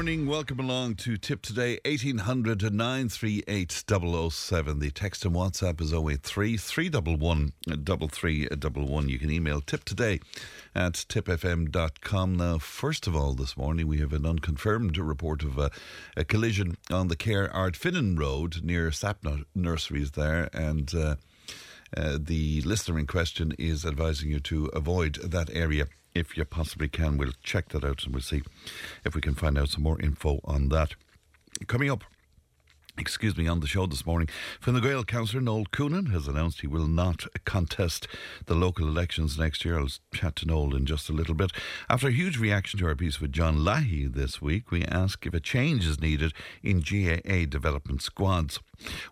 morning. Welcome along to Tipp Today, 1800 938 007. The text and WhatsApp is 083 311 3311. You can email tip today at tipfm.com. Now, first of all, this morning we have an unconfirmed report of a, a collision on the Cahir Ardfinnan Road near Sapna Nurseries there. And uh, uh, the listener in question is advising you to avoid that area if you possibly can. We'll check that out and we'll see if we can find out some more info on that. Coming up. Excuse me, on the show this morning, Fine Gael councillor Noel Coonan has announced he will not contest the local elections next year. I'll chat to Noel in just a little bit. After a huge reaction to our piece with John Leahy this week, we ask if a change is needed in GAA development squads.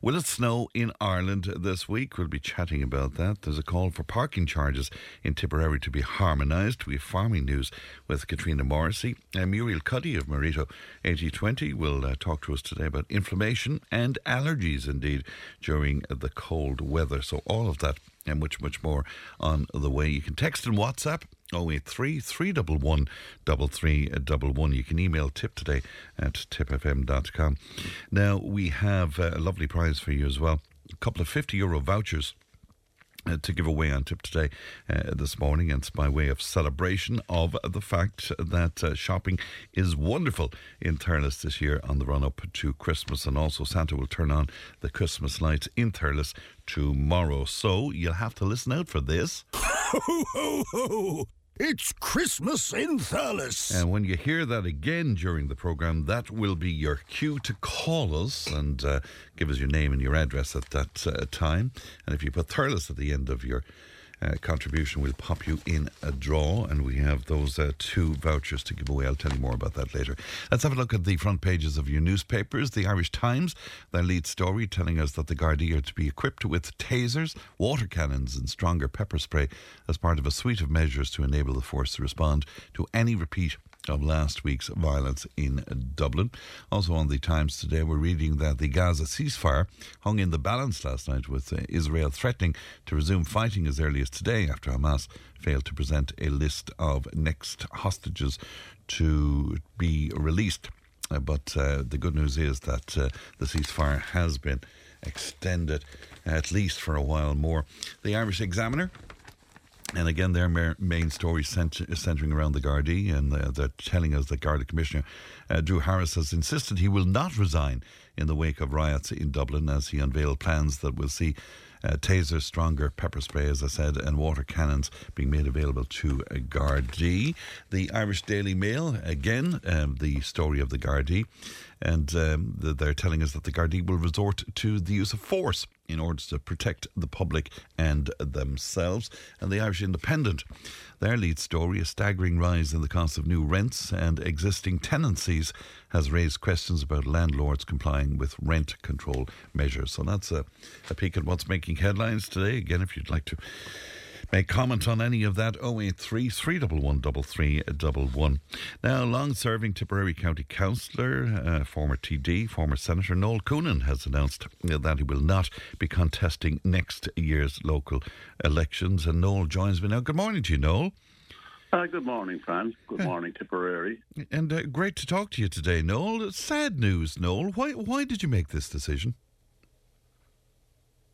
Will it snow in Ireland this week? We'll be chatting about that. There's a call for parking charges in Tipperary to be harmonised. We have farming news with Caitriona Morrissey. And Muriel Cuddy of Marito 8020 will uh, talk to us today about inflammation and allergies, indeed, during the cold weather. So, all of that and much, much more on the way. You can text and WhatsApp 083 311 3311. You can email tip today at tipfm.com. Now, we have a lovely prize for you as well a couple of 50 euro vouchers. Uh, to give away on Tipp Today uh, this morning, and it's by way of celebration of the fact that uh, shopping is wonderful in Thurles this year on the run up to Christmas, and also Santa will turn on the Christmas lights in Thurles tomorrow. So you'll have to listen out for this. It's Christmas in Thurles. And when you hear that again during the programme, that will be your cue to call us and uh, give us your name and your address at that uh, time. And if you put Thurles at the end of your uh, contribution, we'll pop you in a draw. And we have those uh, two vouchers to give away. I'll tell you more about that later. Let's have a look at the front pages of your newspapers. The Irish Times, their lead story telling us that the Gardaí are to be equipped with tasers, water cannons, and stronger pepper spray as part of a suite of measures to enable the force to respond to any repeat of last week's violence in Dublin. Also on the Times today, we're reading that the Gaza ceasefire hung in the balance last night with uh, Israel threatening to resume fighting as early as today after Hamas failed to present a list of next hostages to be released. Uh, but uh, the good news is that uh, the ceasefire has been extended at least for a while more. The Irish Examiner and again, their main story cent- centering around the Gardaí, and uh, they're telling us that Garda Commissioner uh, Drew Harris has insisted he will not resign in the wake of riots in Dublin as he unveiled plans that will see uh, tasers, stronger pepper spray, as I said, and water cannons being made available to uh, Gardaí. The Irish Daily Mail, again, um, the story of the Gardaí, and um, they're telling us that the Gardaí will resort to the use of force in order to protect the public and themselves. And the Irish Independent, their lead story, a staggering rise in the cost of new rents and existing tenancies has raised questions about landlords complying with rent control measures. So that's a, a peek at what's making headlines today. Again, if you'd like to Make comment on any of that 083 311 Now, long serving Tipperary County Councillor, uh, former TD, former Senator Noel Coonan has announced that he will not be contesting next year's local elections. And Noel joins me now. Good morning to you, Noel. Uh, good morning, Fran. Good morning, Tipperary. And uh, great to talk to you today, Noel. Sad news, Noel. Why, why did you make this decision?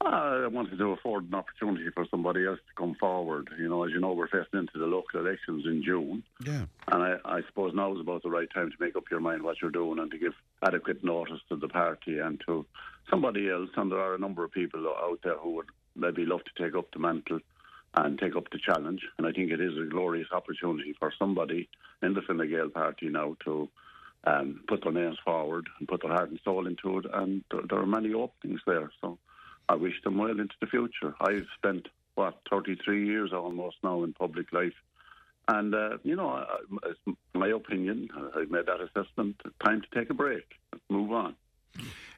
Uh, I wanted to afford an opportunity for somebody else to come forward. You know, as you know, we're facing into the local elections in June. Yeah. And I, I suppose now is about the right time to make up your mind what you're doing and to give adequate notice to the party and to somebody else. And there are a number of people out there who would maybe love to take up the mantle and take up the challenge. And I think it is a glorious opportunity for somebody in the Fine Gael party now to um, put their names forward and put their heart and soul into it. And there, there are many openings there. So I wish them well into the future. I've spent, what, 33 years almost now in public life. And, uh, you know, uh, it's my opinion, I've made that assessment, time to take a break, move on.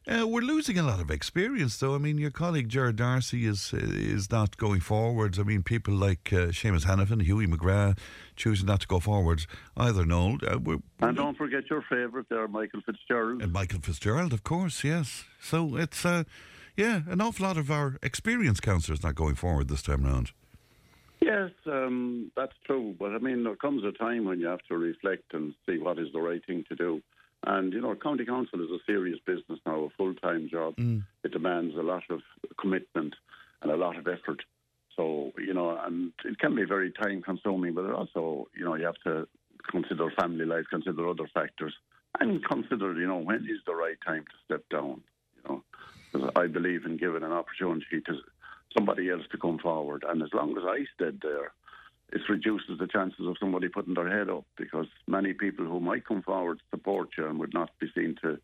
Uh, we're losing a lot of experience, though. I mean, your colleague Gerard Darcy is is not going forwards. I mean, people like uh, Seamus Hanafin, Hughie McGrath, choosing not to go forwards either. Noel, uh, and don't forget your favourite there, Michael Fitzgerald. And Michael Fitzgerald, of course, yes. So it's uh, yeah, an awful lot of our experienced councillors not going forward this time round. Yes, um, that's true. But I mean, there comes a time when you have to reflect and see what is the right thing to do. And, you know, county council is a serious business now, a full time job. Mm. It demands a lot of commitment and a lot of effort. So, you know, and it can be very time consuming, but also, you know, you have to consider family life, consider other factors, and consider, you know, when is the right time to step down. I believe in giving an opportunity to somebody else to come forward. And as long as I stayed there, it reduces the chances of somebody putting their head up because many people who might come forward to support you and would not be seen to,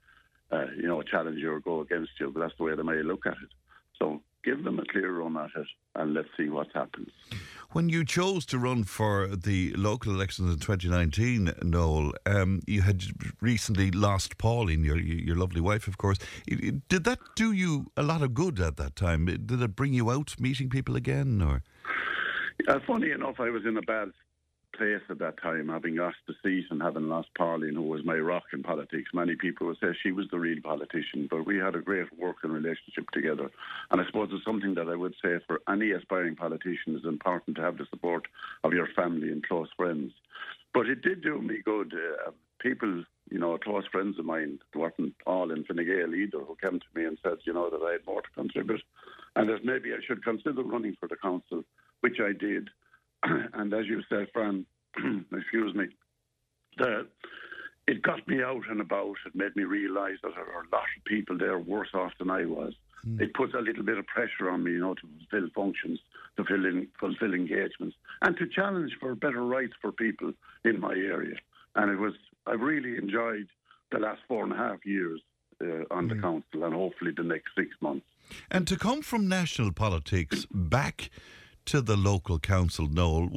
uh, you know, challenge you or go against you. But that's the way they may look at it. So give them a clear run at it and let's see what happens. When you chose to run for the local elections in 2019, Noel, um, you had recently lost Pauline, your your lovely wife, of course. Did that do you a lot of good at that time? Did it bring you out meeting people again, or? Uh, funny enough, I was in a bad place at that time, having lost the seat and having lost Pauline, who was my rock in politics. Many people would say she was the real politician, but we had a great working relationship together. And I suppose it's something that I would say for any aspiring politician is important to have the support of your family and close friends. But it did do me good. Uh, people, you know, close friends of mine, weren't all in Fine Gael either, who came to me and said, you know, that I had more to contribute and that maybe I should consider running for the council which I did. and as you said, Fran, excuse me, the, it got me out and about. It made me realise that there are a lot of people there worse off than I was. Mm. It puts a little bit of pressure on me, you know, to fulfil functions, to fill in, fulfil engagements, and to challenge for better rights for people in my area. And it was, I really enjoyed the last four and a half years uh, on mm. the council, and hopefully the next six months. And to come from national politics back to the local council, Noel.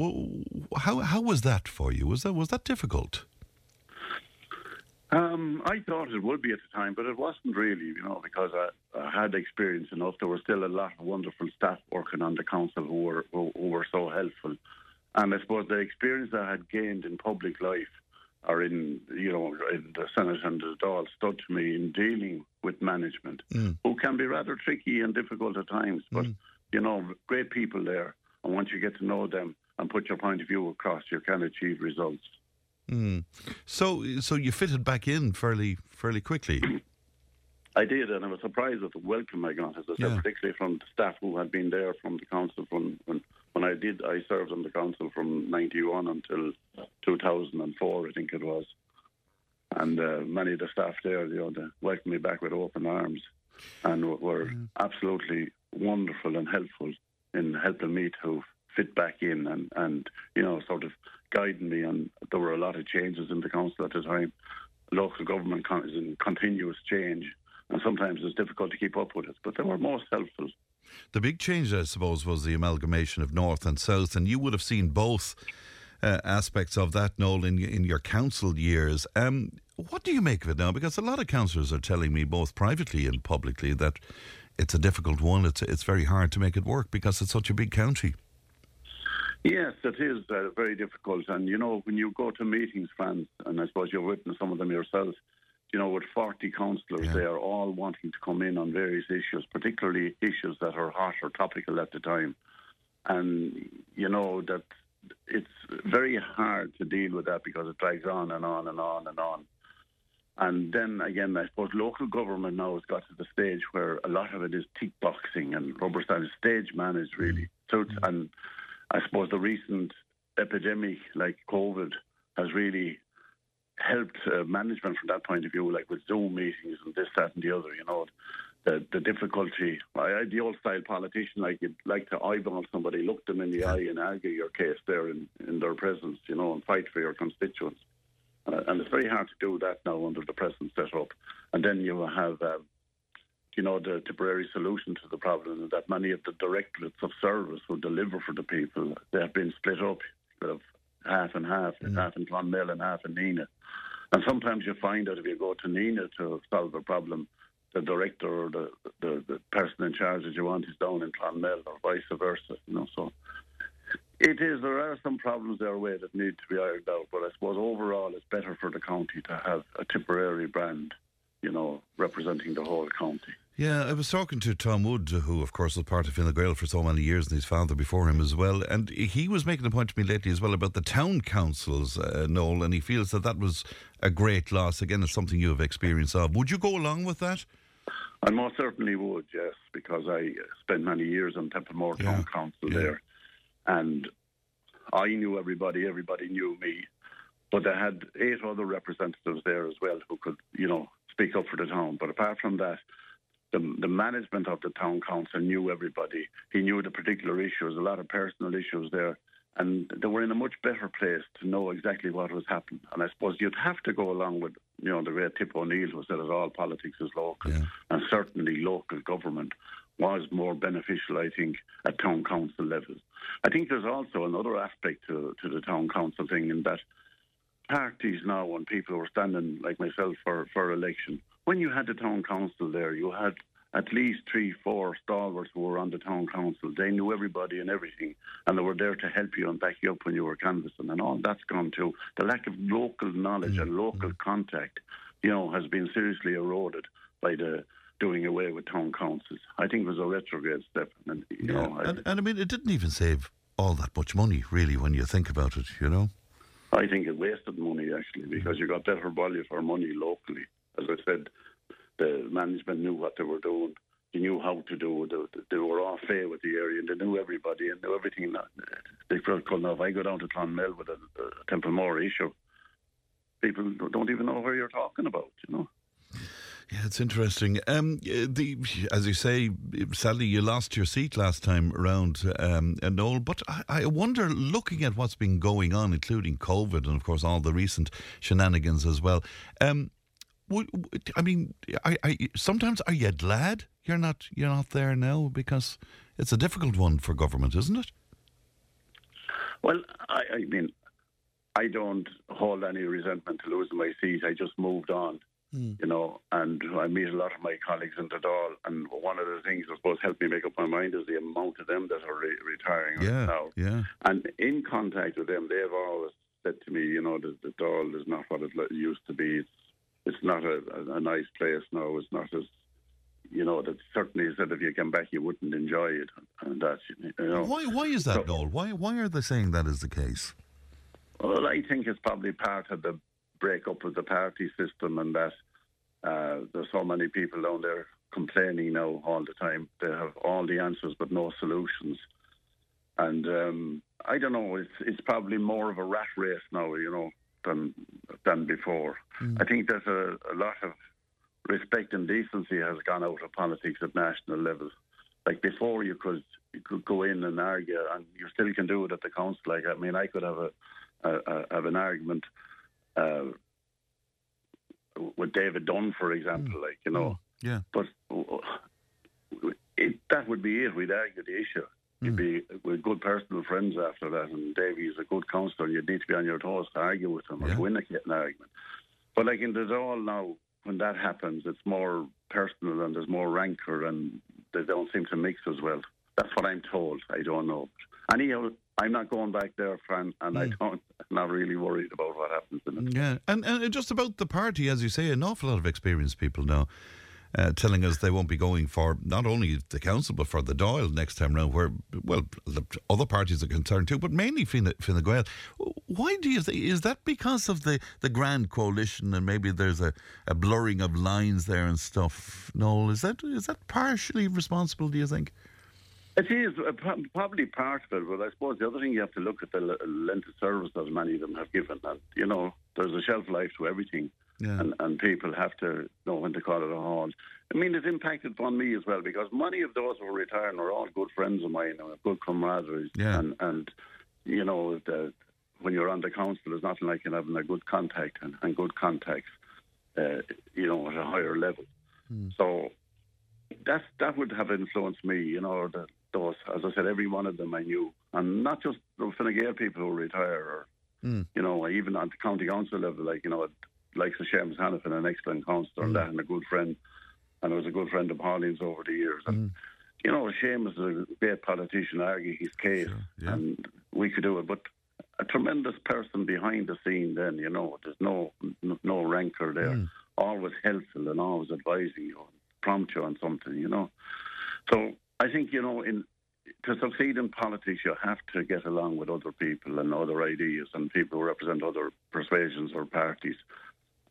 How how was that for you? Was that was that difficult? Um, I thought it would be at the time, but it wasn't really, you know, because I, I, had experience enough. There were still a lot of wonderful staff working on the council who were who, who were so helpful, and I suppose the experience I had gained in public life or in you know in the Senate and the Dáil stood to me in dealing with management, mm. who can be rather tricky and difficult at times, but. Mm you know, great people there. And once you get to know them and put your point of view across, you can achieve results. Mm. So, so you fitted back in fairly, fairly quickly. I did, and I was surprised at the welcome I got, as I said, yeah. particularly from the staff who had been there from the council from when when I did. I served on the council from '91 until 2004, I think it was, and uh, many of the staff there, you know, they welcomed me back with open arms, and were mm. absolutely wonderful and helpful in helping me to fit back in and, and you know, sort of guiding me. And there were a lot of changes in the council at the time. Local government is in continuous change, and sometimes it's difficult to keep up with it, but they were most helpful. The big change, I suppose, was the amalgamation of North and South, and you would have seen both uh, aspects of that, Noel, in, in your council years. Um, what do you make of it now? Because a lot of councillors are telling me, both privately and publicly, that it's a difficult one. It's it's very hard to make it work because it's such a big county. Yes, it is uh, very difficult. And you know, when you go to meetings, fans, and I suppose you've witnessed some of them yourself, you know, with 40 councillors, yeah. they are all wanting to come in on various issues, particularly issues that are hot or topical at the time. And you know that it's very hard to deal with that because it drags on and on and on and on. And then again, I suppose local government now has got to the stage where a lot of it is tick boxing and rubber stamp stage managed really. So it's, and I suppose the recent epidemic like COVID has really helped uh, management from that point of view, like with Zoom meetings and this, that, and the other. You know, the the difficulty. I, the old style politician, like you'd like to eyeball somebody, look them in the eye, and argue your case there in, in their presence. You know, and fight for your constituents. Uh, and it's very hard to do that now under the present setup. And then you have, um, you know, the temporary solution to the problem that many of the directorates of service who deliver for the people, they have been split up. sort of half and half, mm. half in Clonmel and half in Nenagh. And sometimes you find that if you go to Nenagh to solve a problem, the director or the, the, the person in charge that you want is down in Clonmel or vice versa. You know, so it is. There are some problems there way that need to be ironed out, but I suppose overall it's better for the county to have a Tipperary brand, you know, representing the whole county. Yeah, I was talking to Tom Wood, who, of course, was part of Fine Gael for so many years, and his father before him as well. And he was making a point to me lately as well about the town councils, uh, Noel, and he feels that that was a great loss. Again, it's something you have experience of. Would you go along with that? I most certainly would, yes, because I spent many years on Templemore Yeah, Town Council yeah. there, and I knew everybody, everybody knew me, but they had eight other representatives there as well who could, you know, speak up for the town. But apart from that, the, the management of the town council knew everybody. He knew the particular issues, a lot of personal issues there, and they were in a much better place to know exactly what was happening. And I suppose you'd have to go along with, you know, the great Tip O'Neill who said that all politics is local, Yeah. and certainly local government was more beneficial, I think, at town council level. I think there's also another aspect to, to the town council thing in that parties now, when people were standing like myself for, for election, when you had the town council there, you had at least three, four stalwarts who were on the town council. They knew everybody and everything, and they were there to help you and back you up when you were canvassing. And all that's gone too. The lack of local knowledge and local mm-hmm. contact, you know, has been seriously eroded by the doing away with town councils. I think it was a retrograde step. And, you know, I- and, and I mean, it didn't even save all that much money, really, when you think about it, you know? I think it wasted money actually because you got better value for money locally. As I said, the management knew what they were doing. They knew how to do it. They, were off fair with the area and they knew everybody and knew everything. They felt cool. Now, if I go down to Clonmel with a, a Templemore issue, people don't even know where you're talking about, you know. Yeah, it's interesting. Um, uh, the as you say, sadly you lost your seat last time around, um, uh, Noel. But I, I wonder, looking at what's been going on, including COVID and of course all the recent shenanigans as well. Um, I mean, I, I, sometimes are you glad you're not you're not there now because it's a difficult one for government, isn't it? Well, I, I mean, I don't hold any resentment to losing my seat. I just moved on, Mm. you know, and I meet a lot of my colleagues in the Dáil. And one of the things I suppose helped me make up my mind is the amount of them that are re- retiring Yeah, now. yeah. And in contact with them, they've always said to me, you know, the, the is not what it used to be. It's, it's not a, a, a nice place now. It's not as you know, that certainly said if you came back, you wouldn't enjoy it, and that you know. Why why is that, So- Noel? Why why are they saying that is the case? Well, I think it's probably part of the breakup of the party system and that uh, there's so many people down there complaining now all the time. They have all the answers but no solutions. And um, I don't know, it's it's probably more of a rat race now, you know, than than before. I think there's a, a lot of respect and decency has gone out of politics at national level. Like before, you could you could go in and argue, and you still can do it at the council. Like I mean, I could have a, a, a have an argument uh, with David Dunn, for example. Mm. Like you know, mm. Yeah. but uh, it, that would be it. We'd argue the issue. You'd mm. be with good personal friends after that, and Davy is a good counsellor. You'd need to be on your toes to argue with him or Yeah. to win a, an argument. But like in the all now, when that happens, it's more personal and there's more rancour, and they don't seem to mix as well. That's what I'm told. I don't know. Anyhow, I'm not going back there, Fran, and I don't. I'm not really worried about what happens in it. Yeah, and and just about the party, as you say, an awful lot of experienced people now uh, telling us they won't be going for not only the council but for the Dáil next time round. Where well, the other parties are concerned too, but mainly Fine, Fine Gael. Why do you think is that because of the the grand coalition and maybe there's a, a blurring of lines there and stuff? Noel, is that is that partially responsible? Do you think? It is uh, probably part of it, but I suppose the other thing you have to look at the length of service that many of them have given. And, you know, there's a shelf life to everything, Yeah. and, and people have to know when to call it a halt. I mean, it's impacted upon me as well because many of those who are retiring are all good friends of mine and have good camaraderie. Yeah. And, and you know, the, when you're on the council, there's nothing like having a good contact and, and good contacts, uh, you know, at a higher level. So that that would have influenced me, you know, the, those, as I said, every one of them I knew. And not just the Fine Gael people who retire or, hmm. you know, even at the county council level, like, you know, like the Seamus Hanafin, an excellent councillor and that, and a good friend. and I was a good friend of Pauline's over the years. And, hmm. you know, Seamus is a great politician, argue his case, yeah. and we could do it. But a tremendous person behind the scene then, you know, there's no no, no rancor there. Hmm. Always helpful and always advising you prompt you on something, you know. So I think, you know, in to succeed in politics, you have to get along with other people and other ideas and people who represent other persuasions or parties,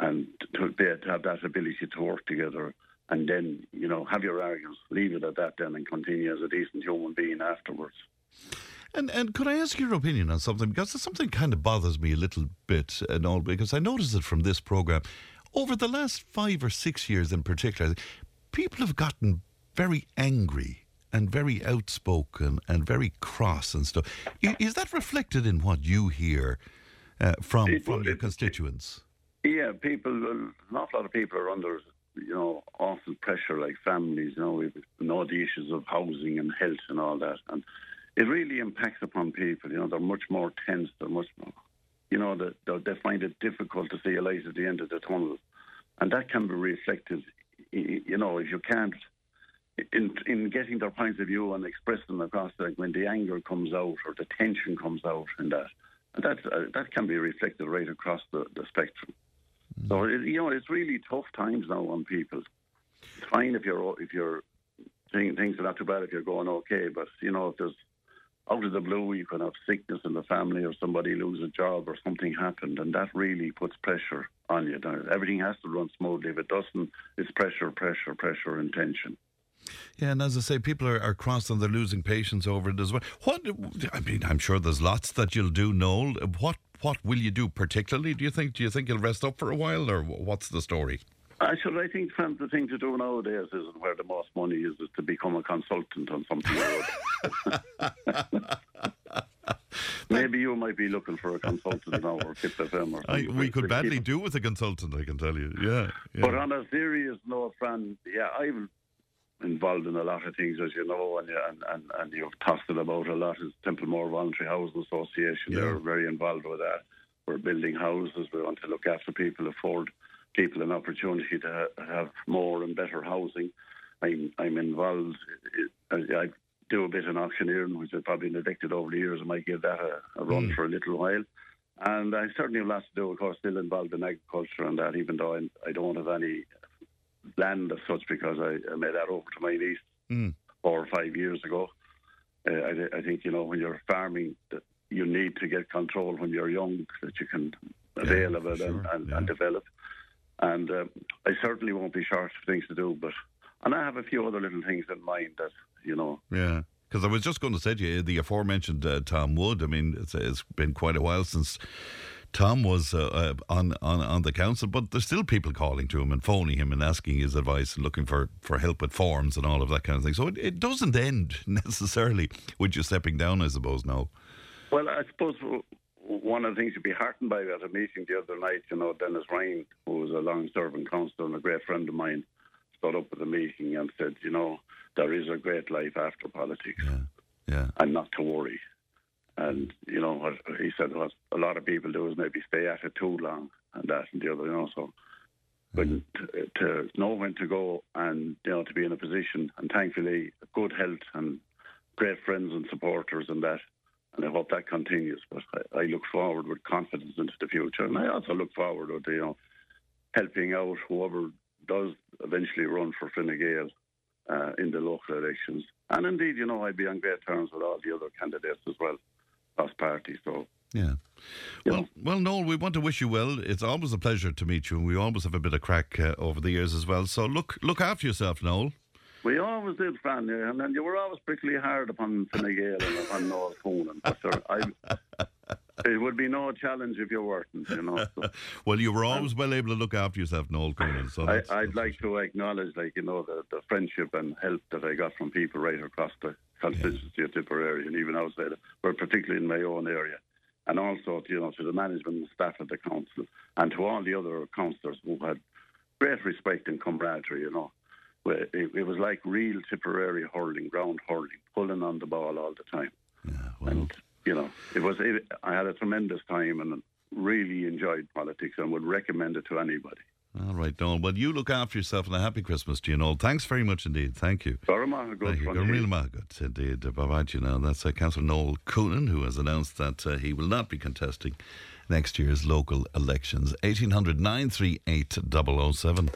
and to, to have that ability to work together. And then, you know, have your arguments, leave it at that, then, and continue as a decent human being afterwards. And and could I ask your opinion on something? Because something kind of bothers me a little bit uh, and all, because I noticed it from this program. Over the last five or six years in particular, people have gotten very angry and very outspoken and very cross and stuff. Is that reflected in what you hear uh, from, It- from your it- constituents? Yeah, people, an awful lot of people are under, you know, awful pressure, like families, you know, we know the issues of housing and health and all that. And it really impacts upon people, you know, they're much more tense, they're much more, you know, they they find it difficult to see a light at the end of the tunnel. And that can be reflected, you know, if you can't, in in getting their points of view and expressing them across, like when the anger comes out or the tension comes out in that. And that, uh, that can be reflected right across the, the spectrum. So it, you know, it's really tough times now on people. It's fine if you're if you're thing- things are not too bad if you're going okay, but you know if there's out of the blue you can have sickness in the family or somebody lose a job or something happened, and that really puts pressure on you. Everything has to run smoothly. If it doesn't, it's pressure, pressure, pressure, and tension. Yeah, and as I say, people are, are cross and they're losing patience over it as well. What I mean, I'm sure there's lots that you'll do, Noel. What what will you do particularly? Do you think? Do you think you'll rest up for a while, or what's the story? Uh, Actually, I think Fran, the thing to do nowadays isn't where the most money is, is to become a consultant on something or other. Maybe you might be looking for a consultant now or Tipp FM or I, something. we could badly do with a consultant, I can tell you. Yeah, yeah. But on a serious note, Fran, yeah, I'm involved in a lot of things, as you know, and, and, and, and you've tossed it about a lot. It's Templemore Voluntary Housing Association. Yeah. They're very involved with that. We're building houses. We want to look after people, afford people an opportunity to have more and better housing. I'm, I'm involved. I, I do a bit in auctioneering, which I've probably neglected over the years. I might give that a, a run hmm. for a little while. And I certainly have lots to do, of course, still involved in agriculture and that, even though I, I don't have any land as such because I, I made that over to my niece Mm. four or five years ago. Uh, I, I think, you know, when you're farming, you need to get control when you're young that you can avail of it and, sure, and, yeah. and develop. And um, I certainly won't be short of things to do, but and I have a few other little things in mind that, you know, Yeah. Because I was just going to say to you, the aforementioned uh, Tom Wood. I mean, it's, it's been quite a while since Tom was uh, uh, on, on on the council, but there's still people calling to him and phoning him and asking his advice and looking for, for help with forms and all of that kind of thing. So it, it doesn't end necessarily with you stepping down, I suppose. No. Well, I suppose one of the things you'd be heartened by at a meeting the other night, you know, Dennis Ryan, who was a long serving councillor and a great friend of mine, stood up at the meeting and said, you know, there is a great life after politics Yeah. Yeah. and not to worry. And, you know, what he said what a lot of people do is maybe stay at it too long and that and the other, you know, so. But to, to know when to go and, you know, to be in a position and thankfully good health and great friends and supporters and that. And I hope that continues. But I, I look forward with confidence into the future. And I also look forward with, you know, helping out whoever does eventually run for Fine Gael uh, in the local elections. And indeed, you know, I'd be on great terms with all the other candidates as well, cross party. So, Yeah. Well, know, well, Noel, we want to wish you well. It's always a pleasure to meet you, and we always have a bit of crack uh, over the years as well. So look look after yourself, Noel. we always did, Fran, yeah, and then you were always particularly hard upon Fine Gael and upon Noel Coonan. But sir, I, it would be no challenge if you weren't, you know. So. Well, you were always well able to look after yourself, Noel Coonan. So I, I'd like to acknowledge, like you know, the, the friendship and help that I got from people right across the constituency of Tipperary and even outside, but particularly in my own area, and also you know to the management and staff of the council and to all the other councillors who had great respect and camaraderie. You know, it, it was like real Tipperary hurling, ground hurling, pulling on the ball all the time. yeah, well, And you know, it was. It, I had a tremendous time and really enjoyed politics and would recommend it to anybody. All right, Noel. Well, you look after yourself and a happy Christmas to you, Noel. Thanks very much indeed. Thank you. Very much. Good Thank you. fun Go to real hear. ma- good indeed. Bye bye to you now. That's uh, Councillor Noel Coonan who has announced that uh, he will not be contesting next year's local elections. 1800 938 007.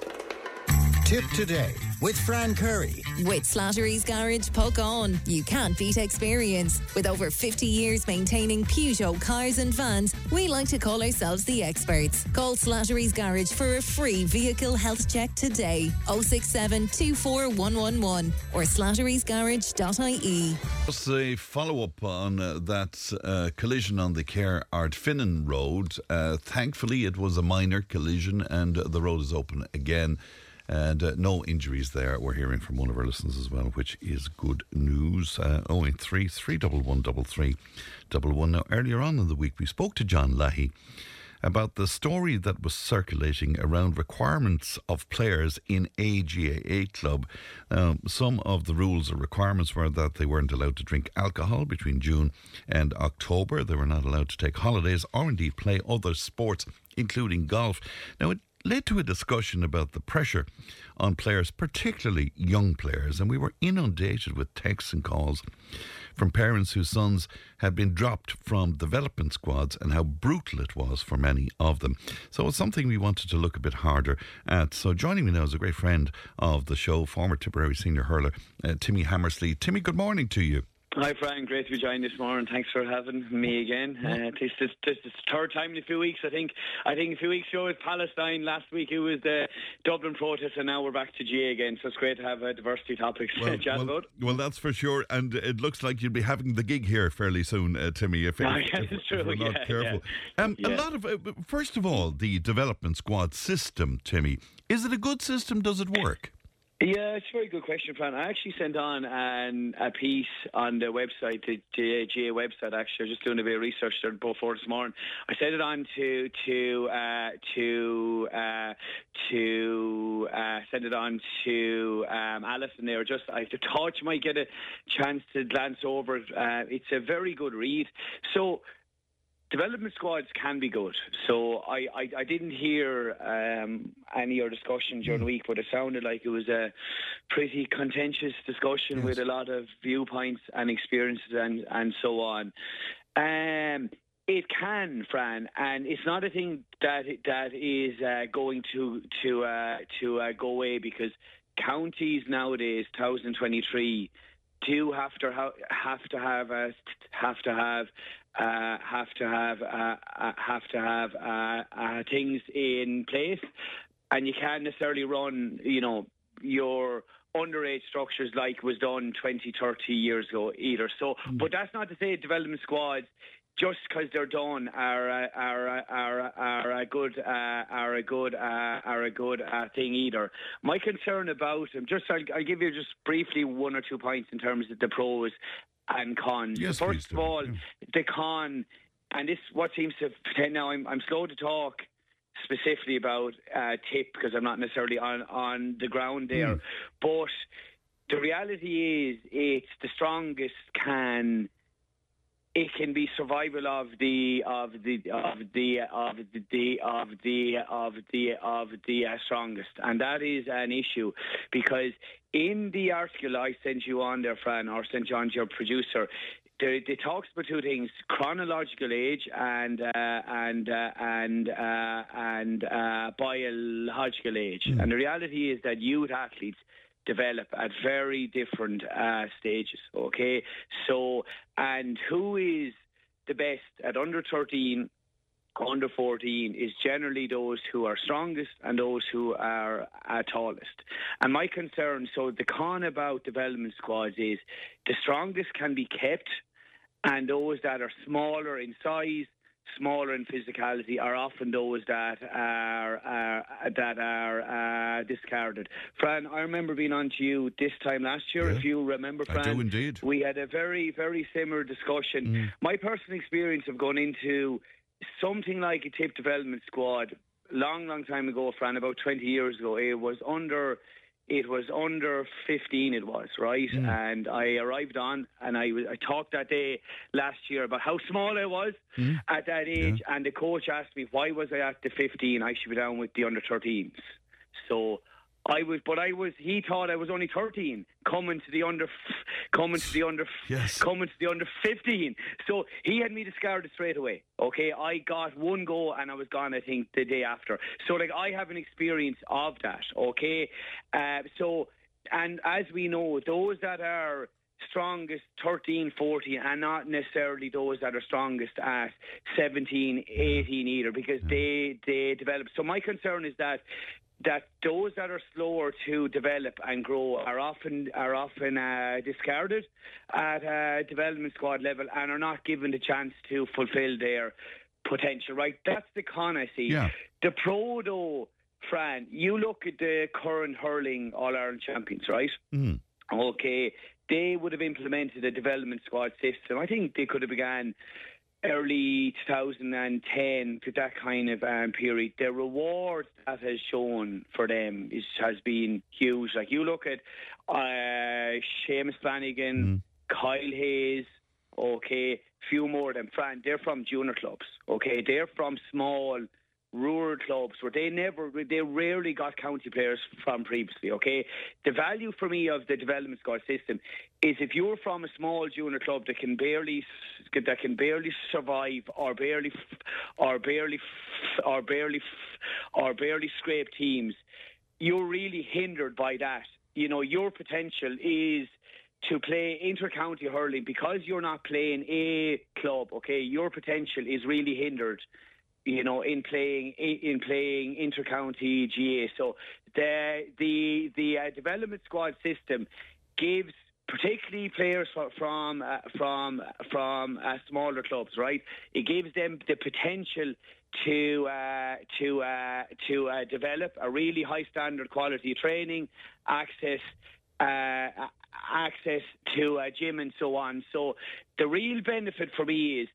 Tipp Today with Fran Curry. With Slattery's Garage Puckane. you can't beat experience. With over 50 years maintaining Peugeot cars and vans, we like to call ourselves the experts. Call Slattery's Garage for a free vehicle health check today. 067 24111 or slatterysgarage.ie. Just a follow up on uh, that uh, collision on the Cahir Ardfinnan Road. Uh, thankfully, it was a minor collision and uh, the road is open again. And uh, no injuries there. We're hearing from one of our listeners as well, which is good news. Uh, 083 311 Now, earlier on in the week, we spoke to John Leahy about the story that was circulating around requirements of players in a GAA club. Some of the rules or requirements were that they weren't allowed to drink alcohol between June and October. They were not allowed to take holidays or indeed play other sports, including golf. Now, it led to a discussion about the pressure on players, particularly young players, and we were inundated with texts and calls from parents whose sons had been dropped from development squads and how brutal it was for many of them. So it's something we wanted to look a bit harder at. So joining me now is a great friend of the show, former Tipperary senior hurler, uh, Timmy Hammersley. Timmy, good morning to you. Hi, Brian. Great to be joined this morning. Thanks for having me again. Uh, this is this is the third time in a few weeks. I think. I think a few weeks ago it was Palestine. Last week it was the Dublin protest, and now we're back to GAA again. So it's great to have uh, diversity topics to chat well, about. well, that's for sure. And it looks like you'll be having the gig here fairly soon, uh, Timmy, if, Oh, yeah, if- it's if true, we're not yeah, careful. yeah. Um, A lot of, uh, first of all, the development squad system, Timmy. Is it a good system? Does it work? Yeah, it's a very good question, Fran. I actually sent on an, a piece on the website, the GAA, website. Actually, I was just doing a bit of research there before this morning. I sent it on to to uh, to uh, to uh, send it on to um, Alison there. Just I thought you might get a chance to glance over it. Uh, it's a very good read. So development squads can be good. So I, I, I didn't hear um, any other discussion during the week, but it sounded like it was a pretty contentious discussion with a lot of viewpoints and experiences and, and so on. Um, it can, Fran, and it's not a thing that that is uh, going to to uh, to uh, go away because counties nowadays, 2023, do have to ha- have to have uh, have to have uh, have to have uh, uh, have to have uh, uh, things in place, and you can't necessarily run, you know, your underage structures like was done 20, 30 years ago either. So, but that's not to say development squads. Just because they're done are uh, are uh, are uh, are a good uh, are a good uh, are a good uh, thing either. My concern about them, just I'll, I'll give you just briefly one or two points in terms of the pros and con. Yes, First of all, Yeah. the con, and this what seems to pretend now. I'm I'm slow to talk specifically about uh, Tipp because I'm not necessarily on on the ground there, Hmm. but the reality is it's the strongest can it can be survival of the of the of the of the of the of the of the uh, strongest, and that is an issue because in the article I sent you on there, Fran, or sent you on to your producer. There, it talks about two things: chronological age and uh, and uh, and uh, and uh, biological age. And the reality is that youth athletes develop at very different uh, stages. Okay, so and who is the best at under thirteen? Under 14 is generally those who are strongest and those who are uh, tallest. And my concern, so the con about development squads is the strongest can be kept, and those that are smaller in size, smaller in physicality, are often those that are, are that are uh, discarded. Fran, I remember being on to you this time last year. Yeah. If you remember, I Fran, do indeed. we had a very, very similar discussion. My personal experience of going into something like a Tipp development squad long, long time ago, Fran, about 20 years ago, it was under it was under 15 it was right Mm. and i arrived on and i was i talked that day last year about how small i was Mm. at that age and the coach asked me why was i at the 15 i should be down with the under 13s so I was, but I was. He thought I was only thirteen, coming to the under, coming to the under, Yes. coming to the under fifteen. So he had me discarded straight away. Okay, I got one go and I was gone. I think the day after. So like I have an experience of that. Okay, uh, so and as we know, those that are strongest 13, 14 and not necessarily those that are strongest at 17, 18 either because they they develop. So my concern is that that those that are slower to develop and grow are often are often uh, discarded at uh, development squad level and are not given the chance to fulfil their potential. Right, that's the con I see. Yeah. The pro though, Fran, you look at the current hurling All Ireland champions, right? Mm. Okay, they would have implemented a development squad system. I think they could have began early 2010 to that kind of um, period. The reward that has shown for them is has been huge. Like you look at uh, Seamus Flanagan, Kyle Hayes. Okay, few more than Fran. They're from junior clubs. Okay, they're from small rural clubs where they never, they rarely got county players from previously. Okay, the value for me of the development squad system is if you're from a small junior club that can barely, that can barely survive or barely, or barely, or barely, or barely scrape teams, you're really hindered by that. You know, your potential is to play inter-county hurling because you're not playing a club. Okay, your potential is really hindered you know, in playing in playing intercounty GAA. So the the the uh, development squad system gives particularly players from uh, from from uh, smaller clubs, right? It gives them the potential to uh, to uh, to uh, develop a really high standard quality training, access uh, access to uh, gym and so on. So the real benefit for me is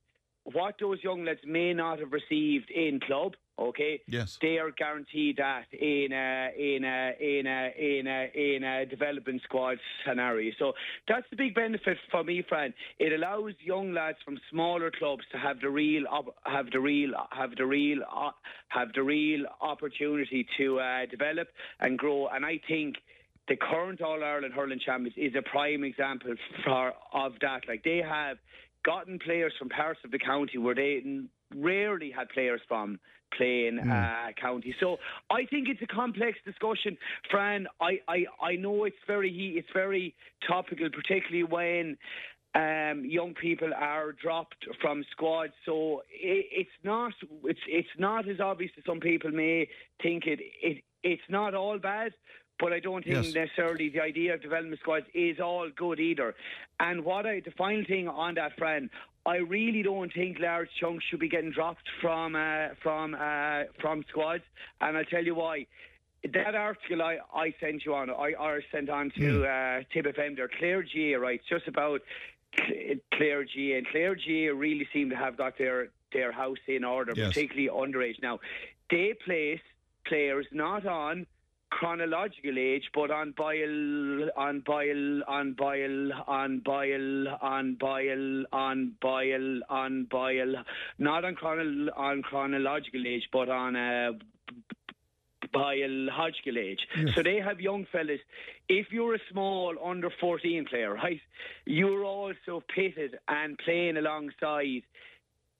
what those young lads may not have received in club. Okay, Yes. they are guaranteed that in a in a in a in a in a development squad scenario. So that's the big benefit for me, Fran. It allows young lads from smaller clubs to have the real have the real have the real have the real opportunity to uh, develop and grow. And I think the current All Ireland hurling champions is a prime example for of that. Like they have gotten players from parts of the county where they rarely had players from playing uh, county. So I think it's a complex discussion, Fran. I, I, I know it's very it's very topical, particularly when um, young people are dropped from squads. So it, it's not it's it's not as obvious as some people may think it. It it's not all bad. But I don't think Yes. necessarily the idea of development squads is all good either. And what I, the final thing on that, friend, I really don't think large chunks should be getting dropped from uh, from uh, from squads, and I'll tell you why. That article I, I sent you on, I, I sent on to uh, Tipp FM there, Clare G, right, just about Cl- Clare G, and Clare G really seem to have got their their house in order, Yes. particularly underage. Now, they place players not on chronological age, but on bile, on bile, on bile, on bile, on bile, on bile, on bile, not on chrono, on chronological age, but on uh, biological age. So they have young fellas. If you're a small under 14 player, right, you're also pitted and playing alongside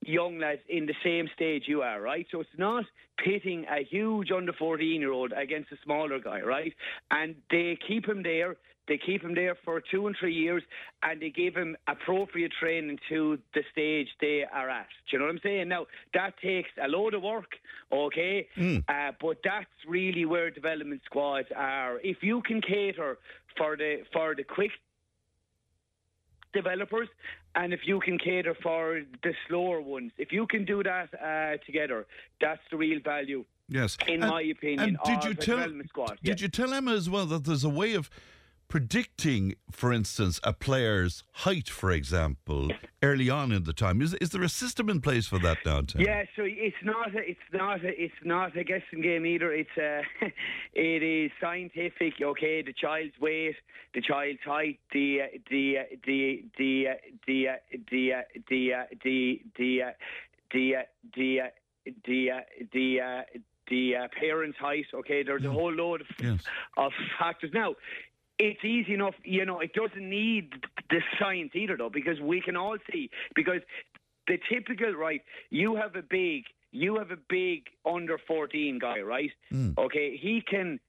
young lads in the same stage you are, right? So it's not pitting a huge under 14 year old against a smaller guy, right? And they keep him there. They keep him there for two and three years and they give him appropriate training to the stage they are at. Do you know what I'm saying? Now, that takes a load of work, okay? Uh, but that's really where development squads are. If you can cater for the for the quick developers and if you can cater for the slower ones, if you can do that uh, together, that's the real value. Yes. In my opinion, And did you tell Did yeah. you tell Emma as well that there's a way of predicting, for instance, a player's height, for example, early on in the time? Is is there a system in place for that now? Tim? Yeah, so it's not a, it's not a, it's not a guessing game either. It's a, it is scientific. Okay, the child's weight, the child's height, the the the the the the the the the the the the the the uh, parents' height. Okay, there's a whole load of, Yes. of factors. Now, it's easy enough. You know, it doesn't need the science either, though, because we can all see because the typical right. You have a big, you have a big under fourteen guy, right? Hmm. Okay, he can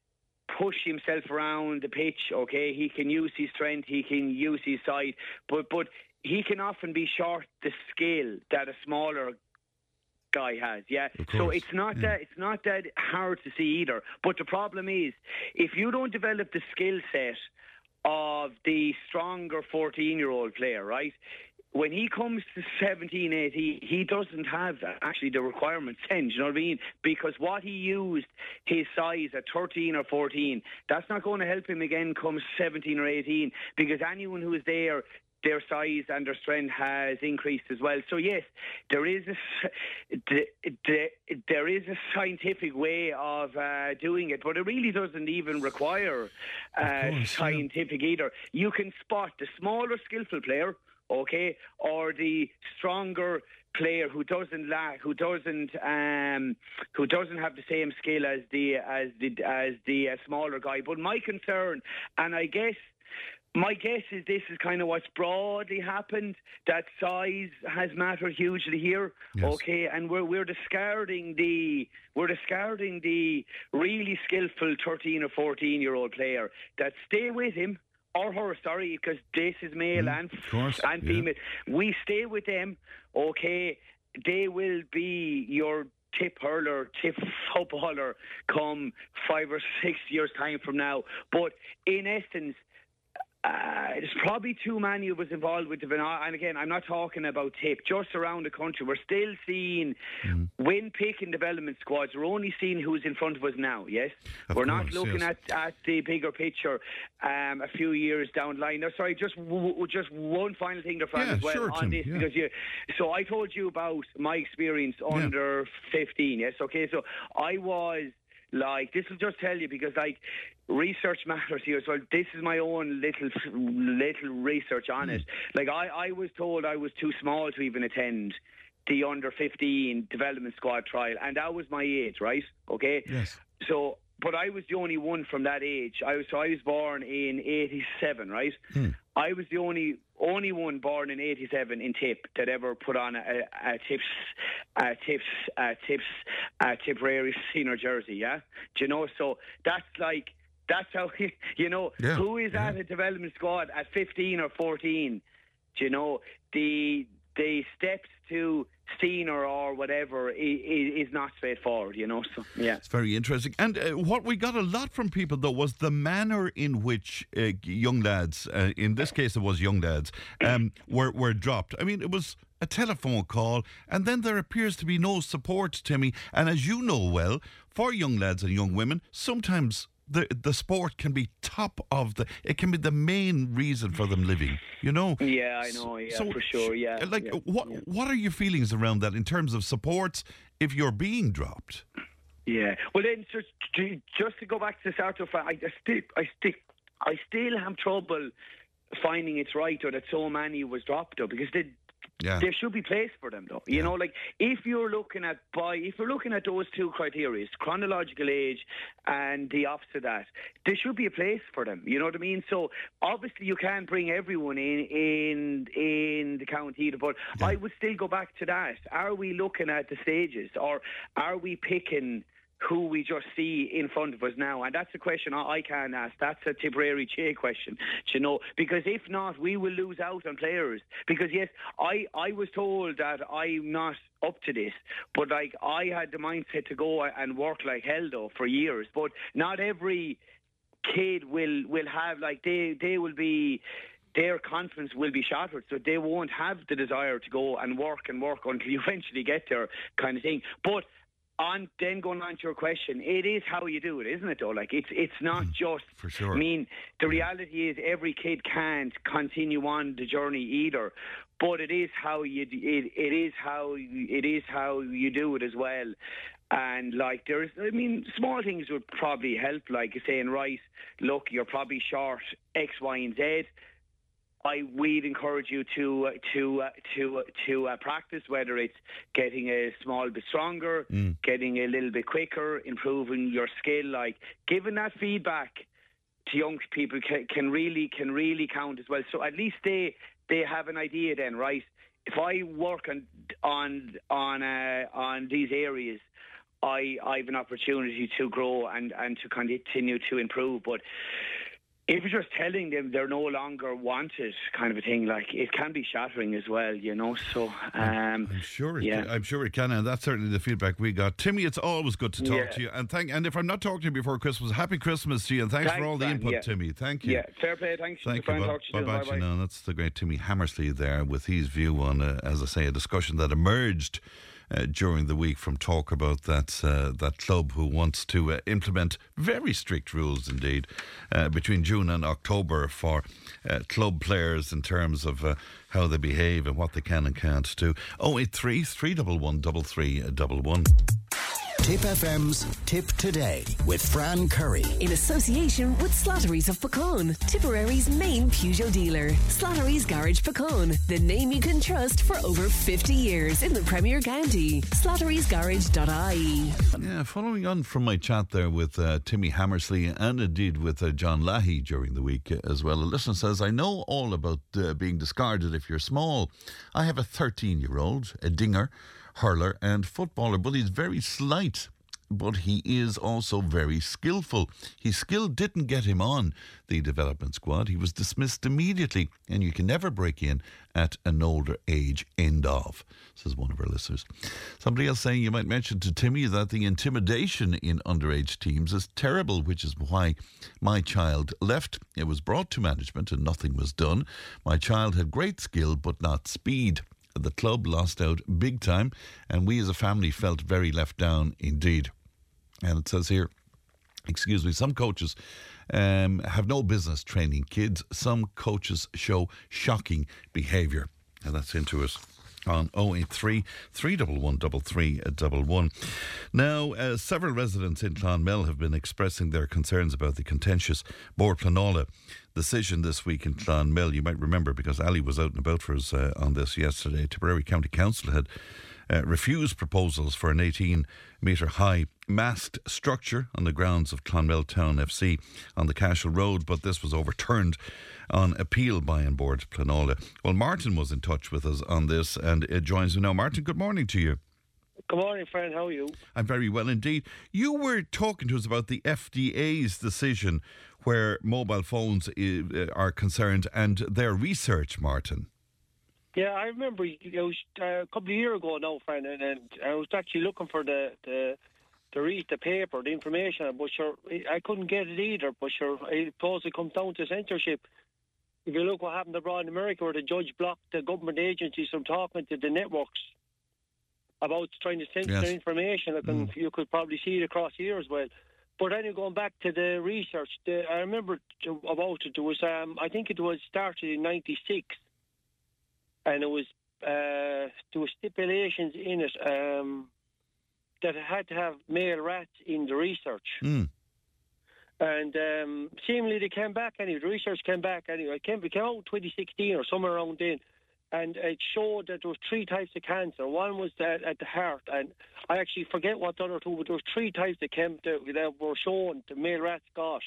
push himself around the pitch. Okay, he can use his strength, he can use his side, but but he can often be short the skill that a smaller guy has. Yeah, so it's not yeah. that it's not that hard to see either. But the problem is if you don't develop the skill set of the stronger 14 year old player, right? When he comes to 17, 18, he doesn't have that actually the requirements then, you know what I mean? Because what he used, his size at 13 or 14, that's not going to help him again come 17 or 18 because anyone who is there their size and their strength has increased as well. So yes, there is a s- the, the, there is a scientific way of uh, doing it, but it really doesn't even require uh, course, yeah. scientific either. You can spot the smaller, skillful player, okay, or the stronger player who doesn't lack, who doesn't, um, who doesn't have the same skill as the as the as the uh, smaller guy. But my concern, and I guess. My guess is this is kind of what's broadly happened. That size has mattered hugely here. Yes. Okay, and we're we're discarding the we're discarding the really skillful thirteen or fourteen year old player that stay with him or her. Sorry, because this is male and Mm, of course, and yeah. female. We stay with them. Okay, they will be your Tipp hurler, Tipp footballer come five or six years time from now. But in essence. Uh, there's probably too many of us involved with the Van- and again, I'm not talking about Tipp. Just around the country, we're still seeing Mm-hmm. when picking development squads. We're only seeing who's in front of us now. Yes, Of we're not looking yes. at, at the bigger picture um, a few years down the line. No, sorry, just w- just one final thing to find Yeah, as well sure, on this yeah. because you. So I told you about my experience under 15. Yes, okay. So I was like this will just tell you because like research matters here so this is my own little little research on it. Hmm. Like I, I was told I was too small to even attend the under 15 development squad trial and that was my age right? Okay? Yes. so but I was the only one from that age. I was so I was born in 87 right? Hmm. I was the only only one born in '87 in Tipp that ever put on a, a, a Tips, a Tips, a Tips, a Tipperary senior jersey. Yeah, do you know? So that's like that's how you know Yeah, who is yeah. at a development squad at 15 or 14. Do you know the the steps to senior or whatever is, is not straightforward. You know, so yeah. It's very interesting. And uh, what we got a lot from people, though, was the manner in which uh, young lads, uh, in this case it was young lads, um, were, were dropped. I mean, it was a telephone call, and then there appears to be no support, Timmy. And as you know well, for young lads and young women, sometimes the the sport can be top of the. It can be the main reason for them living. You know. Yeah, I know. Yeah, for sure. Yeah, Like, yeah, what yeah. what are your feelings around that in terms of supports if you're being dropped? Yeah. Well, then, just to, just to go back to the start of, I, I still, I still, I still have trouble finding it's right or that so many was dropped though because they, Yeah. there should be place for them though. You Yeah. know, like if you're looking at by if you're looking at those two criteria, chronological age and the opposite of that, there should be a place for them. You know what I mean? So obviously you can't bring everyone in in in the county either, but I would still go back to that. Are we looking at the stages or are we picking who we just see in front of us now? And that's a question I, can't ask. That's a Tipperary Che question, you know, because if not, we will lose out on players. Because yes, I, I was told that I'm not up to this, but like I had the mindset to go and work like hell though for years. But not every kid will will have like they they will be their confidence will be shattered, so they won't have the desire to go and work and work until you eventually get there, kind of thing. But on then going on to your question, it is how you do it, isn't it? Though, like it's it's not just. Mm, for sure. I mean, the reality is every kid can't continue on the journey either, but it is how you it, it is how it is how you do it as well. And like there's, I mean, small things would probably help, like saying, right, look, you're probably short X, Y, and Z. I we'd encourage you to uh, to uh, to uh, to uh, practice whether it's getting a small bit stronger, getting a little bit quicker, improving your skill. Like giving that feedback to young people can, can really can really count as well. So at least they they have an idea then, right? If I work on on on uh, on these areas, I I have an opportunity to grow and and to continue to improve. But if you're just telling them they're no longer wanted, kind of a thing, like it can be shattering as well, you know. So, um, I'm sure it yeah. can, I'm sure it can, and that's certainly the feedback we got. Timmy, it's always good to talk Yeah. to you, and thank. And if I'm not talking to you before Christmas, happy Christmas to you, and thanks, for all the input, yeah. Timmy. Thank you. yeah, fair play. Thanks. Thank you. you. Bye Bye bye. bye. No, that's the great Timmy Hammersley there with his view on, uh, as I say, a discussion that emerged uh, during the week from talk about that uh, that club who wants to uh, implement very strict rules indeed uh, between June and October for club players in terms of how they behave and what they can and can't do. 083 311 3311. Tipp FM's Tipp Today with Fran Curry. In association with Slattery's of Puckane, Tipperary's main Peugeot dealer. Slattery's Garage Puckane, the name you can trust for over 50 years in the Premier County. Slattery'sGarage.ie. Yeah, following on from my chat there with uh, Timmy Hammersley and indeed with uh, John Leahy during the week as well, a listener says, I know all about uh, being discarded if you're small. I have a 13 year old, a dinger, hurler, and footballer, but he's very slight. But he is also very skillful. His skill didn't get him on the development squad. He was dismissed immediately, and you can never break in at an older age. End of, says one of our listeners. Somebody else saying you might mention to Timmy that the intimidation in underage teams is terrible, which is why my child left. It was brought to management and nothing was done. My child had great skill but not speed. The club lost out big time, and we as a family felt very left down indeed. And it says here, excuse me, some coaches um, have no business training kids. Some coaches show shocking behaviour. And that's into it on 083 311 3311. Now, uh, several residents in Clonmel have been expressing their concerns about the contentious Bord Pleanála decision this week in Clonmel. You might remember because Ali was out and about for us uh, on this yesterday. Tipperary County Council had uh, refused proposals for an 18 metre high masked structure on the grounds of Clonmel Town FC on the Cashel Road, but this was overturned on appeal by An Bord Pleanála. Well, Martin was in touch with us on this and it joins me now. Martin, good morning to you. Good morning, Fran. How are you? I'm very well indeed. You were talking to us about the FDA's decision where mobile phones uh, are concerned and their research, Martin. Yeah, I remember it was uh, a couple of years ago now, Fran, and, and I was actually looking for the the the read the paper, the information, but sure, I couldn't get it either. But sure, I suppose it comes down to censorship. If you look what happened abroad in America, where the judge blocked the government agencies from talking to the networks about trying to censor Yes. information, I can, you could probably see it across here as well. But anyway, going back to the research, the, I remember about it. There was, um, I think it was started in '96, and it was uh, there were stipulations in it um, that it had to have male rats in the research. Mm. And um, seemingly they came back anyway. The research came back anyway. It came, it came out 2016 or somewhere around then. And it showed that there was three types of cancer. One was at, at the heart, and I actually forget what the other two, but there was three types that came to, that were shown the male rats got.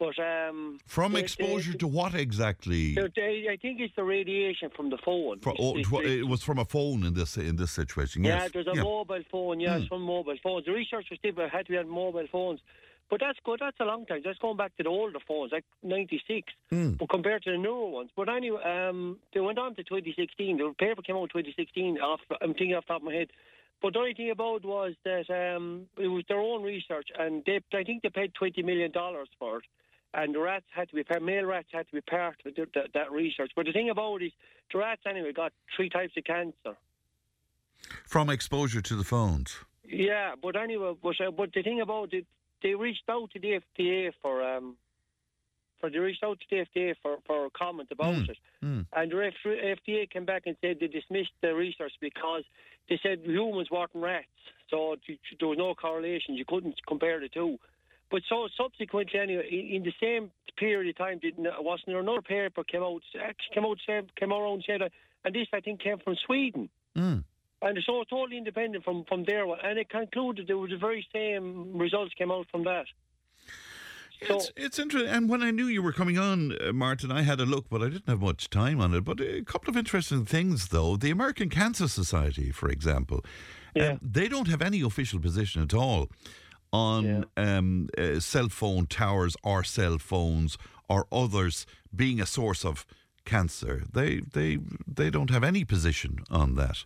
But um, From exposure to what exactly? I think it's the radiation from the phone. For, oh, it's- tw- it's- it was from a phone in this in this situation. yeah, Yes. there's a mobile phone. Yeah, Hmm. it's from mobile phones. The research was still had to be on mobile phones, but that's good. That's a long time. That's going back to the older phones, like '96, Hmm. but compared to the newer ones. But anyway, um, they went on to 2016. The paper came out in 2016. Off, I'm thinking off the top of my head. But the only thing about was that um, it was their own research, and they, I think they paid 20 million dollars for it. And the rats had to be part, male rats had to be part of the, that, that research. But the thing about it is, the rats anyway got three types of cancer. From exposure to the phones. Yeah, but anyway, but, uh, but the thing about it, they reached out to the FDA for um, for they reached out to the FDA for for comment about Mm, it, mm. and the FDA came back and said they dismissed the research because they said humans weren't rats, so there was no correlation. You couldn't compare the two. But so subsequently, anyway, in, the same period of time, didn't wasn't there another paper came out actually came out said- came around and said, uh, and this I think came from Sweden. Mm. And so totally independent from, from there, and it concluded there was the very same results came out from that. So It's, it's interesting. And when I knew you were coming on, uh, Martin, I had a look, but I didn't have much time on it. But a couple of interesting things, though. The American Cancer Society, for example, Yeah. um, they don't have any official position at all on um, uh, cell phone towers or cell phones or others being a source of cancer. They they they don't have any position on that.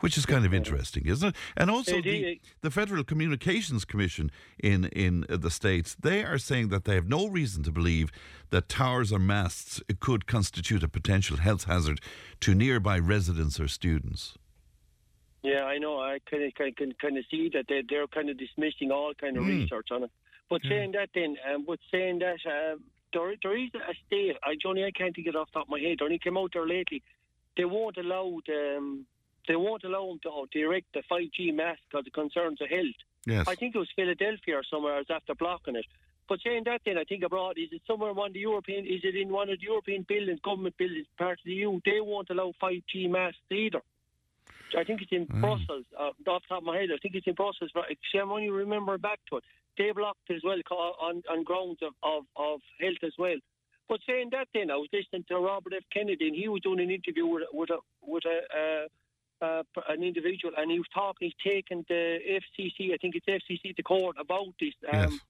Which is kind of interesting, isn't it? And also the, the Federal Communications Commission in in the states they are saying that they have no reason to believe that towers or masts could constitute a potential health hazard to nearby residents or students. Yeah, I know. I kind of can, can kind of see that they they're kind of dismissing all kind of Mm. research on it. But saying that, then, um, but saying that um, there there is a state. I Johnny, I can't think it off the top of my head. Only came out there lately. They won't allow the, um, they won't allow them to, to erect the 5G mast because it concerns the health. Yes. I think it was Philadelphia or somewhere else after blocking it. But saying that, then I think abroad is it somewhere in one of the European? Is it in one of the European buildings, government buildings, part of the EU? They won't allow 5G masts either. I think it's in Brussels. Uh, off the top of my head, I think it's in Brussels. But see, I'm only remember back to it. They blocked as well on, on grounds of, of, of health as well. But saying that, then I was listening to Robert F. Kennedy, and he was doing an interview with with a with a. Uh, uh, an individual, and he was talking. He's taken the FCC, I think it's FCC, to court about these um, Yes.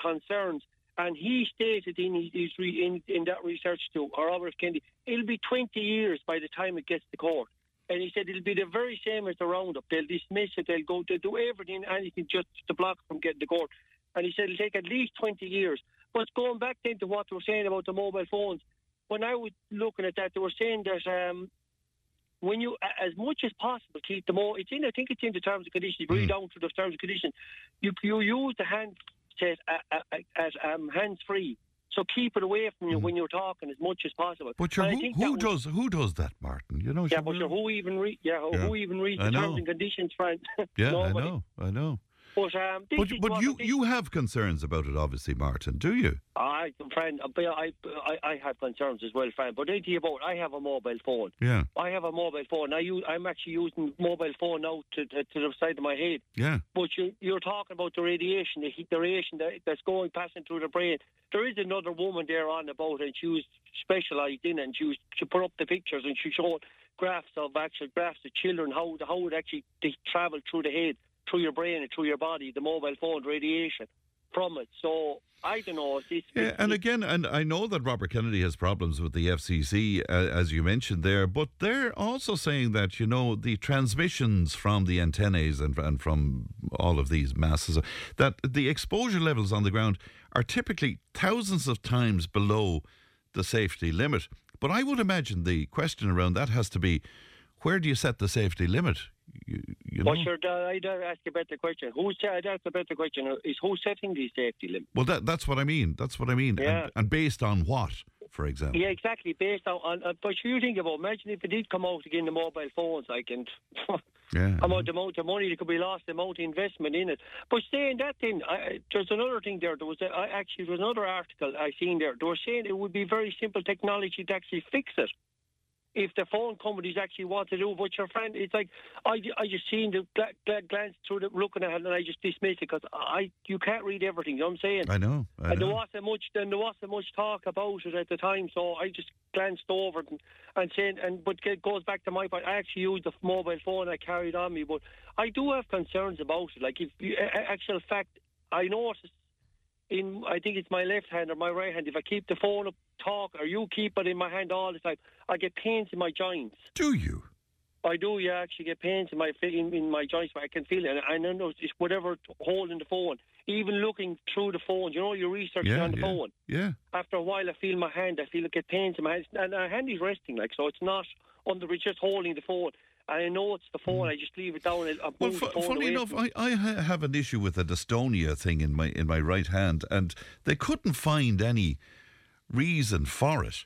concerns. And he stated in his, re, in, in that research too, or Robert F. Kennedy, it'll be 20 years by the time it gets to court. And he said it'll be the very same as the roundup. They'll dismiss it. They'll go. They'll do everything, anything, just to block from getting the court. And he said it'll take at least 20 years. But going back then to what they were saying about the mobile phones, when I was looking at that, they were saying that um, when you, as much as possible, keep the all. It's in. I think it's in the terms and conditions. You read down to the terms and conditions. You you use the handset uh, uh, as um, hands free. So keep it away from you mm-hmm. when you're talking as much as possible. But sure, And I who, who does who does that, Martin? You know, Yeah, but who even read? Yeah, who, Yeah. who even reads the terms and conditions, Fran? yeah, I know, I know. But um, But but you you have concerns about it, obviously, Martin. Do you? I, Fran, uh, I, I, I have concerns as well, Fran. But you about, I have a mobile phone. Yeah, I have a mobile phone. I use, I'm actually using mobile phone now to, to, to the side of my head. yeah. But you, you're talking about the radiation, the heat, the radiation that, that's going passing through the brain. There is another woman there on about, it, and she was specialised in and she was she put up the pictures and she showed graphs of actual graphs of children how the- how it actually they travel through the head, through your brain, and through your body, the mobile phone radiation from it. So I don't know. It's, it's, Yeah, and again, and I know that Robert Kennedy has problems with the FCC, uh, as you mentioned there, but they're also saying that you know the transmissions from the antennae and, and from all of these masses, that the exposure levels on the ground are typically thousands of times below the safety limit. But I would imagine the question around that has to be, where do you set the safety limit? You, you know? But sure, I'd ask a better question. Who's I'd ask a better question? Is who's setting these safety limits? Well, that, that's what I mean. That's what I mean. Yeah. And, and based on what, for example? Yeah, exactly. Based on, on uh, but you think about, imagine if it did come out again, the mobile phones, like, and Yeah. amount, the amount of money that could be lost, the amount of investment in it. But saying that, then I, there's another thing there. There was a, I, actually there was another article I seen there. They were saying it would be very simple technology to actually fix it. If the phone companies actually want to do, but your friend, it's like I, I just seen the gla- gla- glance through the looking at it, and I just dismissed it because I you can't read everything. You know what I'm saying? I know. I and there wasn't much. Then there wasn't much talk about it at the time, so I just glanced over it and, and saying. And but it goes back to my point. I actually used the mobile phone I carried on me, but I do have concerns about it. Like if you, a- a- actual fact, I noticed in I think it's my left hand or my right hand. If I keep the phone up, talk, or you keep it in my hand all the time, I get pains in my joints. Do you? I do, yeah, actually get pains in my in, in my joints, but I can feel it. And I know it's whatever holding the phone, even looking through the phone. You know, you're researching Yeah, on the yeah. phone. Yeah. After a while, I feel my hand. I feel I get pains in my hand, and my hand is resting, like so. It's not on under. It's just holding the phone, I know it's the phone. Hmm. I just leave it down. I Well, move the fu- phone funny enough, I, I have an issue with the dystonia thing in my in my right hand, and they couldn't find any reason for it.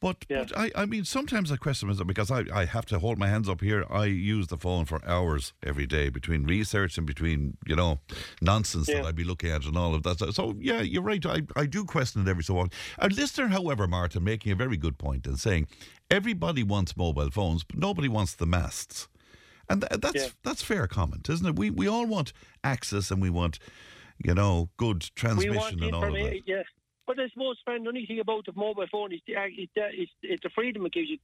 But, Yeah. but I, I mean, sometimes I question myself because I, I have to hold my hands up here. I use the phone for hours every day between research and between, you know, nonsense that I'd be looking at and all of that. So, so, yeah, you're right. I, I do question it every so often. A listener, however, Martin, making a very good point and saying everybody wants mobile phones, but nobody wants the masts. And th- that's Yeah. that's fair comment, isn't it? We we all want access and we want, you know, good transmission and all of that. Yes, but I suppose, Fran, the only thing about the mobile phone is the, it's, the, uh, it's, it's the freedom it gives you.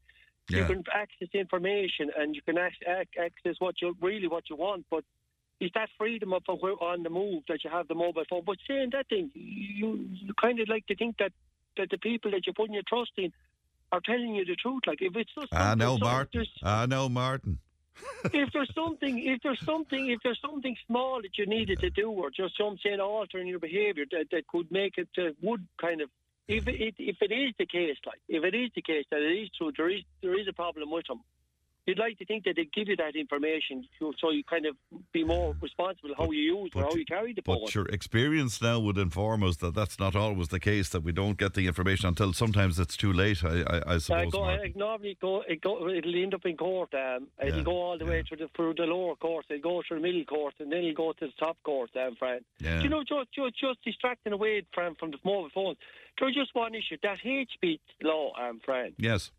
You Yeah. can access information and you can ac- ac- access what you really what you want, but. It's that freedom of of on the move that you have the mobile phone. But saying that thing, you you kind of like to think that, that the people that you're putting your trust in are telling you the truth. Like if it's just I know, Martin. I know, Martin. if there's something, if there's something, if there's something small that you needed to do, or just some saying altering your behaviour that, that could make it uh, would kind of, if it if it is the case, like if it is the case that it is true, there is there is a problem with them. You'd like to think that they'd give you that information so, you kind of be more responsible how you use or how you carry the phone. But your experience now would inform us that that's not always the case. That we don't get the information until sometimes it's too late. I, I, I I suppose. go, I normally go, it go, it'll end up in court. Um, it'll go all the way through the, through the lower court. It'll go through the middle court, and then it'll go to the top court, um, Fran. Yeah. You know, just, just, just distracting away from, from the mobile phones. There's just one issue. That hate speech law, um, Fran. yes.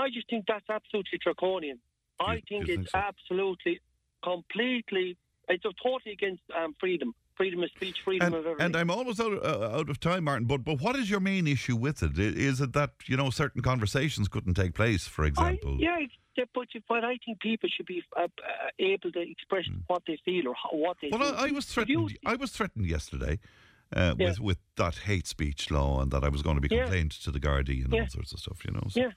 I just think that's absolutely draconian. I You- think you it's think so? absolutely, completely, it's totally against um, freedom. Freedom of speech, freedom And, of everything. and I'm almost out, uh, out of time, Martin. But but what is your main issue with it? Is it that you know certain conversations couldn't take place, for example? yeah, yeah, but, but I think people should be uh, uh, able to express what they feel or how, what they. Well. I, I was If you- threatened. I was threatened yesterday uh, Yeah. with with that hate speech law, and that I was going to be Yeah. complained to the Gardaí and Yeah. all sorts of stuff. You know. So. Yeah.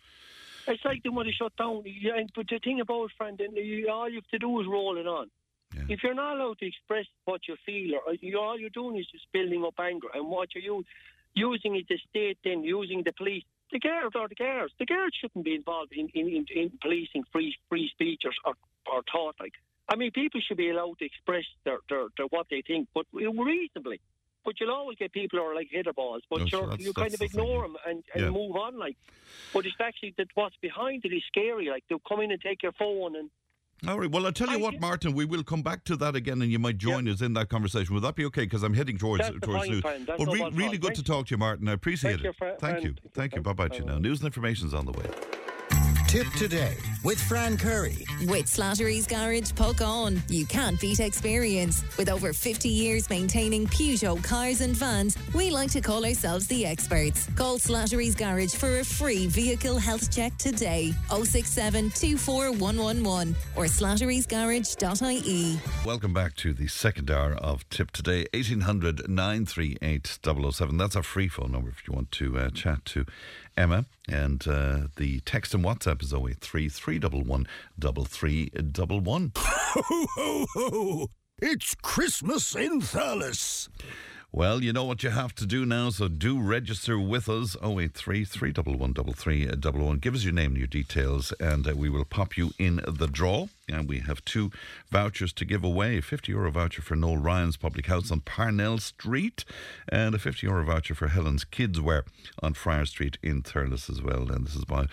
It's like they want to shut down. Yeah, and- but the thing about it, Fran, you, all you have to do is roll it on. Yeah. If you're not allowed to express what you feel, or you, all you're doing is just building up anger, and what you're u- using it the state, then using the police, the guards or the guards, the guards shouldn't be involved in, in, in, in policing free free speech or, or or thought. Like, I mean, people should be allowed to express their, their, their what they think, but reasonably. But you'll always get people who are like hitter balls, but No, so you're, that's- you kind of ignore them and, and Yeah. move on. Like, but it's actually that what's behind it is scary. Like they'll come in and take your phone and All right. Well, I'll tell you I what, Martin. We will come back to that again, and you might join us in that conversation. Would that be okay? Because I'm heading towards That's towards news. time. That's But no re- really all. good to talk to you, Martin. I appreciate Thank it. you, Thank you. Thank you. Bye. Bye bye. To you now. News and information's on the way. Tipp Today with Fran Curry. With Slattery's Garage Puckane. you can't beat experience. With over 50 years maintaining Peugeot cars and vans, we like to call ourselves the experts. Call Slattery's Garage for a free vehicle health check today. 067 24111 or slatterysgarage.ie. Welcome back to the second hour of Tipp Today. 1800 938 007. That's our free phone number if you want to uh, chat to Emma. And uh, the text and WhatsApp is 083 311 3311. Ho, ho, ho! It's Christmas in Thurles. Well, you know what you have to do now, so do register with us 083 311 3311. Give us your name and your details, and uh, we will pop you in the draw. And we have two vouchers to give away a 50 euro voucher for Noel Ryan's Public House on Parnell Street, and a 50 euro voucher for Helen's Kids Wear on Friar Street in Thurles as well. And this is by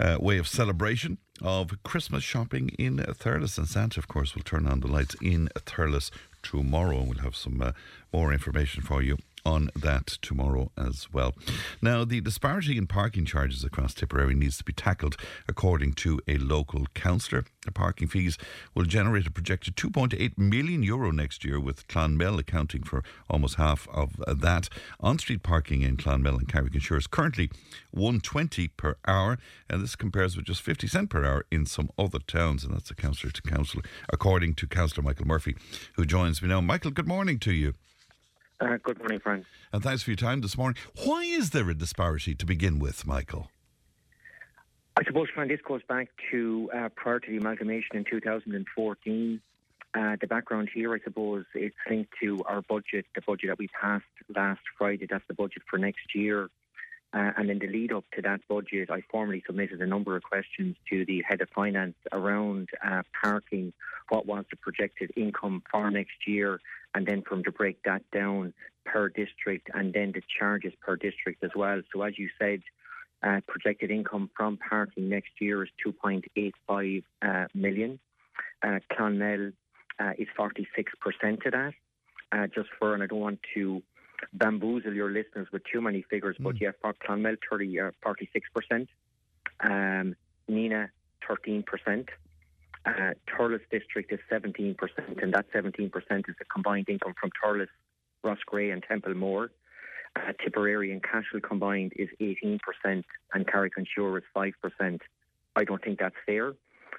uh, way of celebration of Christmas shopping in Thurles. And Santa, of course, will turn on the lights in Thurles tomorrow. We'll have some uh, more information for you on that tomorrow as well. Now, the disparity in parking charges across Tipperary needs to be tackled according to a local councillor. The parking fees will generate a projected 2.8 million euro next year, with Clonmel accounting for almost half of that. On street parking in Clonmel and Carrick-on-Suir is currently 120 per hour, and this compares with just 50 cent per hour in some other towns, and that's a councillor to council, according to Councillor Michael Murphy, who joins me now. Michael, good morning to you. Uh, good morning, Frank. And thanks for your time this morning. Why is there a disparity to begin with, Michael? I suppose, Frank, this goes back to uh, prior to the amalgamation in 2014. Uh, the background here, I suppose, it's linked to our budget, the budget that we passed last Friday. That's the budget for next year. Uh, and in the lead up to that budget, I formally submitted a number of questions to the head of finance around uh, parking, what was the projected income for next year, and then from to break that down per district and then the charges per district as well. So, as you said, uh, projected income from parking next year is 2.85 uh, million. Uh, Clonmel uh, is 46% of that. Uh, just for, and I don't want to bamboozle your listeners with too many figures, but yeah, for Clonmel, 30, uh, 46%. Um, Nenagh, 13%. Uh, Thurles district is 17%, and that 17% is the combined income from Thurles, Roscrea, and Templemore. Uh, Tipperary and Cashel combined is 18%, and Carrick-on-Suir is 5%. I don't think that's fair.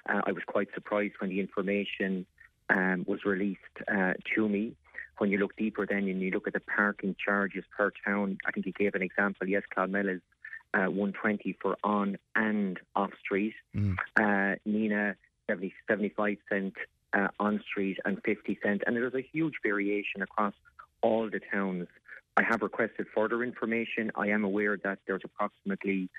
Uh, I was quite surprised when the information um, was released uh, to me. When you look deeper, then and you look at the parking charges per town, I think you gave an example. Yes, Clonmel is uh, 120 for on and off street. Mm. Uh, Nenagh 70, 75 cent uh, on street and 50 cent, and there's a huge variation across all the towns. I have requested further information. I am aware that there's approximately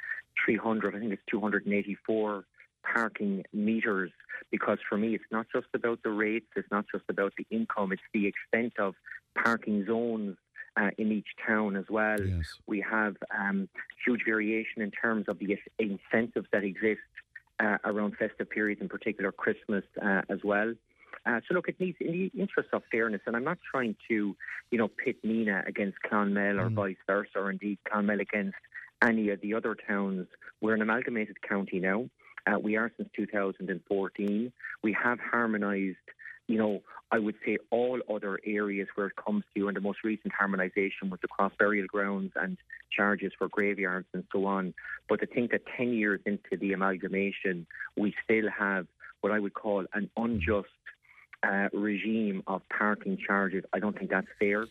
300, I think it's 284 parking meters because for me it's not just about the rates, it's not just about the income, it's the extent of parking zones uh, in each town as well. Yes. We have um, huge variation in terms of the incentives that exist uh, around festive periods, in particular Christmas uh, as well. Uh, so look, it needs in the interest of fairness, and I'm not trying to, you know, pit Nenagh against Clonmel or Mm. vice versa, or indeed Clonmel against any of the other towns. We're an amalgamated county now. Uh, we are since 2014. We have harmonised, you know, I would say all other areas where it comes to, and the most recent harmonisation was the cross burial grounds and charges for graveyards and so on. But to think that 10 years into the amalgamation, we still have what I would call an unjust uh, regime of parking charges, I don't think that's fair.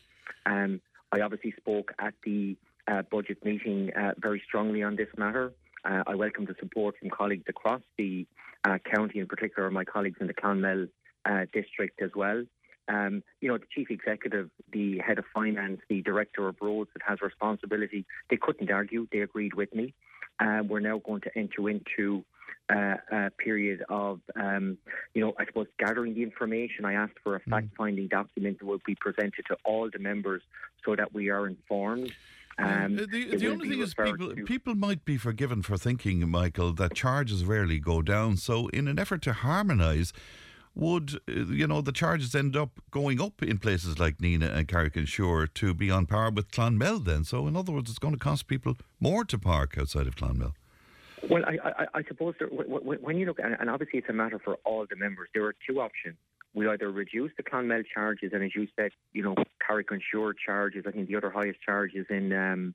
Um, I obviously spoke at the uh, budget meeting uh, very strongly on this matter. Uh, I welcome the support from colleagues across the uh, county, in particular my colleagues in the Clonmel uh, district as well. Um, you know, the chief executive, the head of finance, the director of roads that has responsibility, they couldn't argue. They agreed with me. Uh, we're now going to enter into uh, a period of, um, you know, I suppose gathering the information. I asked for a fact-finding document that will be presented to all the members so that we are informed. Um, Uh, the the only thing is, people to- people might be forgiven for thinking, Michael, that charges rarely go down. So, in an effort to harmonise, would uh, you know the charges end up going up in places like Nenagh and Carrick-on-Suir to be on par with Clonmel? Then, so in other words, it's going to cost people more to park outside of Clonmel. Well, I, I, I suppose there, when you look, and and obviously it's a matter for all the members, there are two options. We either reduce the Clonmel charges, and as you said, you know, Carrick-on-Suir charges, I think the other highest charges in um,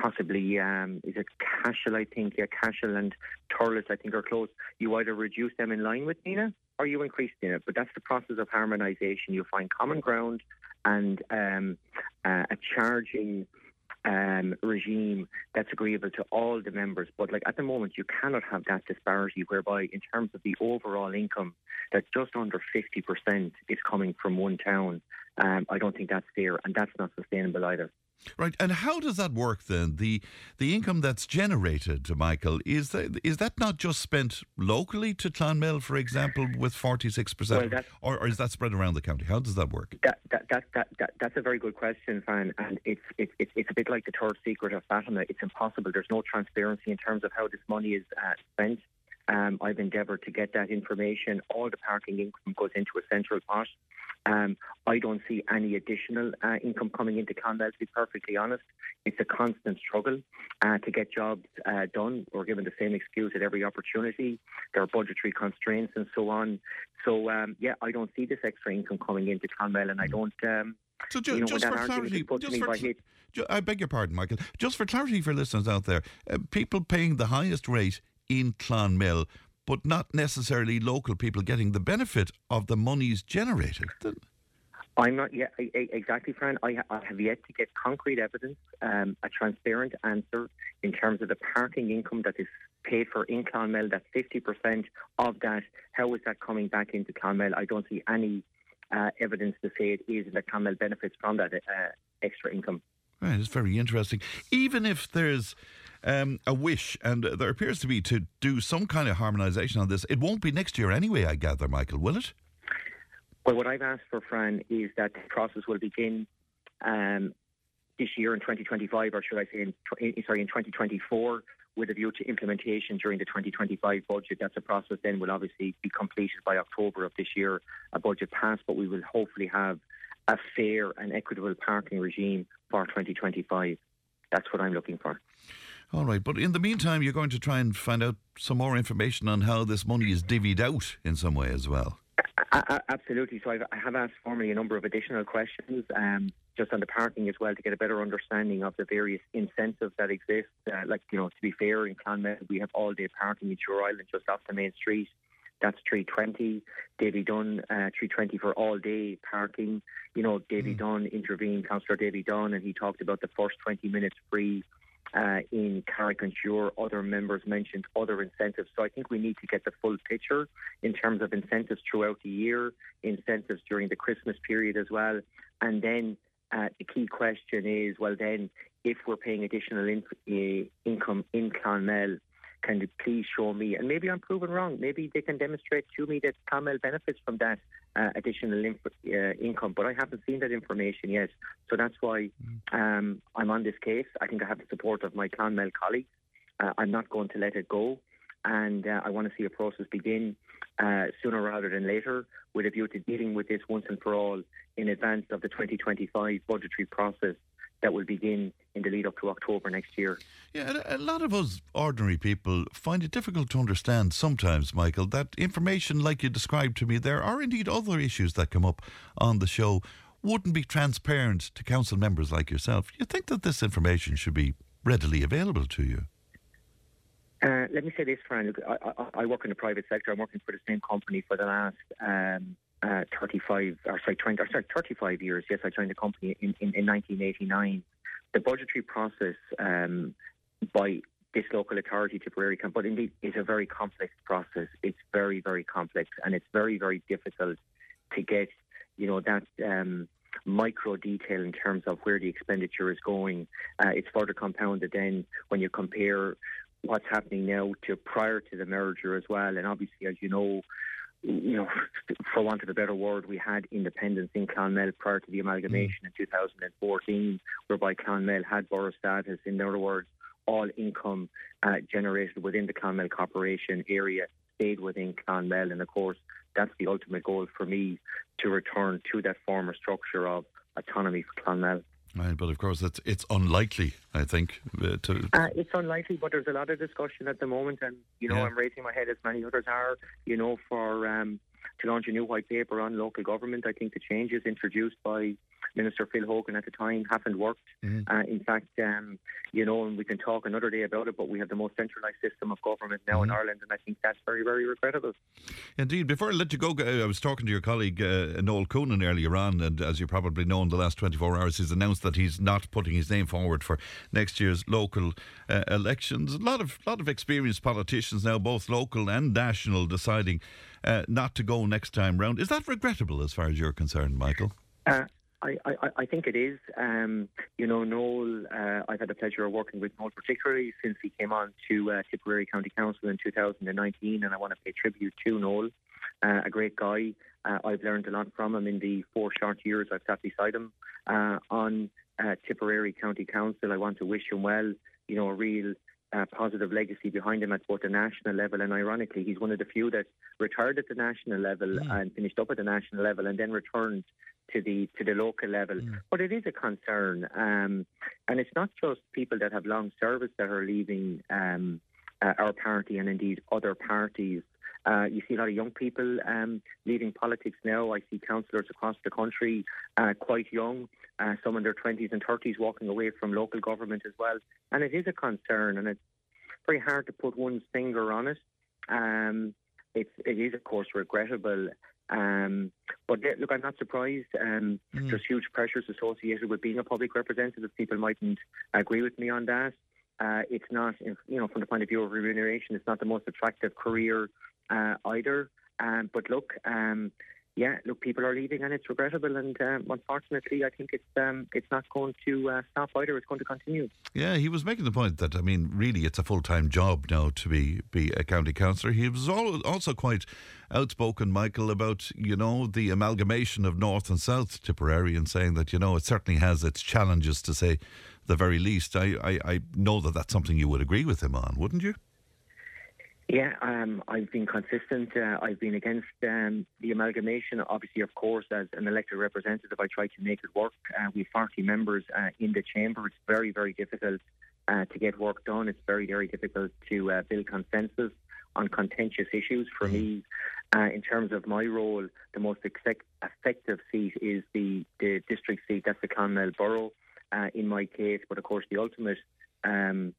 possibly, um, is it Cashel, I think, yeah, Cashel and Thurles, I think, are close. You either reduce them in line with Nenagh or you increasing it? But that's the process of harmonisation. You find common ground and um, uh, a charging um, regime that's agreeable to all the members. But like at the moment, you cannot have that disparity whereby, in terms of the overall income, that just under 50% is coming from one town. Um, I don't think that's fair, and that's not sustainable either. Right, and how does that work then? The the income that's generated, Michael, is that is that not just spent locally to Clonmel, for example, with forty six percent, or, or is that spread around the county? How does that work? That, that, that, that, that, that's a very good question, Fran, and it's, it's, it's, it's a bit like the third secret of Fatima. It's impossible. There's no transparency in terms of how this money is uh, spent. Um, I've endeavoured to get that information. All the parking income goes into a central pot. Um, I don't see any additional uh, income coming into Clonmel, to be perfectly honest. It's a constant struggle uh, to get jobs uh, done. We're given the same excuse at every opportunity. There are budgetary constraints and so on. So, um, yeah, I don't see this extra income coming into Clonmel, and I don't. Um, So ju- you know, just for clarity, is put to just for ju- I beg your pardon, Michael. Just for clarity for listeners out there, uh, people paying the highest rate in Clonmel, but not necessarily local people getting the benefit of the monies generated. I'm not yet I- I- exactly, Fran. I, I have yet to get concrete evidence, um, a transparent answer in terms of the parking income that is paid for in Clonmel. That 50% of that, how is that coming back into Clonmel? I don't see any uh, evidence to say it is that Clonmel benefits from that uh, extra income. Right, it's very interesting. Even if there's um, a wish, and there appears to be to do some kind of harmonisation on this. It won't be next year anyway, I gather, Michael, will it? Well, what I've asked for, Fran, is that the process will begin um, this year in 2025, or should I say, in, sorry, in 2024, with a view to implementation during the 2025 budget. That's a process then will obviously be completed by October of this year, a budget passed, but we will hopefully have a fair and equitable parking regime for 2025. That's what I'm looking for. All right, but in the meantime, you're going to try and find out some more information on how this money is divvied out in some way as well. absolutely. So I've, I have asked formally a number of additional questions, um, just on the parking as well, to get a better understanding of the various incentives that exist. Uh, like, you know, to be fair, in Clonmel, we have all-day parking in Suir Island just off the main street. That's 320. Davy Dunn, uh, 320 for all day parking. You know, Davy mm. Dunn intervened, Councillor Davy Dunn, and he talked about the first 20 minutes free uh, in Suir. Other members mentioned other incentives. So I think we need to get the full picture in terms of incentives throughout the year, incentives during the Christmas period as well. And then uh, the key question is well, then, if we're paying additional in, uh, income in Clonmel, can you please show me? And maybe I'm proven wrong. Maybe they can demonstrate to me that Clonmel benefits from that uh, additional inf- uh, income, but I haven't seen that information yet. So that's why mm. um, I'm on this case. I think I have the support of my Clonmel colleagues. Uh, I'm not going to let it go. And uh, I want to see a process begin uh, sooner rather than later with a view to dealing with this once and for all in advance of the 2025 budgetary process that will begin in the lead up to October next year. Yeah, a lot of us ordinary people find it difficult to understand sometimes, Michael, that information like you described to me, there are indeed other issues that come up on the show, wouldn't be transparent to council members like yourself. You think that this information should be readily available to you? Uh, let me say this, Fran. I, I, I, work in the private sector. I'm working for the same company for the last um, uh, 35, or sorry, 20, or sorry, 35 years. Yes, I joined the company in, in, in 1989. The budgetary process um, by this local authority, Tipperary, but indeed is a very complex process. It's very, very complex, and it's very, very difficult to get, you know, that um, micro detail in terms of where the expenditure is going. Uh, it's further compounded then when you compare what's happening now to prior to the merger as well. And obviously, as you know, you know, for want of a better word, we had independence in Clonmel prior to the amalgamation mm. in 2014, whereby Clonmel had borough status. In other words, all income uh, generated within the Clonmel Corporation area stayed within Clonmel. And of course, that's the ultimate goal for me to return to that former structure of autonomy for Clonmel. Right, but of course, it's it's unlikely. I think uh, to. Uh, it's unlikely, but there's a lot of discussion at the moment, and you know, yeah. I'm raising my head as many others are. You know, for um, to launch a new white paper on local government. I think the changes introduced by Minister Phil Hogan at the time haven't worked. Mm-hmm. Uh, in fact, um, you know, and we can talk another day about it, but we have the most centralised system of government now mm-hmm. in Ireland, and I think that's very, very regrettable. Indeed. Before I let you go, I was talking to your colleague uh, Noel Coonan earlier on, and as you probably know, in the last 24 hours, he's announced that he's not putting his name forward for next year's local uh, elections. A lot of lot of experienced politicians now, both local and national, deciding uh, not to go next time round. Is that regrettable as far as you're concerned, Michael? Uh, I, I, I, think it is. Um, you know, Noel, uh, I've had the pleasure of working with Noel particularly since he came on to uh, Tipperary County Council in 2019, and I want to pay tribute to Noel, uh, a great guy. Uh, I've learned a lot from him in the four short years I've sat beside him uh, on uh, Tipperary County Council. I want to wish him well. You know, a real uh, positive legacy behind him at both the national level and ironically he's one of the few that retired at the national level mm. and finished up at the national level and then returned to the to the local level mm. but it is a concern um, and it's not just people that have long service that are leaving um, uh, our party and indeed other parties uh, you see a lot of young people um, leaving politics now. I see councillors across the country uh, quite young, uh, some in their 20s and 30s walking away from local government as well. And it is a concern, and it's very hard to put one's finger on it. Um, it's, it is, of course, regrettable. Um, but look, I'm not surprised. Um, mm. There's huge pressures associated with being a public representative. People mightn't agree with me on that. Uh, it's not, you know, from the point of view of remuneration, it's not the most attractive career uh, either. Um, but look, um, yeah, look, people are leaving, and it's regrettable. And um, unfortunately, I think it's um, it's not going to uh, stop either. It's going to continue. Yeah, he was making the point that I mean, really, it's a full time job now to be be a county councillor. He was also quite outspoken, Michael, about you know the amalgamation of North and South Tipperary, and saying that you know it certainly has its challenges, to say the very least. I I, I know that that's something you would agree with him on, wouldn't you? Yeah, um, I've been consistent. Uh, I've been against um, the amalgamation. Obviously, of course, as an elected representative, I try to make it work. Uh, we have 40 members uh, in the chamber. It's very, very difficult uh, to get work done. It's very, very difficult to uh, build consensus on contentious issues. For mm. me, uh, in terms of my role, the most effective seat is the, the district seat. That's the Clonmel Borough in my case. But of course, the ultimate um,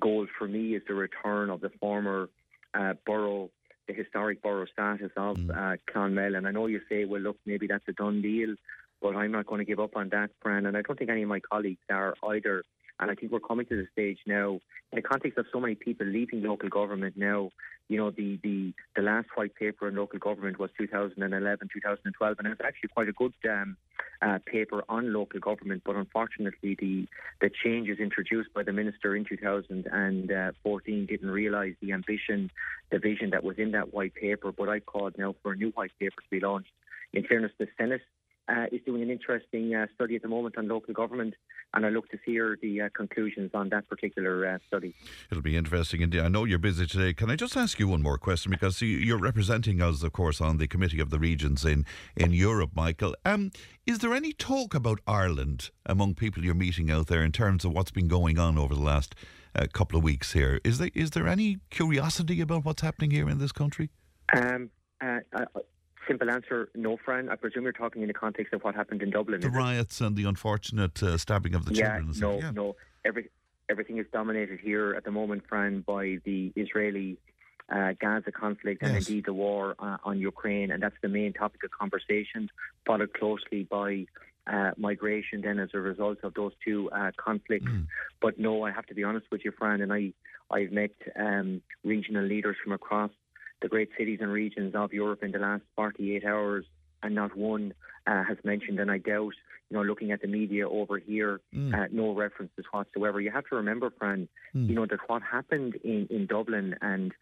goal for me is the return of the former uh, borough, the historic borough status of mm. uh, Clonmel. And I know you say, well, look, maybe that's a done deal, but I'm not going to give up on that, Fran. And I don't think any of my colleagues are either. And I think we're coming to the stage now, in the context of so many people leaving local government now, you know, the, the, the last white paper on local government was 2011, 2012, and it was actually quite a good um, uh, paper on local government. But unfortunately, the, the changes introduced by the minister in 2014 didn't realise the ambition, the vision that was in that white paper. But I called now for a new white paper to be launched. In fairness, the Senate uh, is doing an interesting uh, study at the moment on local government, and I look to hear the uh, conclusions on that particular uh, study. It'll be interesting indeed. I know you're busy today. Can I just ask you one more question? Because you're representing us, of course, on the Committee of the Regions in, in Europe, Michael. Um, is there any talk about Ireland among people you're meeting out there in terms of what's been going on over the last uh, couple of weeks here? Is there is there any curiosity about what's happening here in this country? Um, uh, Simple answer, no, Fran. I presume you're talking in the context of what happened in Dublin. The riots and the unfortunate uh, stabbing of the yeah, children. No, yeah, no. Every, everything is dominated here at the moment, Fran, by the Israeli uh, Gaza conflict and indeed the war uh, on Ukraine, and that's the main topic of conversation, followed closely by uh, migration then as a result of those two uh, conflicts. Mm. But no, I have to be honest with you, Fran, and I, I've met um, regional leaders from across the great cities and regions of Europe in the last 48 hours, and not one uh, has mentioned, and I doubt, you know, looking at the media over here, mm. uh, no references whatsoever. You have to remember, Fran, mm. you know, that what happened in, in Dublin and